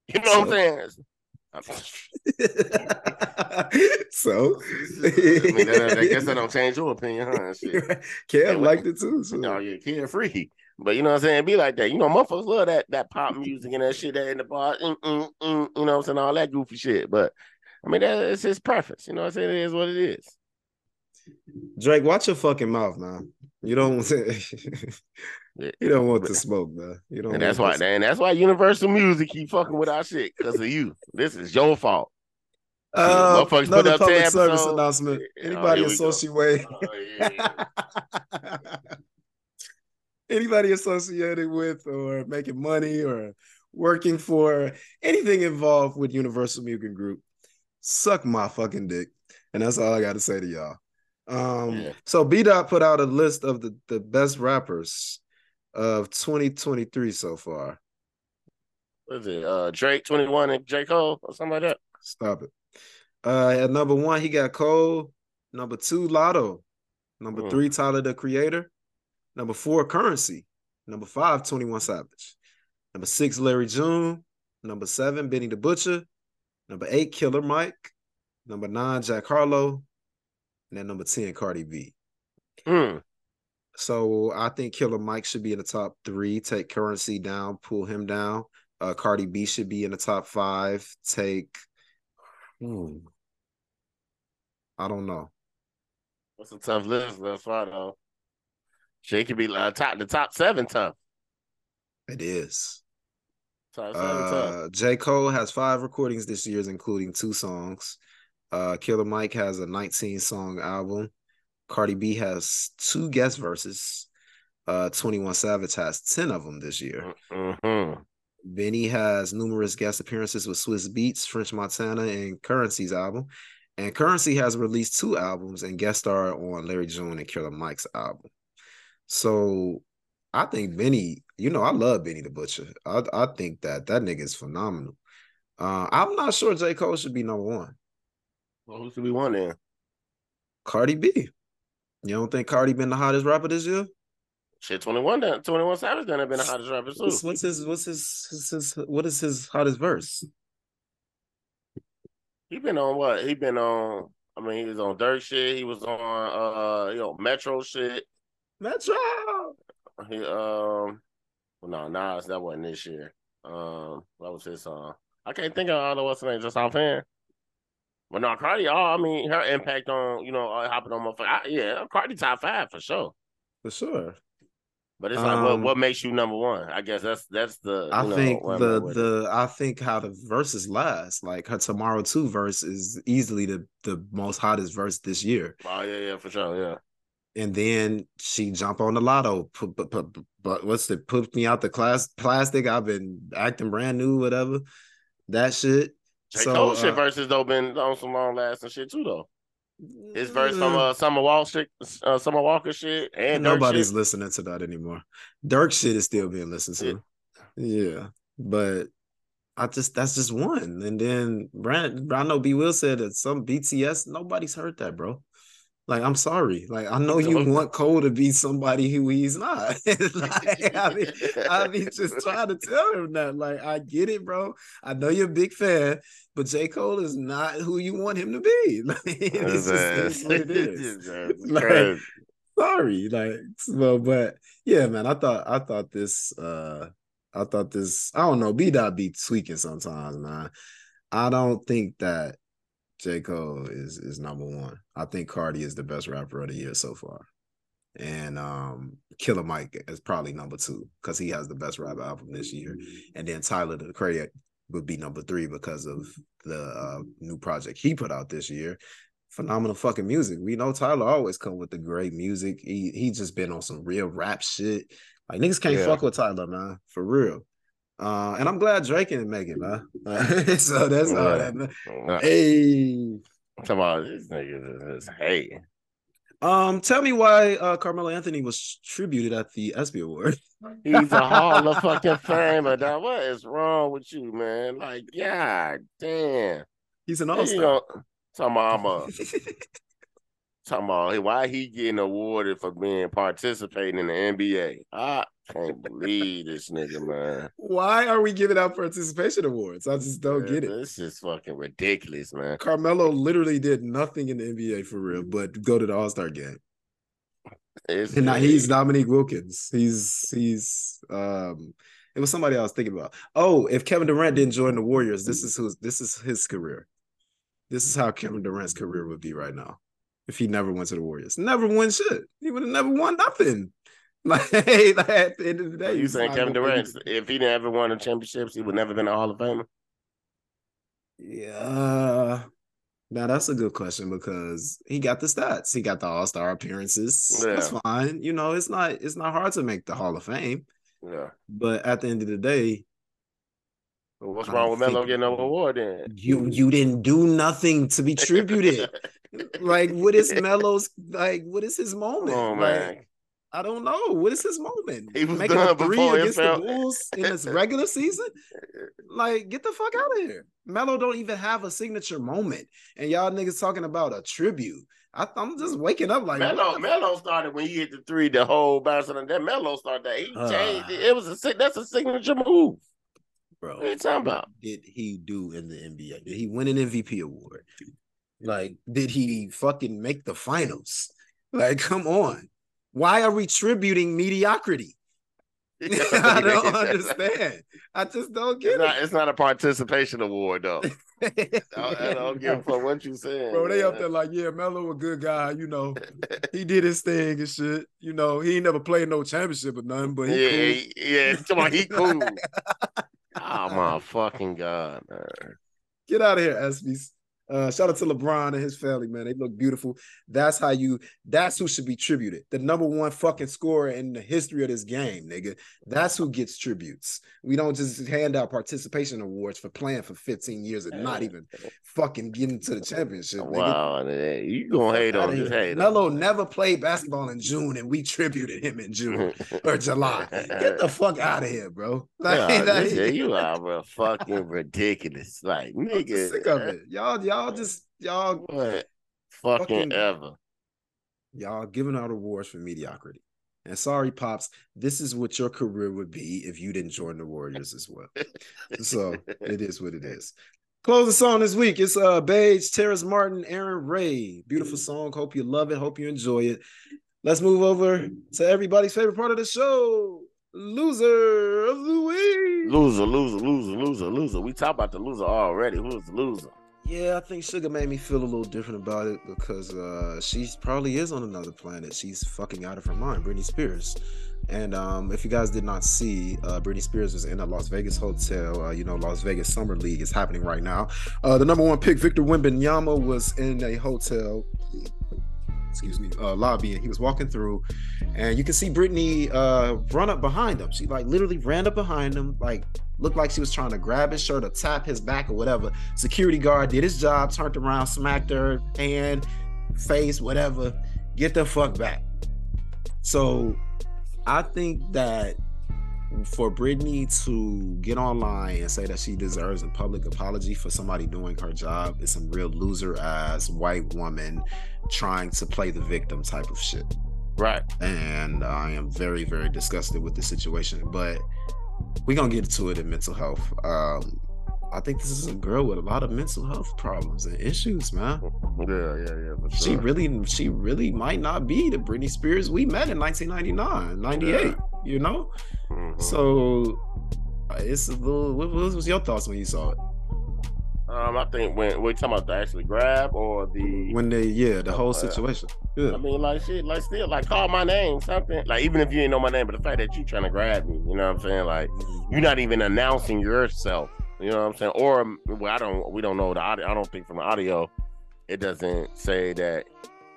You know what I'm saying? so, I mean, that, I guess that don't change your opinion, huh? Shit. Cam liked it too. So. You no, yeah, free. But you know what I'm saying? Be like that. You know, motherfuckers love that that pop music and that shit that in the bar, mm, mm, mm, you know what I'm saying? All that goofy shit. But I mean, that is his preference. You know what I'm saying? It is what it is. Drake, watch your fucking mouth, man. You don't you don't want the smoke, man. You don't. And that's why, and that's why Universal Music keep fucking with our shit because of you. This is your fault. Uh, Motherfuckers put another public service episodes. announcement. Oh, Anybody go. associated Oh, yeah, yeah. anybody associated with or making money or working for anything involved with Universal Music Group, suck my fucking dick. And that's all I got to say to y'all. Um, Yeah. so B Dot put out a list of the, the best rappers of 2023 so far. What is it? Uh, Drake 21 and J. Cole or something like that. Stop it. Uh, at number one, he got Cole. Number two, Latto. Number Hmm. three, Tyler the Creator. Number four, Currency. Number five, 21 Savage. Number six, Larry June. Number seven, Benny the Butcher. Number eight, Killer Mike. Number nine, Jack Harlow. And then number 10, Cardi B. Hmm. So I think Killer Mike should be in the top three. Take Currency down, pull him down. Uh, Cardi B should be in the top five. Take, hmm, I don't know. That's a tough list. That's why though. Shit could be like top the top seven tough. It is. Top seven tough. Uh, J. Cole has five recordings this year, including two songs. Uh, Killer Mike has a 19 song album. Cardi B has two guest verses. Uh, 21 Savage has 10 of them this year. Mm-hmm. Benny has numerous guest appearances with Swizz Beatz, French Montana, and Currency's album. And Currency has released two albums and guest star on Larry June and Killer Mike's album. So I think Benny, you know, I love Benny the Butcher. I, I think that that nigga is phenomenal. Uh, I'm not sure J. Cole should be number one. Well, who should we want then? Cardi B. You don't think Cardi been the hottest rapper this year? Shit, 21 done, 21 Savage done have been the hottest rapper too. What's, what's his what's his, his, his what is his hottest verse? He been on what? He been on. I mean, he was on Durk shit. He was on uh, you know, Metro shit. Metro. He um, well, no, Nas that wasn't this year. Um, that was his song. I can't think of all the what's name just offhand. But no, Cardi. Oh, I mean, her impact on you know uh, hopping on my I, yeah, Cardi top five for sure. For sure. But it's like what Um, what makes you number one? I guess that's that's the. I know, think the at with it. the I think how the verses last. Like her tomorrow two verse is easily the the most hottest verse this year. Oh yeah, yeah, for sure, yeah. And then she jump on the Latto. Put, put, put, but what's the put me out the class plastic? I've been acting brand new, whatever. That shit. J. So, Cole shit uh, verses though been on some long lasting shit too though. His verse from uh, Summer Walker shit, uh, Summer Walker shit, and nobody's shit. listening to that anymore. Durk shit is still being listened to. Yeah, but I just that's just one. And then Brand, I know B Will said that some BTS nobody's heard that, bro. Like I'm sorry. Like I know you want Cole to be somebody who he's not. like, I mean, I mean, just trying to tell him that. Like I get it, bro. I know you're a big fan, but J Cole is not who you want him to be. Like, it's just it's it is. Like, sorry like well but yeah man i thought i thought this uh i thought this i don't know b dot be tweaking sometimes man i don't think that j cole is is number one i think cardi is the best rapper of the year so far and um killer mike is probably number two because he has the best rap album this year and then tyler the creator would be number three because of the uh, new project he put out this year phenomenal fucking music. We know Tyler always come with the great music. He he just been on some real rap shit. Like niggas can't Yeah. fuck with Tyler, man, for real. Uh, and I'm glad Drake didn't make it, man. so that's all that. man. Hey, Come on, this nigga is hey. um, tell me why uh Carmelo Anthony was tributed at the ESPY Award. He's a Hall of fucking Famer, dog. What is wrong with you, man? Like, god damn. He's an all-star. Talking about I'm a, talking about why he getting awarded for being participating in the NBA. I can't believe this nigga, man. Why are we giving out participation awards? I just don't Man, get it. This is fucking ridiculous, man. Carmelo literally did nothing in the NBA for real, but go to the All Star game. It's, And now he's Dominique Wilkins. He's he's um it was somebody I was thinking about. Oh, if Kevin Durant didn't join the Warriors, this is who's this is his career. This is how Kevin Durant's career would be right now. If he never went to the Warriors. Never won shit. He would have never won nothing. Like, like, at the end of the day. you saying Kevin Durant, if he never won the championships, he would never been a Hall of Famer? Yeah. Now that's a good question because he got the stats. He got the All Star appearances. That's fine. You know, it's not it's not hard to make the Hall of Fame. Yeah. But at the end of the day, Well, what's wrong with Melo getting an award then? you you didn't do nothing to be tributed. like, what is Melo's like? What is his moment? Come on, like, man. I don't know. What is his moment? He was Making a three before against felt- the Bulls in his regular season. Like, get the fuck out of here. Melo don't even have a signature moment, and y'all niggas talking about a tribute. I, I'm just waking up like Melo, Melo started when he hit the three, the whole bounce and then Melo started that. He Ah. changed it. It was a that's a signature move. Bro. What are you talking about? did he do in the NBA? Did he win an MVP award? Like, did he fucking make the finals? Like, come on. Why are we tributing mediocrity? I don't understand. I just don't It's get it. it's not a participation award though. I, I don't give a fuck what you saying. Bro, they up there like, yeah, Melo a good guy, you know. He did his thing and shit. You know, he ain't never played no championship or nothing, but he yeah, cool. yeah. Come on, he cool. Oh my fucking god, man. Get out of here, ESPYs. Uh, shout out to LeBron and his family, man. They look beautiful. That's how you. That's who should be tributed. The number one fucking scorer in the history of this game, nigga. That's who gets tributes. We don't just hand out participation awards for playing for 15 years and not even fucking getting to the championship. Nigga. Wow, you gonna hate on here. hate. Melo on. never played basketball in June, and we tributed him in June or July. Get the fuck out of here, bro. Like, Nah, like- you are bro, fucking ridiculous. Like I'm nigga, sick of it. Y'all, y'all just y'all What? Fucking, Fucking- ever. y'all giving out awards for mediocrity. And sorry, pops, this is what your career would be if you didn't join the Warriors as well. So it is what it is. Closing song this week. It's uh Beige, Terrace Martin, Arin Ray. Beautiful song. Hope you love it. Hope you enjoy it. Let's move over to everybody's favorite part of the show. Loser of the week. Loser, loser, loser, loser, loser. We talk about the loser already. Who's the loser? Yeah, I think Sugar made me feel a little different about it because uh she probably is on another planet. She's fucking out of her mind, Britney Spears. And um, if you guys did not see, uh, Britney Spears was in a Las Vegas hotel. Uh, you know, Las Vegas Summer League is happening right now. Uh, the number one pick, Victor Wembanyama, was in a hotel. Excuse me, uh, lobby, and he was walking through, and you can see Britney uh, run up behind him. She like literally ran up behind him, like looked like she was trying to grab his shirt or tap his back or whatever. Security guard did his job, turned around, smacked her hand, face, whatever. Get the fuck back. So I think that for Britney to get online and say that she deserves a public apology for somebody doing her job is some real loser ass white woman trying to play the victim type of shit. Right. And I am very, very disgusted with the situation. But we're gonna get to it in mental health. Um, I think this is a girl with a lot of mental health problems and issues, man. Yeah, yeah, yeah. For She really, she really might not be the Britney Spears we met in 1999, 98, you know? Mhm. So it's a little, what, what was your thoughts when you saw it? um, I think when we're talking about the actually grab or the When they, yeah, the whole Uh, situation. Yeah. I mean, like shit, like still, like call my name, something. Like even if you ain't know my name, but the fact that you trying to grab me, you know what I'm saying? Like you're not even announcing yourself. You know what I'm saying? Or well, I don't. We don't know the audio. I don't think from the audio, it doesn't say that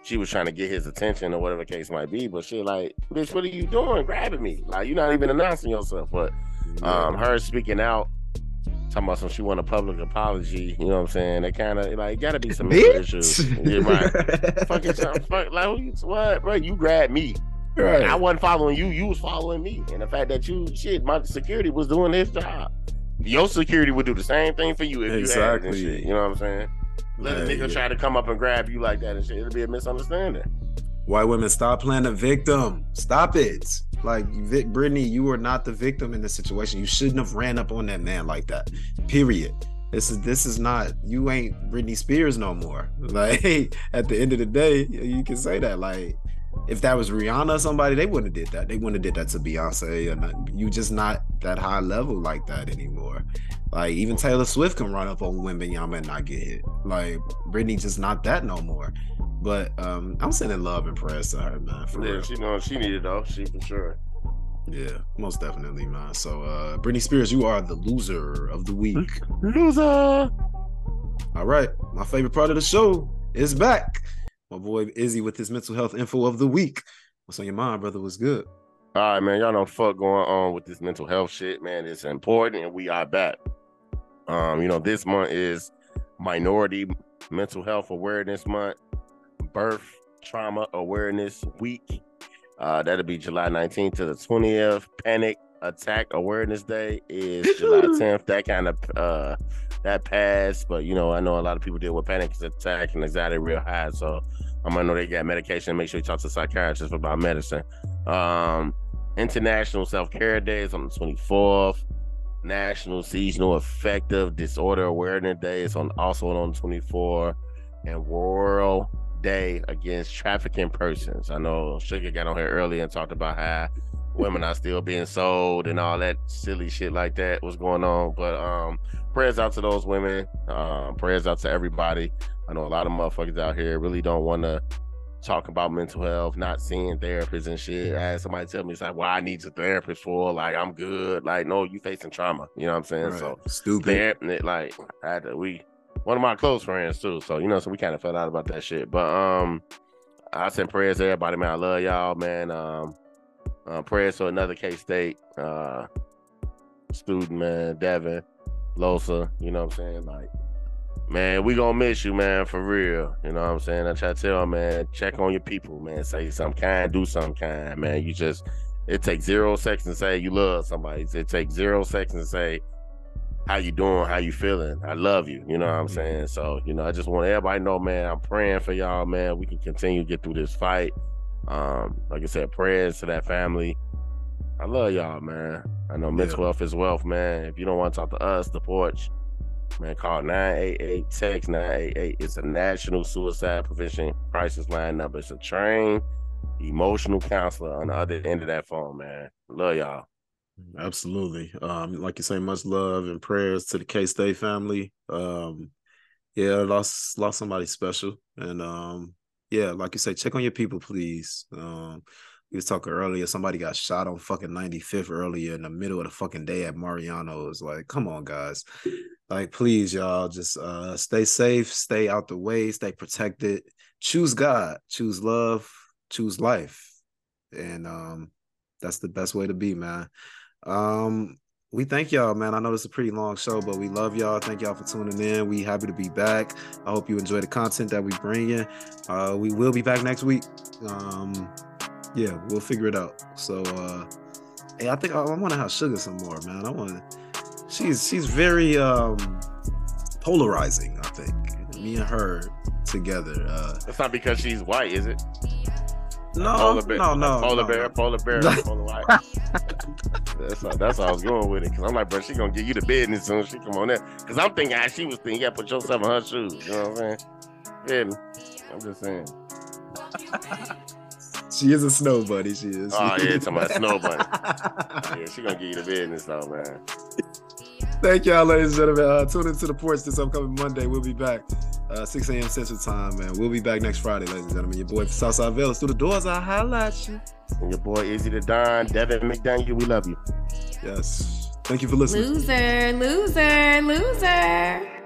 she was trying to get his attention or whatever the case might be. But she like, bitch, what are you doing? Grabbing me? Like you're not even announcing yourself. But um, her speaking out. Talking about some, she want a public apology. You know what I'm saying? They kind of like gotta be some issues. Yeah, right. Fucking fuck, like what, bro? You grabbed me. right. I wasn't following you. You was following me. And the fact that you shit, my security was doing his job. Your security would do the same thing for you if you had it Exactly. shit. You know what I'm saying? Let a nigga yeah. try to come up and grab you like that and shit. It'll be a misunderstanding. White women, stop playing the victim. Stop it. Like Vic, Britney, you were not the victim in this situation. You shouldn't have ran up on that man like that. Period. This is this is not. You ain't Britney Spears no more. Like at the end of the day, you can say that. Like if that was Rihanna or somebody, they wouldn't have did that. They wouldn't have did that to Beyonce. Or nothing. You just not that high level like that anymore. Like even Taylor Swift can run up on Wembanyama and not get hit. Like Britney just not that no more. But um, I'm sending love and prayers to her, man. For Yeah, real. she know she needed though. She for sure. Yeah, most definitely, man. So, uh, Britney Spears, you are the loser of the week. Loser. All right, my favorite part of the show is back. My boy Izzy with his mental health info of the week. What's on your mind, brother? What's good? All right, man. Y'all know fuck going on with this mental health shit, man. It's important, and we are back. Um, you know, this month is Minority Mental Health Awareness Month, Birth Trauma Awareness Week. Uh, that'll be July 19th to the 20th. Panic Attack Awareness Day is July 10th. That kind of uh that passed, but you know, I know a lot of people deal with panic attack and anxiety real high. So I'm gonna know they got medication. Make sure you talk to a psychiatrist about medicine. Um, International Self Care Day is on the 24th. National Seasonal Affective Disorder Awareness Day is on also on the 24th. And World Day Against Trafficking Persons. I know Sugar got on here earlier and talked about how women are still being sold and all that silly shit like that was going on. But um, prayers out to those women. Um, prayers out to everybody. I know a lot of motherfuckers out here really don't want to talk about mental health, not seeing therapists and shit. I had somebody tell me, it's like, well, I need a therapist for, like, I'm good. Like, no, you facing trauma. You know what I'm saying? Right. So, Stupid. like, I had to, we, one of my close friends too. So, you know, so we kind of felt out about that shit. But, um, I send prayers to everybody, man. I love y'all, man. Um, uh, prayers to another K State uh, student, man, Devin, Losa. You know what I'm saying? Like, man, we gonna miss you, man, for real. You know what I'm saying? I try to tell man, check on your people, man. Say something kind, do something kind, man. You just, it takes zero seconds to say you love somebody. It takes zero seconds to say how you doing, how you feeling. I love you. You know what I'm saying? So, you know, I just want everybody to know, man, I'm praying for y'all, man. We can continue to get through this fight. Um, like I said, prayers to that family. I love y'all, man. I know mental health is wealth, man. If you don't want to talk to us, the porch, man, call 988 text 988. It's a national suicide prevention crisis line number. It's a trained emotional counselor on the other end of that phone, man. Love y'all. Absolutely. Um, like you say, much love and prayers to the K State family. Um, yeah, lost lost somebody special, and um, yeah, like you say, check on your people, please. Um, we was talking earlier. Somebody got shot on fucking 95th earlier in the middle of the fucking day at Mariano's. Like, come on, guys. Like, please, y'all, just uh stay safe, stay out the way, stay protected. Choose God, choose love, choose life, and um, that's the best way to be, man. Um, we thank y'all, man. I know this is a pretty long show, but we love y'all. Thank y'all for tuning in. We happy to be back. I hope you enjoy the content that we bring in. Uh, we will be back next week. Um, yeah, we'll figure it out. So, uh, hey, I think I, I want to have sugar some more, man. I want. She's she's very um polarizing. I think me and her together. Uh, That's not because she's white, is it? no, polar bear, no, no, polar no, bear, no. polar bear, polar white. that's how, that's how I was going with it. Cause I'm like, bro, she gonna give you the business soon as she come on there. Cause I'm thinking how she was thinking, you gotta put yourself in her shoes. You know what I'm saying? Yeah, I'm just saying. She is a snow buddy. She is. Oh yeah, talking about snow bunny. Yeah, she gonna give you the business though, man. Thank y'all, ladies and gentlemen. Uh, tune into the porch this upcoming Monday. We'll be back uh, 6 a.m. Central Time, man. We'll be back next Friday, ladies and gentlemen. Your boy from Southside Village. Through the doors, I highlight you. And your boy Izzy the Don, Devin McDaniel, we love you. Yes. Thank you for listening. Loser, loser, loser.